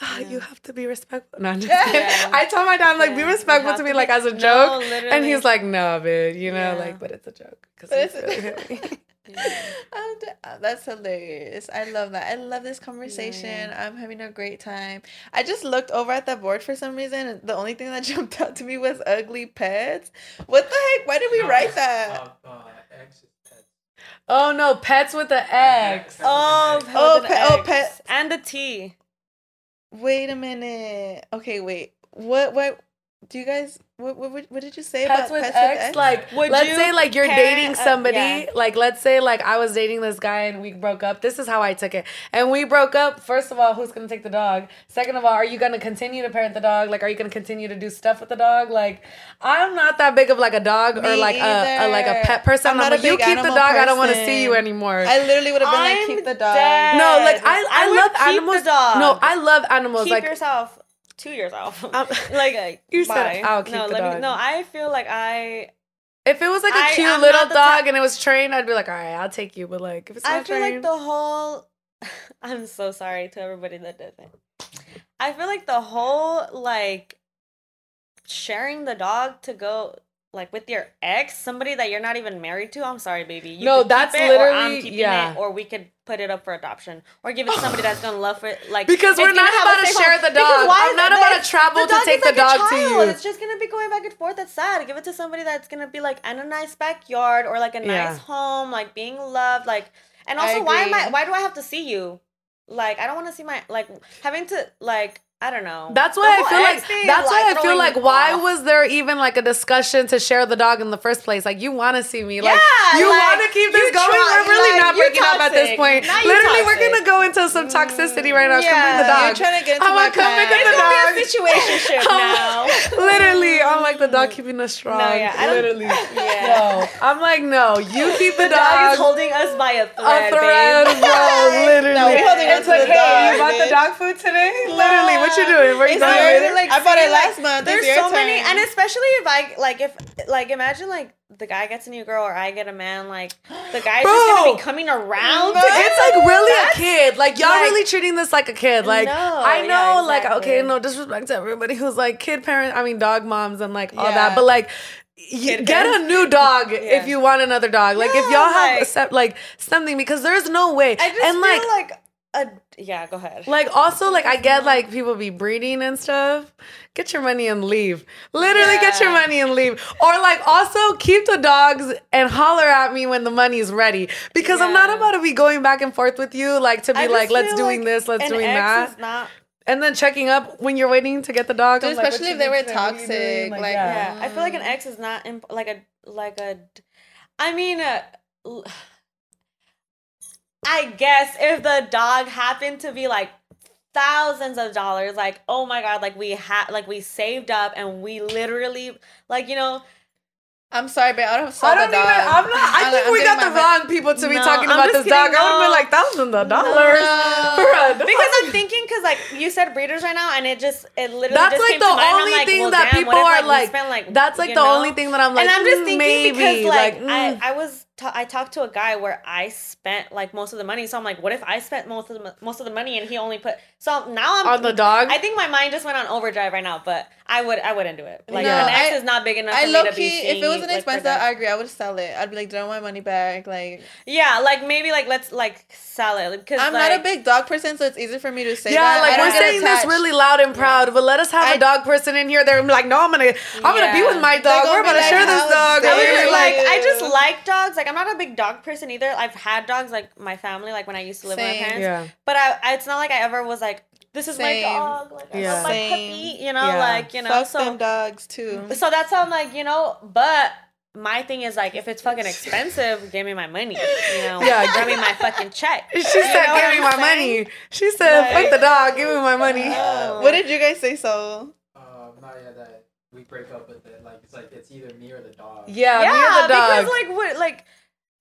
Ah, you have to be respectful. No, I'm just. [laughs] Yeah. I told my dad, I'm like, be Yeah. You respectful have to to me, be- like as a No, joke. and he's like, no, bitch, you know, Yeah. like, but it's a joke. Cause it's- really [laughs] hit. Oh, [laughs] that's hilarious. I love that. I love this conversation. I'm having a great time. I just looked over at the board for some reason. and The only thing that jumped out to me was ugly pets. What the heck? Why did we write that? Uh, uh, X is pet. oh no, pets with the X. Oh, Oh, oh, pe- oh, oh, pet- and the T. Wait a minute. Okay, wait. What? What? Do you guys? What? What, what, what did you say Pets about with pets X, like Would let's you say like you're parent dating a- somebody, yeah. like let's say like I was dating this guy and we broke up. This is how I took it. And we broke up. First of all, who's gonna take the dog? Second of all, are you gonna continue to parent the dog? Like, are you gonna continue to do stuff with the dog? Like, I'm not that big of like a dog or like a, a like a pet person. I'm I'm, not a like, you big keep the animal dog. I don't want to see you anymore. I literally would have been like, I'm keep the dog. dead. no, like I, I, I love keep the animals. dog. No, I love animals. Keep like yourself to yourself. Um, [laughs] like, like [laughs] You said, bye. "I'll keep no, the let dog." Me, no, I feel like I. If it was like a I- cute I'm little dog and it was trained, I'd be like, all right, I'll take you. But like, if it's not I feel trained, like the whole. [laughs] I'm so sorry to everybody that did it. I feel like the whole like sharing the dog to go like with your ex, somebody that you're not even married to. I'm sorry, baby. You No, that's it, or I'm literally- keeping yeah. it, or we could put it up for adoption, or give it to [sighs] somebody that's gonna love it. Like Because we're not about to share home. the Because dog. why I'm not about to travel to take is the like dog to you. It's just gonna be going back and forth. That's sad. Give it to somebody that's gonna be like in a nice backyard or like a Yeah. nice home, like being loved, like. And also, why am I? Why do I have to see you? Like, I don't want to see my like having to like. I don't know. That's why I feel like thing, that's why I feel like why off. was there even like a discussion to share the dog in the first place? Like you want to see me, like Yeah, you like, want to keep this going. try- we're really like, not breaking up at this point. Now Literally, we're gonna go into some toxicity right now. Come bring the yeah. dog. You're trying to get into I'm my gonna come pick up the dog. be a situationship [laughs] now. [laughs] Literally, I'm like the dog keeping us strong. yeah, I Literally, [laughs] Yeah. no. I'm like no. You keep the, The dog is holding us by a thread. a thread, thread, bro. Literally, No, we're holding it's like, hey, you bought the dog food today? Literally, what you doing? Where you It's going? yours. later? I bought it see, last month. There's It's your so many, and especially if I like if like imagine like the guy gets a new girl or I get a man, like the guy's just gonna be coming around. No. It's like really That's- a kid. Like y'all like- really treating this like a kid. Like No, I know, yeah, like okay, no disrespect to everybody who's like kid parent. I mean dog moms and like all Yeah. that. But like. You get a new dog [laughs] Yeah. if you want another dog. Like if y'all have like- a set, like something because there's no way. I just and feel like like, a yeah. Go ahead. like also like I get like people be breeding and stuff. Get your money and leave. Literally get your money and leave. Or like also keep the dogs and holler at me when the money's ready. Because I'm not about to be going back and forth with you like to be like let's doing like this, let's an doing ex that. is not And then checking up when you're waiting to get the dog. Dude, I'm like, especially if they were today? What are you doing? toxic, like, Yeah, I feel like an Mm. ex is not imp- like a like a. I mean, uh, l- I guess if the dog happened to be like thousands of dollars, like oh my god, like we had like we saved up and we literally like you know I'm sorry, but I don't saw I don't the even. dog. I'm not. I I'm think like, we got the wrong people to be No, talking I'm about this dog. kidding, I would have been like thousands of dollars No. for a dog. because I'm thinking because like you said breeders right now and it just it literally That's just like the only like, thing well, that damn, people if, are like- spent, like That's like the know? only thing that I'm like. and I'm just mm, thinking maybe because like, mm. I, I was I talked to a guy where I spent like most of the money. So I'm like, what if I spent most of the most of the money and he only put? So now I'm On the dog? I think my mind just went on overdrive right now, but I would I wouldn't do it. Like No, an ex I- is not big enough I low me to be key, if it was an expensive, product- I agree. I would sell it. I'd be like, throw my money back. Like, yeah, like maybe like let's like sell it because I'm not a big dog person, so it's easy for me to say yeah, that. Like we're saying this really loud and proud, but let us have a I- dog person in here. They're like, no, I'm gonna, I'm gonna be with my dog. We're about to share this dog. I like I just like dogs. Like I'm not a big dog person either. I've had dogs like my family, like when I used to live with my parents. Yeah. But I, I it's not like I ever was like, this is Same. my dog. Like I love my Same. puppy. You know, Yeah. like you know. Fuck so them dogs too. so that's how I'm like, you know. But my thing is like, if it's fucking expensive, give me my money. You know, Yeah, give me my fucking check. [laughs] She You said, know "Give me I'm my saying? money." She said, Like- "Fuck the dog. Give me my money." Oh. What did you guys say? So Um, not yet that we break up with it. Like it's like it's either me or the dog. Yeah, yeah, me or the dog. because like what like.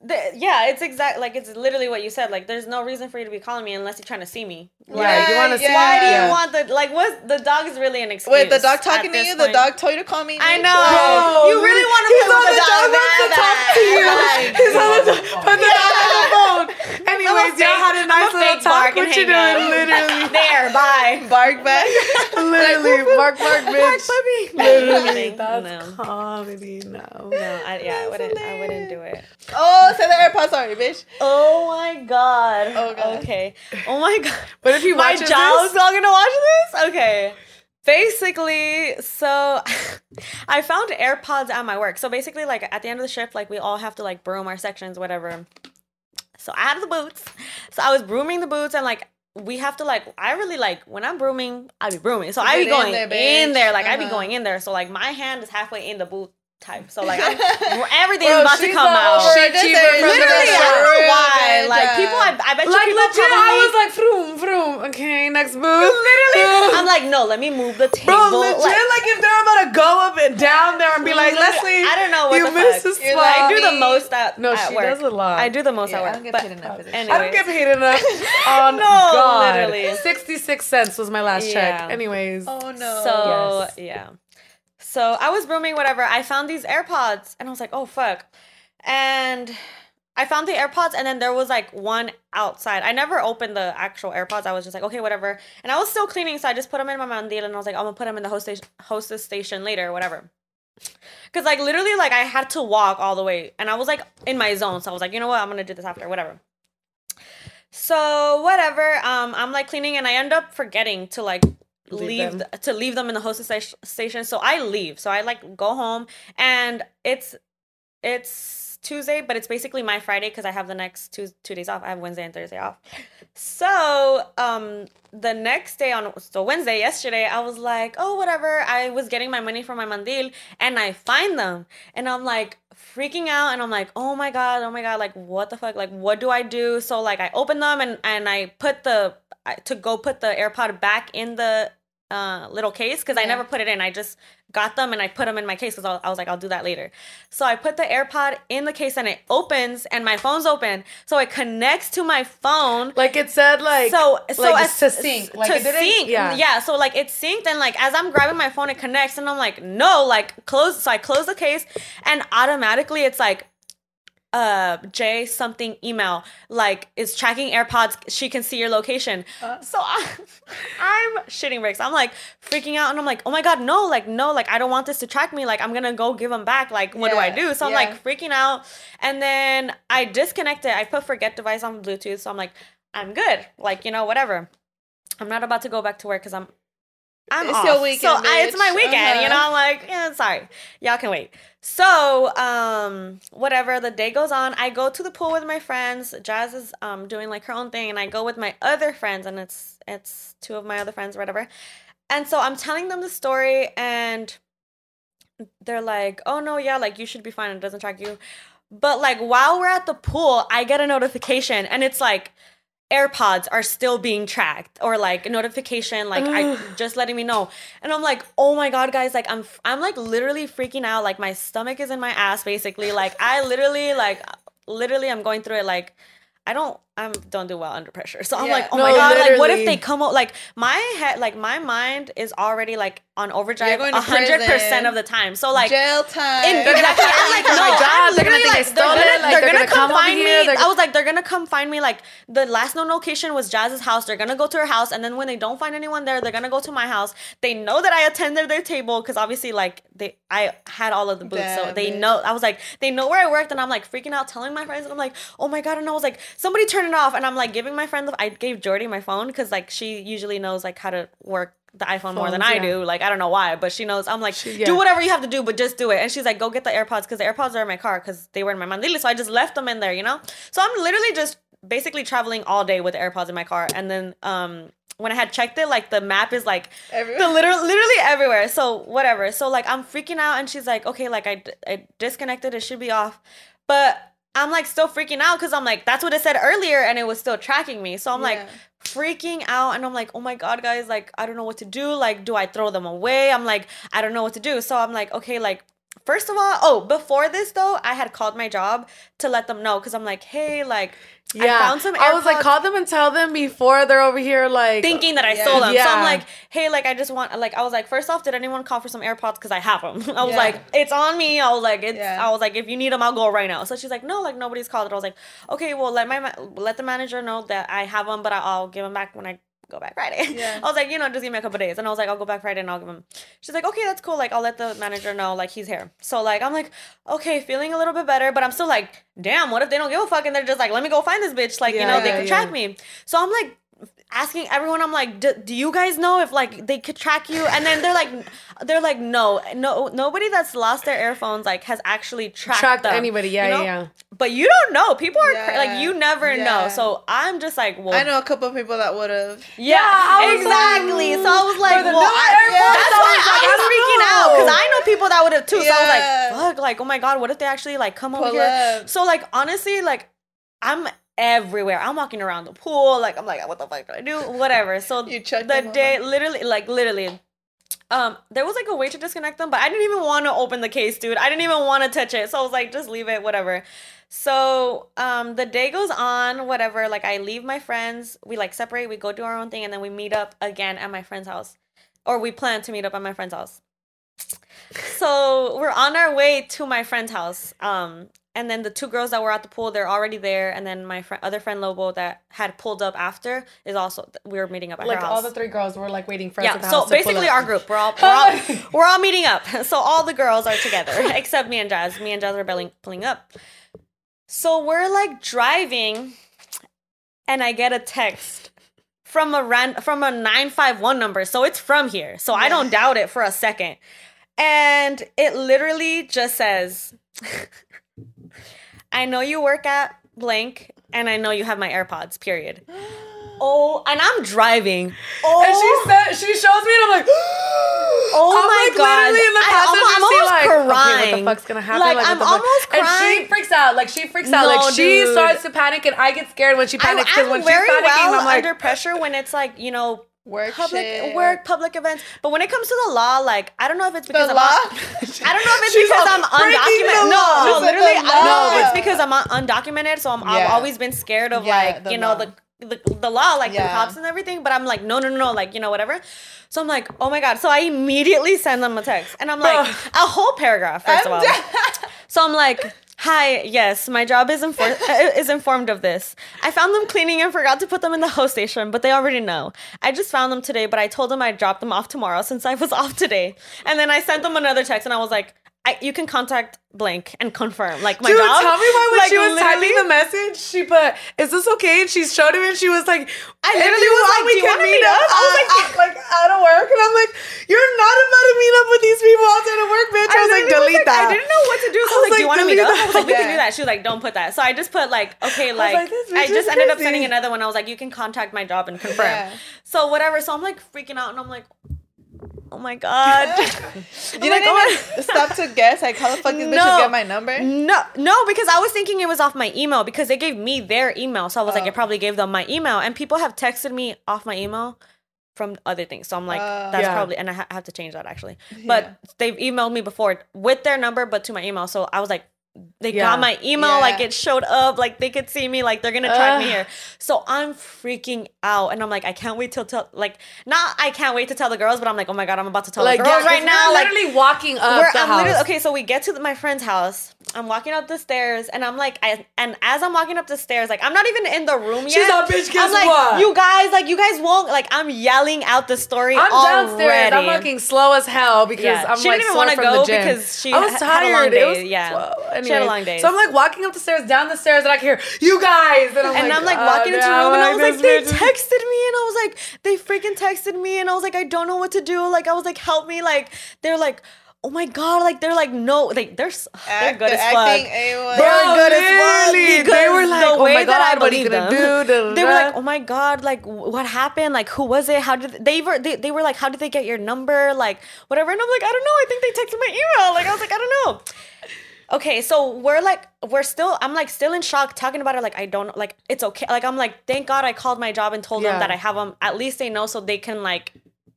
The, yeah, it's exact like it's literally what you said. Like, there's no reason for you to be calling me unless you're trying to see me. Like, yeah, you want to Yeah, see? why do you yeah. want the like? What the dog is really an excuse. wait, the dog talking to this you. The dog told you to call me. I know. Bro, you really want to he's on the the dog dog wants to talk to you. [laughs] Like, He's on the dog. [laughs] Put the dog on the phone. Anyways, y'all had a I'm nice a little talk. and What you hang up. Literally, [laughs] there, bye. Bark back. literally, bark, bark, bitch. puppy. Literally, that's comedy. No. No, I, yeah, I wouldn't. I wouldn't do it. oh, [laughs] say the AirPods. Sorry, bitch. Oh my god. Oh, God. Okay. Oh my god. But if he My watches job's not gonna watch this. Okay. Basically, so [laughs] I found AirPods at my work. So basically, like at the end of the shift, like we all have to like broom our sections, whatever. So I had the boots. So I was brooming the boots and like we have to like I really like when I'm brooming, I be brooming. So I be Get in going there, in there, like I be Uh-huh. going in there. So like my hand is halfway in the boot type. So like I'm, [laughs] everything Bro, is about to come out. overachiever Just from the Literally, I don't know why. Like people, I, I bet you like people legit, probably. I was like, vroom, vroom. Okay, next move. Literally, I'm like, no, let me move the table. Bro, legit, like, if they're about to go up and down there and be like, Lesley, I don't know what you the missed fuck. the You're like, I do the most at No, at she work. does a lot. I do the most Yeah, at I work. don't get but paid enough anyways. I don't get paid enough. [laughs] On No, God. literally. 66 cents was my last Yeah. check. Anyways. Oh no. So Yes. yeah. So I was brooming, whatever. I found these AirPods and I was like, oh fuck. And I found the AirPods and then there was like one outside. I never opened the actual AirPods. I was just like, okay, whatever. And I was still cleaning, so I just put them in my mandil and I was like, I'm gonna put them in the host hostess station later, whatever. Cause like literally, like I had to walk all the way, and I was like in my zone. So I was like, you know what, I'm gonna do this after, whatever. So whatever. Um, I'm like cleaning, and I end up forgetting to like Leave leave, them. to leave them in the hostess station. So I leave. So I like go home, and it's it's Tuesday, but it's basically my Friday because I have the next two two days off. I have Wednesday and Thursday off. So um the next day on so Wednesday yesterday I was like oh whatever I was getting my money from my mandil and I find them and I'm like freaking out and I'm like oh my god oh my god like what the fuck like what do I do so like I open them and and I put the I- to go put the AirPod back in the uh little case because I never put it in. I just got them and I put them in my case because I, was like I'll do that later. So I put the AirPod in the case and it opens and my phone's open. So it connects to my phone. Like it said, like, so so like as to sync. Like to it didn't- sync. yeah. yeah so like it synced and like as i'm grabbing my phone it connects and i'm like no like close so i close the case and automatically it's like uh J something email like is tracking AirPods. She can see your location. Uh. so I, [laughs] I'm shitting bricks. I'm like freaking out, and I'm like, oh my god, no, like no, like I don't want this to track me. Like I'm gonna go give them back. Like what do I do? So I'm yeah. like freaking out, and then I disconnect it. I put forget device on Bluetooth. So I'm like, I'm good. Like you know whatever. I'm not about to go back to work because I'm. I'm It's off. your so weekend, I, it's my weekend, you Uh-huh. know. I'm like, yeah, sorry, y'all can wait. So, um, whatever. The day goes on. I go to the pool with my friends. Jazz is um doing like her own thing, and I go with my other friends, and it's it's two of my other friends, or whatever. And so I'm telling them the story, and they're like, "Oh no, yeah, like you should be fine. It doesn't track you." But like while we're at the pool, I get a notification, and it's like. AirPods are still being tracked or like notification like I just letting me know. And I'm like, "Oh my god, guys, like I'm I'm like literally freaking out. Like my stomach is in my ass basically. Like I literally like literally I'm going through it like I don't I don't do well under pressure. So I'm Yeah. like, oh No, my god, like what if they come out? Like my head, like my mind is already like on overdrive going hundred percent of the time. So like. Jail time. In, exactly. I'm like, no, oh my job, I'm they're gonna literally think I like, stole they're gonna, like, they're they're gonna gonna come come find here, me. they're- I was like, they're gonna come find me. Like the last known location was Jazz's house. They're gonna go to her house, and then when they don't find anyone there, they're gonna go to my house. They know that I attended their table because obviously, like they, I had all of the booths, so they bitch. know. I was like, they know where I worked, and I'm like freaking out, telling my friends, and I'm like, oh my god, and I was like, somebody turn off, and I'm like giving my friend, I gave Jordy my phone because like she usually knows like how to work the iPhone more than I yeah. do. Like I don't know why, but she knows. I'm like, She- do whatever you have to do, but just do it. And she's like, go get the AirPods because the AirPods are in my car because they were in my mandili. So I just left them in there, you know. So I'm literally just basically traveling all day with the AirPods in my car, and then um. When I had checked it, like the map is like Everywhere. the literal, literally everywhere. So whatever. So like I'm freaking out, and she's like, "Okay, like I, I disconnected. It should be off," but I'm like still freaking out because I'm like, that's what it said earlier, and it was still tracking me. So I'm like freaking out, and I'm like, oh my god, guys, like I don't know what to do. Like, do I throw them away? I'm like, I don't know what to do. So I'm like, okay, like. First of all, oh, before this though, I had called my job to let them know because I'm like, hey, like, Yeah. I found some. I was like, call them and tell them before they're over here, like thinking that I Yeah. stole them. So I'm like, hey, like I just want like I was like, first off, did anyone call for some AirPods? Because I have them. [laughs] I was Yeah. like, it's on me. I was like, it's. Yeah. I was like, if you need them, I'll go right now. So she's like, no, like nobody's called. And I was like, okay, well let my ma- let the manager know that I have them, but I'll give them back when I go back Friday. [laughs] Yeah. I was like, you know, just give me a couple days. And I was like, I'll go back Friday and I'll give him. She's like, okay, that's cool. Like I'll let the manager know like he's here. So like I'm like, okay, feeling a little bit better, but I'm still like, damn, what if they don't give a fuck and they're just like, let me go find this bitch. Like you know, they can yeah. track me. So I'm like asking everyone i'm like do, do you guys know if like they could track you and then they're like they're like no no nobody that's lost their earphones like has actually tracked, track them, anybody. Yeah, you know? yeah, yeah. but you don't know people are cra- Yeah, like you never yeah. know so i'm just like well I know a couple of people that would have. yeah, I was exactly like, so i was like well new I, AirPods, that's I why was i like, was I don't freaking out because know. i know people that would have too so i was like fuck like oh my god what if they actually like come over Pull here so like honestly like i'm everywhere. I'm walking around the pool like i'm like what the fuck do i do? Whatever. So [laughs] the day all? literally like literally um there was like a way to disconnect them but i didn't even want to open the case dude. I didn't even want to touch it. So i was like just leave it whatever. So um the day goes on whatever like i leave my friends we like separate we go do our own thing and then we meet up again at my friend's house. Or we plan to meet up at my friend's house. So we're on our way to my friend's house um and then the two girls that were at the pool they're already there and then my friend other friend lobo that had pulled up after is also we were meeting up at Like all the three girls were like waiting for us. yeah, at the so house to pull basically our group, we're all [laughs] we're all, we're all meeting up. [laughs] So all the girls are together [laughs] except me and Jazz. Me and Jazz are belling, pulling up. So we're like driving, and I get a text from a ran from a nine five one number. So it's from here. So I don't doubt it for a second, and it literally just says, "I know you work at blank, and I know you have my AirPods." Period. [gasps] Oh, and I'm driving. Oh, And she oh. said, she shows me, and I'm like, [gasps] Oh I'm my like God. literally in the passenger I'm- I'm seat, almost like, okay, what crying. the fuck's gonna happen? Like, what I'm the fuck- almost And she freaks out. Like she freaks out. No, like she dude. starts to panic, and I get scared when she panics because when she's panicking, well I'm like, under pressure when it's like you know Work public shit. work, public events. But when it comes to the law, like I don't know if it's because The I'm law? un- [laughs] I don't know if it's She's because I'm undocumented. No, law." no, literally, the I don't know if it's because I'm undocumented. So I'm, yeah. I've always been scared of Yeah, like you know law. the. The, the law, like the cops and everything, but I'm like, no, no, no, no, like, you know, whatever. So I'm like, oh my God. So I immediately send them a text and I'm like, Ugh. a whole paragraph, 1st of all. [laughs] So I'm like, hi, yes, my job is, infor- [laughs] uh, is informed of this. I found them cleaning and forgot to put them in the host station, but they already know. I just found them today, but I told them I'd drop them off tomorrow since I was [laughs] off today. And then I sent them another text and I was like, I, you can contact blank and confirm. Like my Dude, job. tell me why when like, she was typing the message, she put, "Is this okay?" And she showed him, and she was like, I literally was want, like, we "Do you can meet meet up." up? I was like, [laughs] "I- like out of work, and I'm like, "You're not about to meet up with these people outside of work, bitch." I, was like, "Delete that." I didn't know what to do. So I was I was like, do you want to meet up? I was like, we can do that. She was like, don't put that. So I just put like, okay, was like, like, I just ended up sending another one. I was like, you can contact my job and confirm. Yeah. So whatever. So I'm like freaking out and I'm like, oh my God. You I'm didn't like, oh even stop to guess like how the fuck these No. bitches get my number? No, no, because I was thinking it was off my email because they gave me their email. So I was like, Oh. it probably gave them my email. And people have texted me off my email from other things. So I'm like, Oh. that's Yeah. probably, and I ha- have to change that actually. But Yeah. they've emailed me before with their number, but to my email. So I was like, they Yeah. got my email, Yeah. like it showed up, like they could see me, like they're gonna track me here. So I'm freaking out, and I'm like, I can't wait till tell like not I can't wait to tell the girls, but I'm like, oh my god, I'm about to tell like the girls yeah, right now, we're like literally walking up the I'm house. literally okay. So we get to the, my friend's house. I'm walking up the stairs, and I'm like, I and as I'm walking up the stairs, like I'm not even in the room yet. She's like, "Bitch, guess I'm like, what?" you guys, like you guys won't like. I'm yelling out the story. I'm downstairs. I'm already. looking slow as hell because Yeah. I'm She like didn't even wanna go because she I was tired. had a long It was day, yeah. well, She had a long day. So I'm like walking up the stairs, down the stairs, and I can hear you guys, and I'm and like, I'm like oh, walking into the room, and I was like, they texted me, and I was like, they freaking texted me, and I was like, I don't know what to do. Like, I was like, help me. Like, they're like, oh my god, like they're like, no, like they're [sighs] they're good as fuck. They were Bro, good as fuck they were like, the "Oh my way that I God, what are you gonna them. do? Da, da, They were like, "Oh my god, like what happened? Like who was it? How did they were they, they were like, how did they get your number? Like whatever." And I'm like, "I don't know. I think they texted my email." Like I was like, "I don't know." Okay, so we're like we're still I'm like still in shock talking about it like I don't like it's okay. Like I'm like, "Thank God I called my job and told Yeah. them that I have them. At least they know so they can like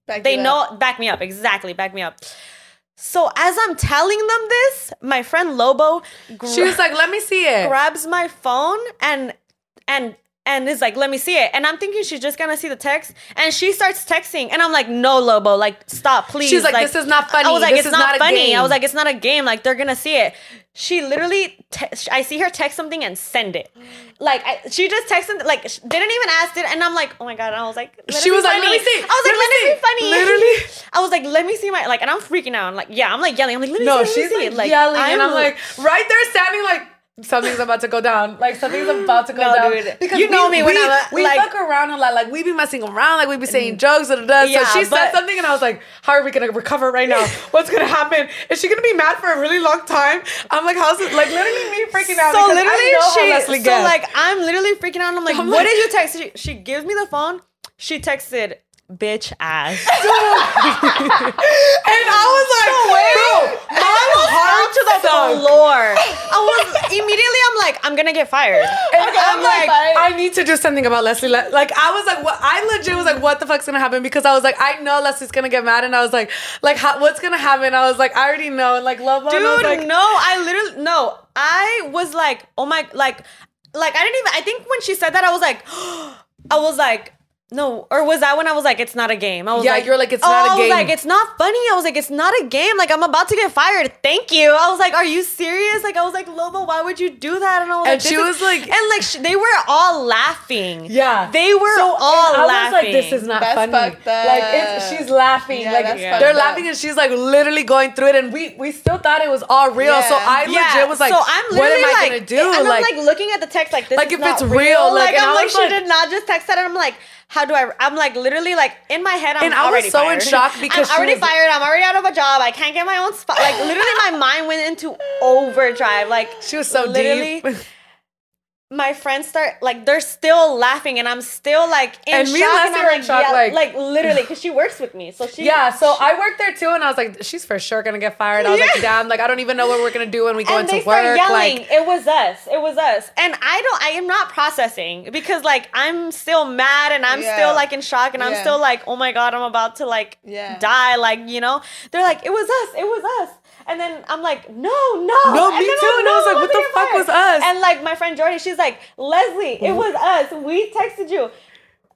Back they know up. back me up exactly back me up so as i'm telling them this my friend lobo gra- She was like, let me see it. grabs my phone and and and is like let me see it and i'm thinking she's just gonna see the text and she starts texting and i'm like no lobo like stop please She's like, "This is not funny. i was like This it's is not, not funny game." i was like it's not a game like they're gonna see it she literally te- i see her text something and send it like I, she just texted like didn't even ask it and i'm like oh my god and i was like let She was like, funny. "Let me see. i was like Let let, it be funny Literally. [laughs] i was like let me see my like and i'm freaking out I'm like yeah i'm like yelling i'm like let me No, see, me she's see. like, yelling, and I'm I'm- like right there standing like something's about to go down. Like something's about to go No, down. dude. You know me when we, I'm, we like- fuck around a lot. Like we be messing around. Like we be saying mm. jokes. Da, da, da. Yeah, so she said something, and I was like, "How are we gonna recover right now? [laughs] What's gonna happen? Is she gonna be mad for a really long time?" I'm like, "How's it?" Like literally me freaking out. So because I literally, she so gets. like I'm literally freaking out. And I'm like, I'm what like- did you text? She, she gives me the phone. She texted, "Bitch ass." and I was like, "Bro, my heart to the sunk. floor. I was immediately. I'm like, I'm gonna get fired. And I'm I'm like, like- I need to do something about Lesley. Like, I was like, what? I legit was like, what the fuck's gonna happen? Because I was like, I know Lesley's gonna get mad, and I was like, like, how, what's gonna happen? I was like, I already know. And like, love, Dude, like, no, I literally no. I was like, oh my, like, like I didn't even. I think when she said that, I was like, I was like. No, or was that when I was like, it's not a game? I was Yeah, like, you're like, it's oh, not a oh, I was game. like, it's not funny. I was like, it's not a game. Like, I'm about to get fired. Thank you. I was like, are you serious? Like, I was like, Lobo, why would you do that? And I was And like, she was is- like- and like, sh- they were all laughing. yeah, they were So, all and I laughing. was like, this is not That's funny. fucked up. Like, it's, she's laughing. Yeah, like, that's they're up. laughing, and she's like literally going through it, and we we still thought it was all real. So I legit was like, so I'm what literally am I like, gonna do? And like, I'm like looking at the text like this. Like, is if not it's real, like, like I'm like, was she did not just text that, and I'm like, how do I? I'm like literally like in my head, I'm And I was already so in fired. shock [laughs] because I'm already was- fired. I'm already out of a job. I can't get my own spot. Like literally, my [laughs] mind went into overdrive. Like she was so literally, deep. [laughs] my friends start like they're still laughing, and I'm still like in And shock. me and and I'm like, shock, yeah, like- like literally, because she [sighs] works with me, so she Yeah, so I worked there too, and I was like, she's for sure gonna get fired. I was like, Yeah. damn, like I don't even know what we're gonna do when we go and into they start work. yelling. Like, it was us. It was us. And I don't. I am not processing because like I'm still mad and I'm Yeah. still like in shock and I'm still like, oh my god, I'm about to like Yeah. die. Like you know, they're like, it was us. It was us. And then I'm like, no, no. No, And me too. I'm, And I was like, what the fuck was us? And like my friend Jordy, she's like, Lesley, it was us. We texted you.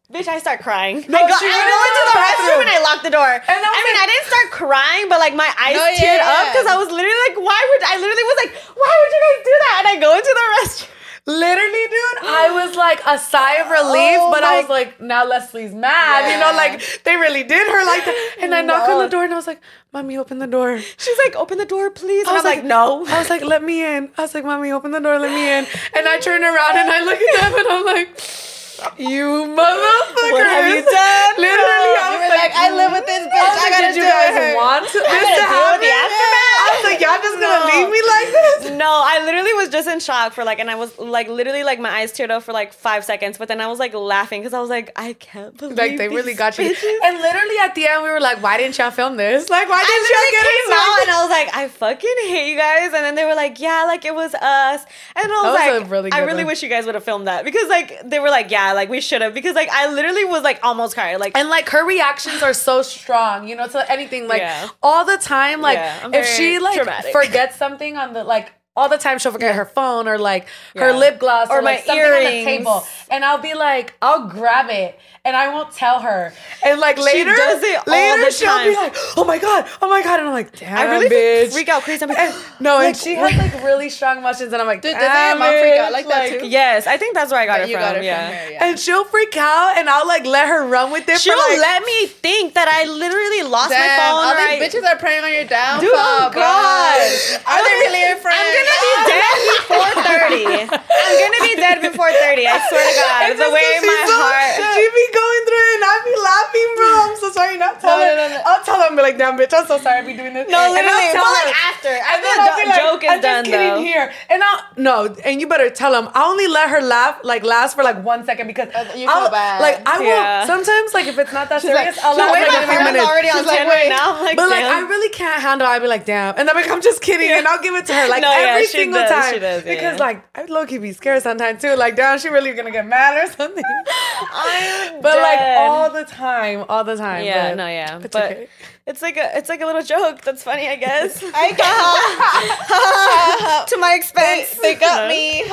Bitch, I start crying. No, I go, she I go into the the restroom and I lock the door. And I I mean, like- I didn't start crying, but like my eyes No, yeah, teared up because I was literally like, why would I literally was like, why would you guys do that? And I go into the [laughs] restroom. Literally, dude, I [gasps] was like a sigh of relief, Oh but I was like, now Lesley's mad. You know, like they really did her like that. And I knock on the door, and I was like, mommy, open the door. She's like, open the door, please. I was I'm like, no. I was like, let me in. I was like, mommy, open the door, let me in. And I turn around and I look at them and I'm like, you motherfuckers. What have you done? Literally, I was were like, I live with this bitch. I like, gotta did you guys it. want this to happen? the aftermath. I was like, y'all just gonna No. leave me like this? No, I literally was just in shock for like, and I was like, literally, like my eyes teared up for like five seconds, but then I was like laughing because I was like, I can't believe Like they really got you. bitches. And literally at the end, we were like, why didn't y'all film this? Like, why didn't y'all get came us out and I was like, I fucking hate you guys. And then they were like, yeah, like it was us. And I was, was like, really I really one. wish you guys would have filmed that because like they were like, yeah, like we should have because like I literally was like almost crying. Like And like her reactions are so strong, you know, to anything. Like Yeah. all the time, like Yeah, if she like dramatic. forgets something on the like all the time she'll forget her phone or like her lip gloss or, Or like my something on the earrings. table, and I'll be like, I'll grab it and I won't tell her, and like later, She does it all later the she'll be time. like, oh my god, oh my god, and I'm like, damn, I really bitch. freak out crazy. I'm like, And- [gasps] no, and Like, she [laughs] has like really strong emotions, and I'm like, Dude, doesn't your damn, mom freak out bitch, like that too? yes, I think that's where I got But it from. got it yeah. from her, yeah. and she'll freak out, and I'll like let her run with it. She'll for, like, let me think that I literally lost my phone. all these I, bitches are preying on your downfall, Dude, oh bro. God. Are they really your friends? I'm gonna be [laughs] dead before 30. I'm gonna be dead before 30. I swear to God. It's The way my so- heart. She be going through it and I be laughing, bro. I'm so sorry. Not tell No, her. no, no, no. I'll tell her. I'm be like, damn, bitch. I'm so sorry. I be doing this. No, And I'll literally. tell But her. like after. And then I'll be like, joke is I'm done just kidding though. here. And I'll no, and you better tell him. I only let her laugh like last for like one second because you feel bad. Like I will Yeah. sometimes like if it's not that She's like- serious, I'll she's laugh like, like, a few minutes. already on She's like, wait. now. I'm like, But like. I really can't handle. I'd be like, damn, and I'm like, I'm just kidding, and I'll give it to her like No, yeah, every she single does, time she does, yeah, because like I low key be scared sometimes too. Like, damn, she really gonna get mad or something. [laughs] I'm but like all the time, all the time. Yeah, but no, yeah. it's But okay. it's like a it's like a little joke. That's funny, I guess. [laughs] I got [laughs] to my expense. They got me.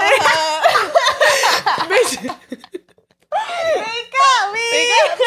Bitch. They got me. They got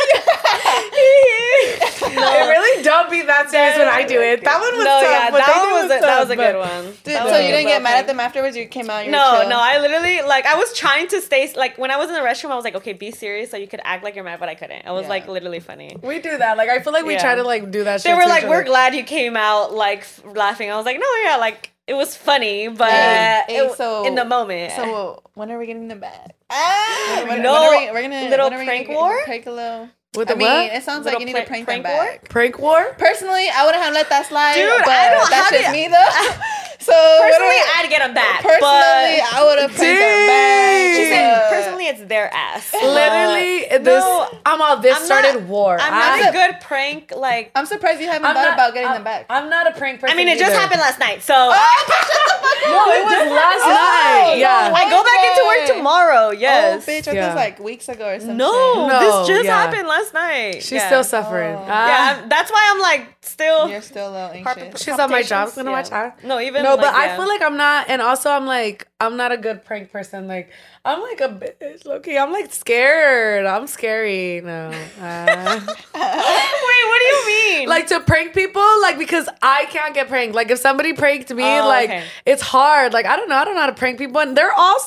It really don't be that serious when I do it. That one was no, tough. yeah, but that one do was a, that was a good one. Dude, That was so you didn't get little mad at them afterwards? You came out. You were No, chill. no, I literally like I was trying to stay like when I was in the restroom, I was like, okay, be serious, so you could act like you're mad, but I couldn't. I was Yeah. like literally funny. We do that. Like I feel like we Yeah. try to like do that. Shit. They were like, "We're glad you came out like f- laughing." I was like, "No, yeah, like it was funny, but Hey, hey, it- so- in the moment." So when are we getting them back? Ah, When, no, when are we, we're gonna little are we prank war. Prank a little. With I the mean, what? it sounds Little like you need to prank- prank, them war? back. Prank war? Personally, I wouldn't have let that slide. Dude, but I don't- that's how just do me though. [laughs] so Personally, what do I'd get them back. personally, but I would have pranked them back. She said, "Personally, it's their ass." Literally, But- this. no, I'm all. This I'm started not- war. I'm not a good prank. Like, I'm surprised you haven't I'm thought not- about getting I'm- them back. I'm not a prank person. I mean, it just either. happened last night, so oh, [laughs] [laughs] No, it was last Oh, night. Yeah. I go back into work tomorrow. Yes. Oh, bitch, I Yeah. was like weeks ago or something. No, No, this just happened last night. She's yeah. still suffering. Oh. Ah. Yeah, I'm- that's why I'm like still. You're still a little Harp- anxious. She's on my job. palpitations, Gonna yeah. watch her. No, even No, but like, I feel like I'm not, and also I'm like I'm not a good prank person. Like I'm like a bitch, Loki. I'm like scared. I'm scary. No, uh, [laughs] Wait, what do you mean? like to prank people, like because I can't get pranked. Like if somebody pranked me, Oh, like okay. it's hard. Like I don't know. I don't know how to prank people, and they're all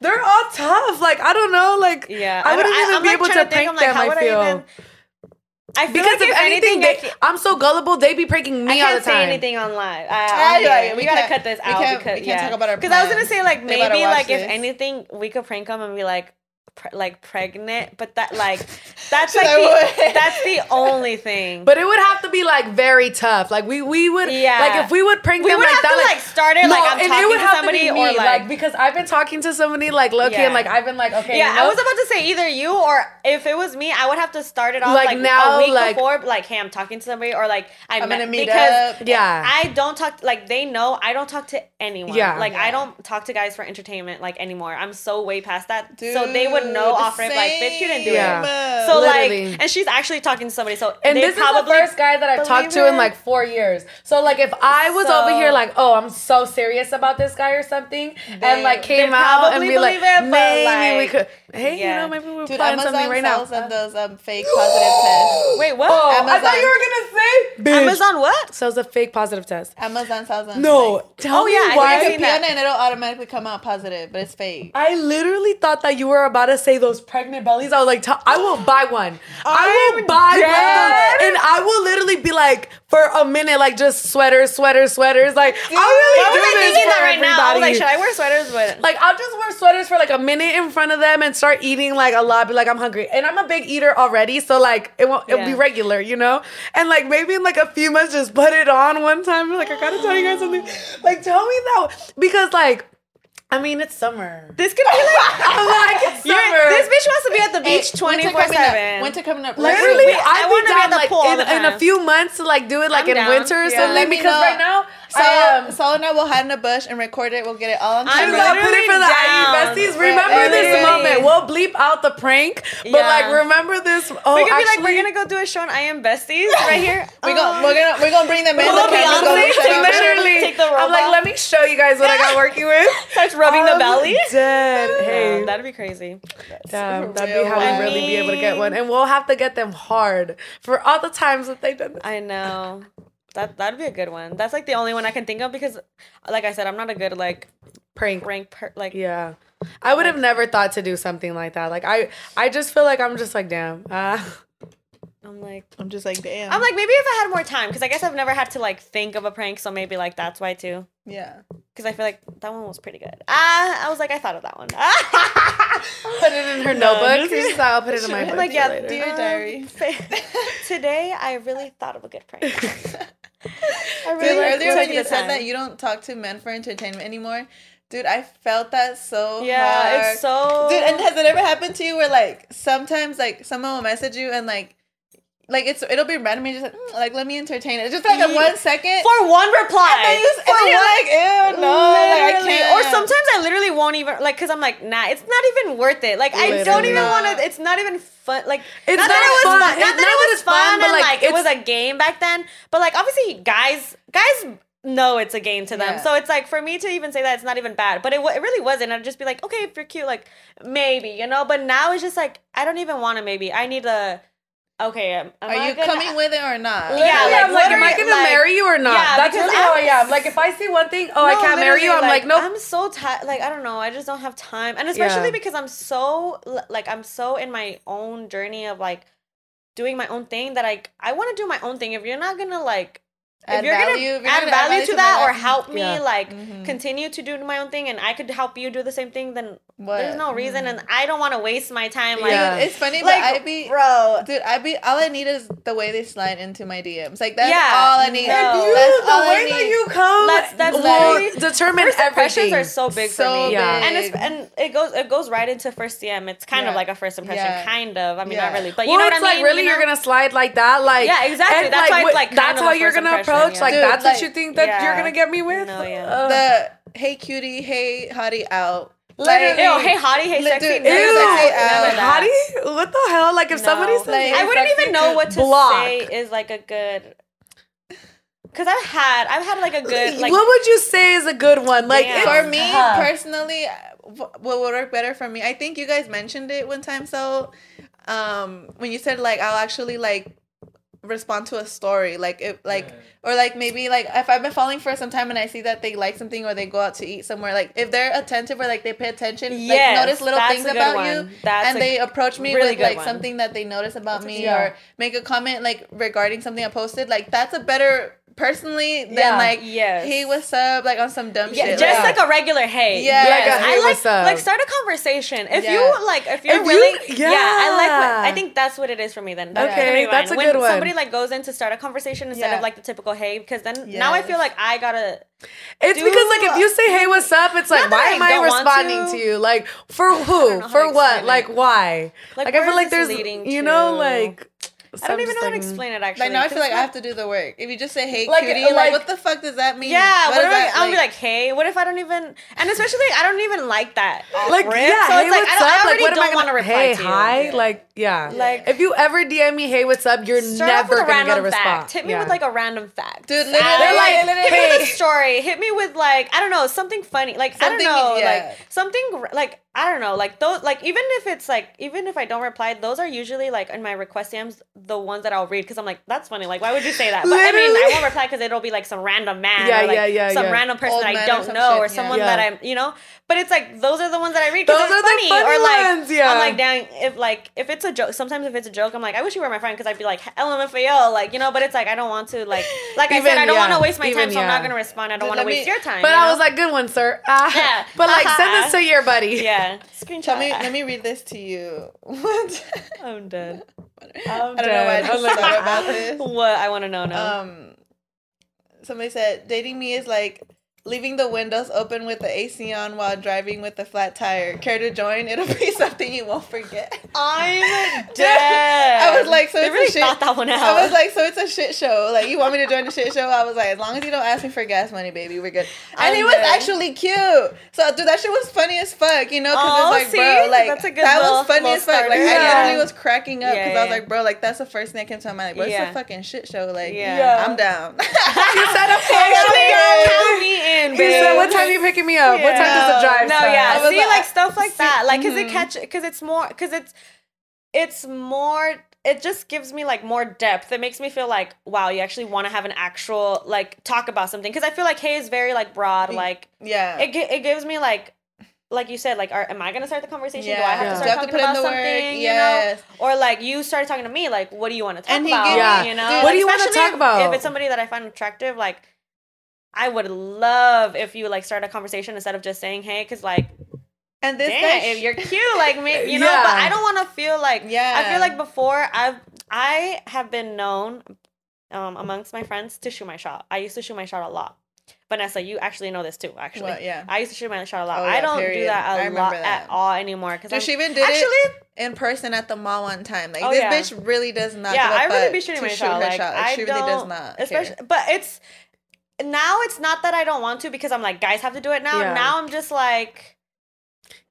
they're all tough. Like I don't know. Like yeah, I wouldn't even I'm, be like, able to trying prank think, like, them. how I feel. even- I feel because like if anything, anything they, I'm so gullible. They be pranking me I can't the time. say anything online. Uh, on right. We, We gotta cut this we out can't- because we can't yeah. talk about our Because I was gonna say like maybe like if anything we could prank them and be like. Pre- like pregnant, but that like [laughs] that's like like, the, that's the only thing. But it would have to be like very tough. Like we we would Yeah. like if we would prank we them would like have that to like like start it like I'm talking to somebody be or me, like, because I've been talking to somebody like Loki Yeah. and like I've been like okay yeah, you know? I was about to say either you or if it was me, I would have to start it off Like, like, now, a week like- before, like hey, I'm talking to somebody or like I I'm met gonna meet because up. Yeah. I don't talk like they know I don't talk to anyone. Yeah. like I don't talk to guys for entertainment like anymore. I'm so way past that. so they would know Dude, off rip like bitch, you didn't do Yeah. it. So Literally. like, and she's actually talking to somebody. So and they this probably is the first guy that I've talked believe to in like four years. So like if I was So- over here like, oh, I'm so serious about this guy or something, and like came out and probably be like, believe it, but, maybe we could, hey, you know, maybe we're Dude, planning Amazon something right now. sells them those um, fake positive [gasps] tests. wait, what? Oh, I Amazon. thought you were gonna say bitch. Amazon what? sells a fake positive test. Amazon sells them. No, like, tell Oh, me yeah, I think why. I've you seen pee on that. it and it'll automatically come out positive, but it's fake. I literally thought that you were about to say those pregnant bellies. I was like, I will buy one. I will I'm buy dead. one. And I will literally be like, for a minute, like just sweaters, sweaters, sweaters. Like, I Why really was do I this thinking for that right now? I was like, should I wear sweaters? But Like I'll just wear sweaters for like a minute in front of them and start eating like a lot. Be like I'm hungry, and I'm a big eater already, so like it won't it'll be regular, you know. And like maybe in like a few months, just put it on one time. Like I gotta tell you guys something. Like tell me that because like I mean it's summer. this could be like. [laughs] I'm like it's summer. this bitch wants to be at the beach winter twenty four coming seven. Winter coming up. Literally, Literally, I I'd wanna be be at down the like pool all in, the in a few months to like do it like I'm in down. winter or Yeah. something because know. right now Saul, am. Saul and I will hide in a bush and record it. We'll get it all on I'm camera. I'll put it for the down. IE besties. For Remember this everybody. moment. We'll bleep out the prank, but Yeah. like remember this. Oh, we could be like, actually, we're gonna go do a show on I Am Besties right [laughs] here. We gon' we're gonna we're gonna bring them in. Pull the up camera, go Beyonce, look take the them. literally. Take the I'm like, let me show you guys what I got [laughs] working with. Starts rubbing the I'm belly. Dead. Hey, Yeah, that'd be crazy. damn, that'd be how I we really be able to get one, and we'll have to get them hard for all the times that they've done. This. I know. That that'd be a good one. That's like the only one I can think of because, like I said, I'm not a good like Prank. rank per like. Yeah. I would have never thought to do something like that. Like I, I just feel like I'm just like, damn. [laughs] Uh, I'm like, I'm just like, damn. I'm like maybe if I had more time because I guess I've never had to like think of a prank, so maybe like that's why too. yeah. Because I feel like that one was pretty good. Ah, I was like, I thought of that one. [laughs] put it in her No, notebook. just- She's [laughs] I'll put it in my I'm book. like, yeah, later. Dear Um, diary. Today, I really thought of a good prank. I Dude, earlier when you said time. that you don't talk to men for entertainment anymore, dude, I felt that so yeah, hard. it's so. Dude, and has it ever happened to you where like sometimes like someone will message you and like like it's it'll be random and just like, mm, like let me entertain it just like a one second for one reply. and then, and For then you're like ew no like I can't Or sometimes I literally won't even like because I'm like, nah, it's not even worth it. Like I don't even want to. It's not even fun. Like It's not, not that it was fun. fun. It's Not that not it was fun, but, like, like, it was a game back then. But like obviously guys, guys know it's a game to them. Yeah. So it's like for me to even say that it's not even bad. But it it really wasn't. I'd just be like, okay, if you're cute, like maybe you know. But now it's just like I don't even want to. Maybe I need a. Okay, am, am are I you gonna- coming with it or not Yeah, Yeah, like, I'm like, am I gonna like- marry you or not? Yeah, That's because really how I I'm- Like, if I see one thing, oh, I can't marry you, I'm literally, like, nope. I'm so tired. Like I don't know. I just don't have time, and especially Yeah. because I'm so like I'm so in my own journey of like doing my own thing that I I want to do my own thing. If you're not gonna like. Add if you're value, gonna if you're add gonna value to my that or help me Yeah. like Mhm. continue to do my own thing and I could help you do the same thing, then What? there's no reason and I don't want to waste my time like Yeah. It's funny like but I be bro. dude I be all I need is the way they slide into my DMs like that's Yeah, all I need no. You, that's the all I way that you come That's- that's will determine First impressions everything. are so big So for me. Yeah. And it's and it goes it goes right into first DM. It's kind of like a first impression, Yeah. kind of. I mean, Yeah. not really, but you well, know what I mean. like really you you're gonna slide like that, like Yeah, exactly. That's why it's, like, that's how you're gonna impression, approach. yeah. Like Dude, that's like- what you think that Yeah. you're gonna get me with. No, yeah. Ugh. the hey cutie hey hottie out Literally. Ew, hey hottie, hey sexy. dude, none Ew, sexy out. Hottie? What the hell? Like if somebody says Like, I wouldn't even know what to block. say is like a good. Cause I've had, I've had like a good like. what would you say is a good one? Like Damn. for me tough. personally what would work better for me i think you guys mentioned it one time so um when you said like i'll actually like respond to a story like if like Yeah. or like maybe like if i've been following for some time and i see that they like something or they go out to eat somewhere like if they're attentive or like they pay attention Yes, like notice little things about one. you That's and they approach me really with like one. something that they notice about me yeah. or make a comment like regarding something i posted like that's a better personally than Yeah. like Yes. hey what's up like on some dumb Yeah, shit just like, like a regular hey. Yeah. Like a, hey, I like what's up? like start a conversation. If Yeah. you like, if you're If you- willing, yeah. I like. What. I think that's what it is for me. Then that's Okay, gonna that's mine. a when good one. somebody like goes in to start a conversation instead Yeah. of like the typical hey, because then now I feel like I gotta. It's Do- because like if you say hey what's up, it's like why I am I responding to. to. you? Like for [laughs] who? For what? Like why? Like, Like, I feel like there's leading you know like I don't even know how to explain it actually. Like now I feel like I have to do the work. If you just say "Hey, Like, cutie," like- like, what the fuck does that mean? Yeah, What what is if I, that, I'll be like, hey, what if I don't even, and especially I don't even like that. Like rip, yeah, so hey, it's like what's I, don't, up? I Like already what am I don't want to gonna reply hey to you. hi? Like yeah, Like- if you ever DM me hey what's up, you're never with a gonna get a random response. fact. Hit me with like a random fact. Dude, Add, literally, like, literally, hit me with hey. a story. Hit me with like I don't know something funny. Like I don't know, like something like I don't know, like those. Like even if it's like even if I don't reply, those are usually like in my request DMs the ones that I'll read because I'm like that's funny. Like why would you say that? But I mean I won't reply because it'll be like some random man Yeah, or like yeah, yeah, some yeah. random person Old that I don't some know shit, or yeah. someone Yeah. that I'm you know. But it's like those are the ones that I read because Those it's are the funny. funny or like ones, yeah. I'm like dang if like if it's a joke. Sometimes if it's a joke, I'm like I wish you were my friend because I'd be like LMFAO like you know. But it's like I don't want to like like I said I don't yeah, want to waste my even, time, so I'm not gonna respond. I don't want to waste your time. But I was like, good one, sir. Ah. [laughs] Yeah. But like, send this [laughs] to your buddy. yeah, screenshot. Let me let me read this to you. [laughs] What? I'm dead. [laughs] I don't know why I just thought about [laughs] this. What I want to know now. Um, somebody said dating me is like leaving the windows open with the AC on while driving with a flat tire. Care to join? It'll be [laughs] something you won't forget. I'm [laughs] dead. I was like, so they it's really a shit. thought that one out. I was like, so it's a shit show. Like, you want me to join the shit show? I was like, as long as you don't ask me for gas money, baby, we're good. And he I'm was dead. actually cute. So, dude, that shit was funny as fuck, you know? Because Oh, it's like, see? bro, like, That's a good that little- was funny as fuck. Like, starter. I literally was cracking up Yeah, because I was like, bro, like, that's the first thing that came to my mind. Like, bro, it's Yeah. a fucking shit show. Like, Yeah. I'm down. [laughs] You said I'm Actually, Actually, count me in, You babe. said, what time are you picking me up? What time does the drive No, start? yeah. I See, like- like stuff like See- that, like, cause mhm. it catch, cause it's more, cause it's, it's more. It just gives me like more depth. It makes me feel like, wow, you actually want to have an actual like talk about something. Cause I feel like Hey is very like broad. Like yeah. it, it gives me like, like you said, like, are, am I gonna start the conversation? Do I have Yeah. to You start have to talking put in about the work, something? You know, or like you started talking to me, like, what do you want to talk And about? gave Yeah. You know, Dude, What do you wanna talk about? If it's somebody that I find attractive, like. I would love if you like start a conversation instead of just saying hey, because like and this damn, if you're cute, like me, [laughs] you know. Yeah. But I don't want to feel like Yeah. I feel like before I've I have been known um, amongst my friends to shoot my shot. I used to shoot my shot a lot. Vanessa, you actually know this too. Actually, What? Yeah. I used to shoot my shot a lot. Oh, I don't do that a lot that. at all anymore. Because she even did actually, it in person at the mall one time. Like Oh, this yeah. bitch really does not. yeah, I really be shooting my shoot shot. Like. Like, I she don't, really does not. Especially, care. but it's now. It's not that I don't want to because I'm like guys have to do it now. Yeah. Now I'm just like.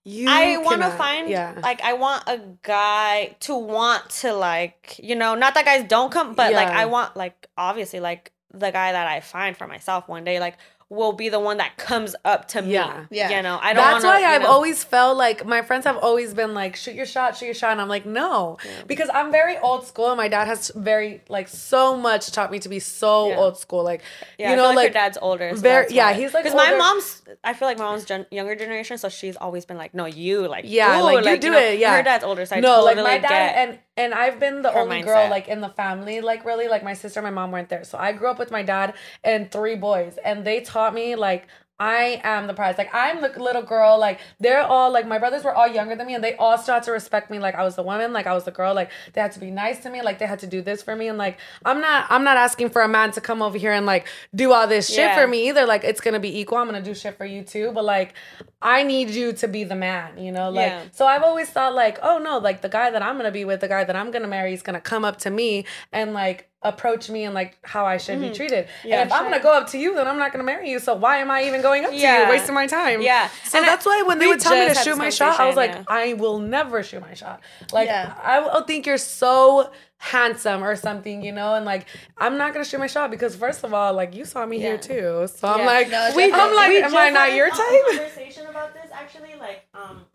You I want to find yeah. like I want a guy to want to like you know not that guys don't come but like I want like obviously like the guy that I find for myself one day like will be the one that comes up to Yeah. me Yeah. you know I don't That's wanna, why I've know- always felt like my friends have always been like, shoot your shot, shoot your shot. And I'm like, no. Because I'm very old school and my dad has very, like, so much taught me to be so Yeah. old school. Like, yeah, you I know, feel like, like, your dad's older so very- that's yeah, he's, like, because my mom's I feel like my mom's gen- younger generation so she's always been like no you like Yeah, ooh, like, you do know, it, yeah. her dad's older so I no, like my dad get and and I've been the her only girl like in the family, like really, like my sister, and my mom weren't there. So I grew up with my dad and three boys, and they taught me like I am the prize. Like I'm the little girl. Like they're all like my brothers were all younger than me, and they all had to respect me. Like I was the woman. Like I was the girl. Like they had to be nice to me. Like they had to do this for me. And like I'm not I'm not asking for a man to come over here and like do all this shit Yeah. for me either. Like it's gonna be equal. I'm gonna do shit for you too. But like I need you to be the man. You know. Like Yeah. so I've always thought like oh no like the guy that I'm gonna be with the guy that I'm gonna marry is gonna come up to me and like approach me and like how I should be treated. Mm-hmm. Yeah, and if I'm gonna go up to you, then I'm not gonna marry you. So why am I even going up to Yeah. you, wasting my time? Yeah. So And I- that's why when they would tell me to shoot my shot, I was like, conversation, I will never shoot my shot. Like Yeah. I will think you're so handsome or something, you know, and like I'm not gonna shoot my shot because first of all, like you saw me here too. So I'm like, No, we, I'm like, We am I not your type? Conversation about this actually, like, um,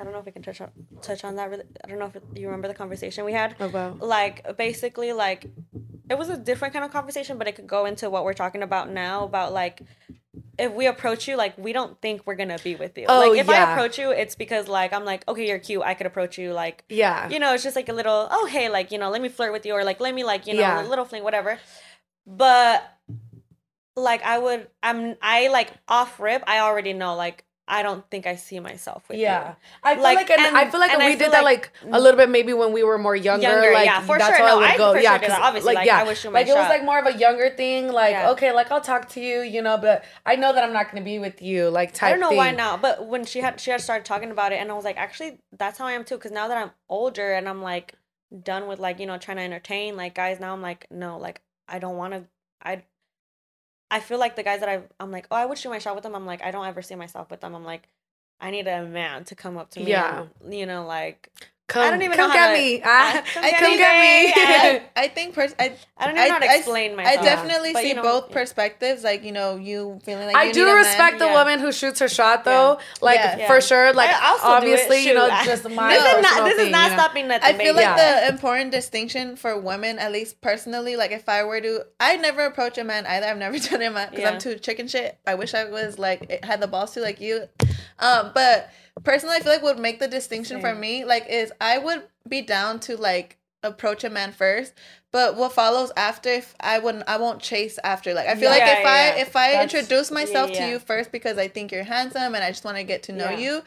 I don't know if we can touch on touch on that. Really, I don't know if you remember the conversation we had. Oh, about Like, basically, like, it was a different kind of conversation, but it could go into what we're talking about now about like. If we approach you, like we don't think we're gonna be with you. Oh, like if I approach you, it's because like I'm like, okay, you're cute. I could approach you. Like, yeah. you know, it's just like a little, oh hey, like you know, let me flirt with you, or like let me like you know, Yeah. a little fling, whatever. But like I would, I'm I like off rip. I already know like I don't think I see myself with you. Yeah, you. I feel Like, like, and, and- I feel like we I did feel that like- like, a little bit maybe when we were more younger. Younger, like, yeah, for that's sure. how No, I would I go. yeah, sure did 'cause, that. Obviously, like, I would shoot my like it was like more of a younger thing. Like Yeah. okay, like I'll talk to you, you know, but I know that I'm not gonna be with you. Like type. I don't know why not, but when she had she had started talking about it, and I was like, actually, that's how I am too. Because now that I'm older and I'm like done with like you know trying to entertain like guys, now I'm like, no, like I don't want to. I I feel like the guys that I I'm like, oh, I would shoot my shot with them. I'm like, I don't ever see myself with them. I'm like, I need a man to come up to me. Yeah. and, you know, like Come, I don't even come know get to- me. I- come get me, me. I, [laughs] I think pers- I I don't even know how to I- explain I definitely But, see you know, both yeah. perspectives. Like you know, you feeling like I you do respect the Yeah. woman who shoots her shot though. Like Yeah. for sure. Like I also do it, obviously, you know, just my [laughs] this is not this is thing, not you know? stopping nothing. I feel like the important distinction for women, at least personally, like if I were to, I never approach a man either. I've never [laughs] done it because I'm too chicken shit. I wish I was like had the balls to like you. Um, but personally, I feel like would make the distinction for me like is I would be down to like approach a man first, But what follows after, if I wouldn't, I won't chase after. Like I feel Yeah, like if I yeah. if I That's- introduce myself to you first because I think you're handsome and I just want to get to know you,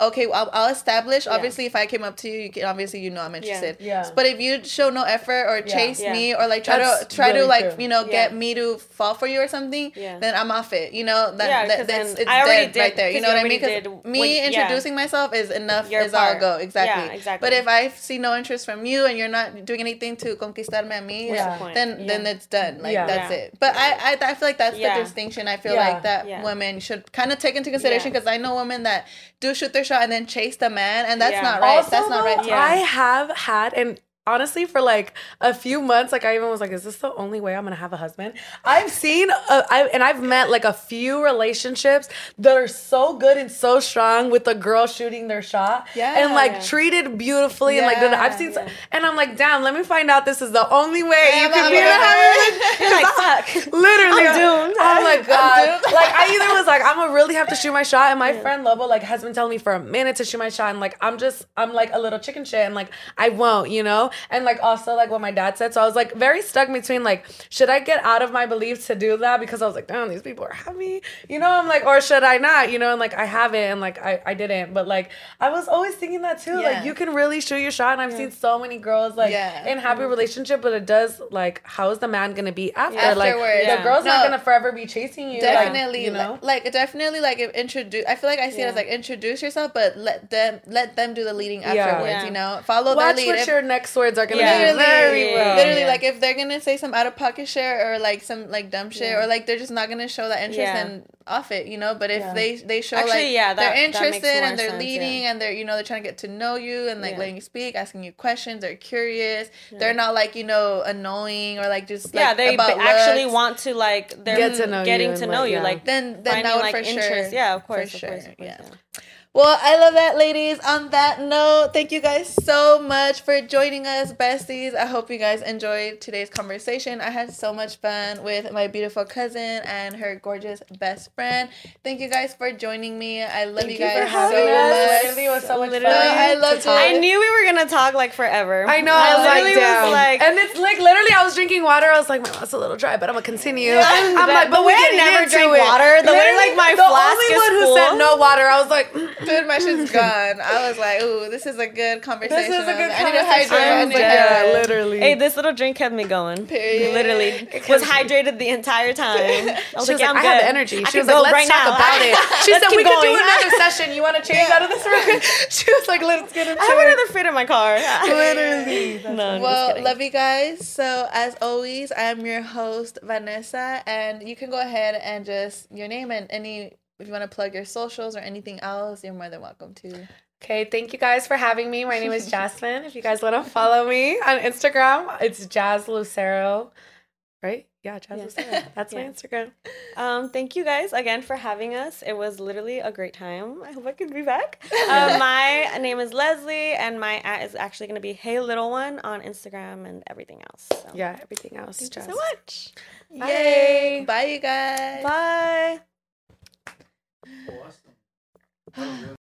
okay, well, I'll, I'll establish. Obviously, if I came up to you, you can obviously you know I'm interested. Yeah. But if you show no effort or chase me or like try That's to try to like true. you know get me to fall for you or something, Yeah. then I'm off it. You know that, Yeah, that that's it's I already dead did- right there. you know what I mean? Because me when- introducing myself is enough. Your is all part. go exactly. Exactly. But if I see no interest from you and you're not doing anything to conquistarme a mí, What's the point? then then it's done. Like Yeah. that's Yeah. it. But I, I I feel like that's Yeah. the distinction. I feel Yeah. like that Yeah. women should kind of take into consideration Yeah. because I know women that do shoot their shot and then chase the man, and that's Yeah. not right. Also, that's not right. though, Yeah. I have had and honestly for like a few months like i even was like is this the only way i'm gonna have a husband i've seen uh, I, and i've met like a few relationships that are so good and so strong with the girl shooting their shot Yeah. and like treated beautifully and like i've seen Yeah. and i'm like damn let me find out this is the only way Yeah, you can be a husband [laughs] like. [laughs] Literally, I'm doomed. Oh [laughs] my god! like I either was like, I'm gonna really have to shoot my shot, and my friend Lobo like has been telling me for a minute to shoot my shot, and like I'm just I'm like a little chicken shit, and like I won't, you know. And like also like what my dad said, so I was like very stuck between like should I get out of my beliefs to do that because I was like, damn, these people are heavy, you know. I'm like, or should I not, you know? And like I haven't, and like I I didn't, but like I was always thinking that too. Yeah. Like you can really shoot your shot, and I've seen so many girls like Yeah. in happy relationship, but it does like how is the man gonna be after? Like the Yeah. girl's not gonna forever be chasing you. like, definitely you know. like, like definitely like if introduce i feel like i see it as like introduce yourself but let them let them do the leading Yeah. afterwards Yeah. you know follow Watch their lead what If- your next words are gonna Yeah. be. Very well. literally Yeah. like if they're gonna say some out of pocket shit or like some like dumb shit Yeah. or like they're just not gonna show that interest Yeah. and off it you know but if Yeah. they they show Actually, like yeah, that- they're interested and they're sense, leading yeah. and they're you know they're trying to get to know you and like Yeah. letting you speak asking you questions they're curious they're not like you know annoying or like just like yeah, they about b- actually looks. want to like they're Get to know getting and, to like, know you, yeah. like then then finding that would like for interest. sure Yeah, of for course, of sure, course, of course, yeah. Yeah. Well, I love that, ladies. On that note, thank you guys so much for joining us, besties. I hope you guys enjoyed today's conversation. I had so much fun with my beautiful cousin and her gorgeous best friend. Thank you guys for joining me. I love Thank you you for guys having so us. much. Literally, it was so much Literally. fun. I loved to talk. it. I knew we were gonna talk like forever. I know. I was like, literally damn. like, and it's like literally, I was drinking water. I was like, my mouth's a little dry, but I'm gonna continue. I'm that- like, the but way we I getting never drink it. water, the way, Literally, like, my the flask only is one who full. said no water, I was like, mm, Dude, my shit's [laughs] gone. I was like, ooh, this is a good conversation. this is a good I need to conversation. hydrate. I need to dead. hydrate. Yeah, literally. Hey, this little drink kept me going. Period. Literally was hydrated the entire time. [laughs] I was She like, was yeah, like, I'm I good. have energy. She was like, let's right talk now. about it. [laughs] She said, keep we could do another session. You want to change out of this room? She was like, let's get into I have another fit in my car. Literally. no, I'm just Well, love you guys. So, as always, I'm your host, Vanessa, and you can go ahead and just your name and any, if you want to plug your socials or anything else, you're more than welcome to. Okay, thank you guys for having me. My name is Jazmin. If you guys want to follow me on Instagram, it's Jazz Lucero. Right? Yeah, Jazz Yeah. Lucero. That's my [laughs] Instagram. Um, thank you guys again for having us. It was literally a great time. I hope I can be back. [laughs] Um, my name is Lesley, and my at is actually going to be Hey Little One on Instagram and everything else. So. Yeah, everything else. Thank you so much. Yay! Bye, you guys. Bye. Awesome.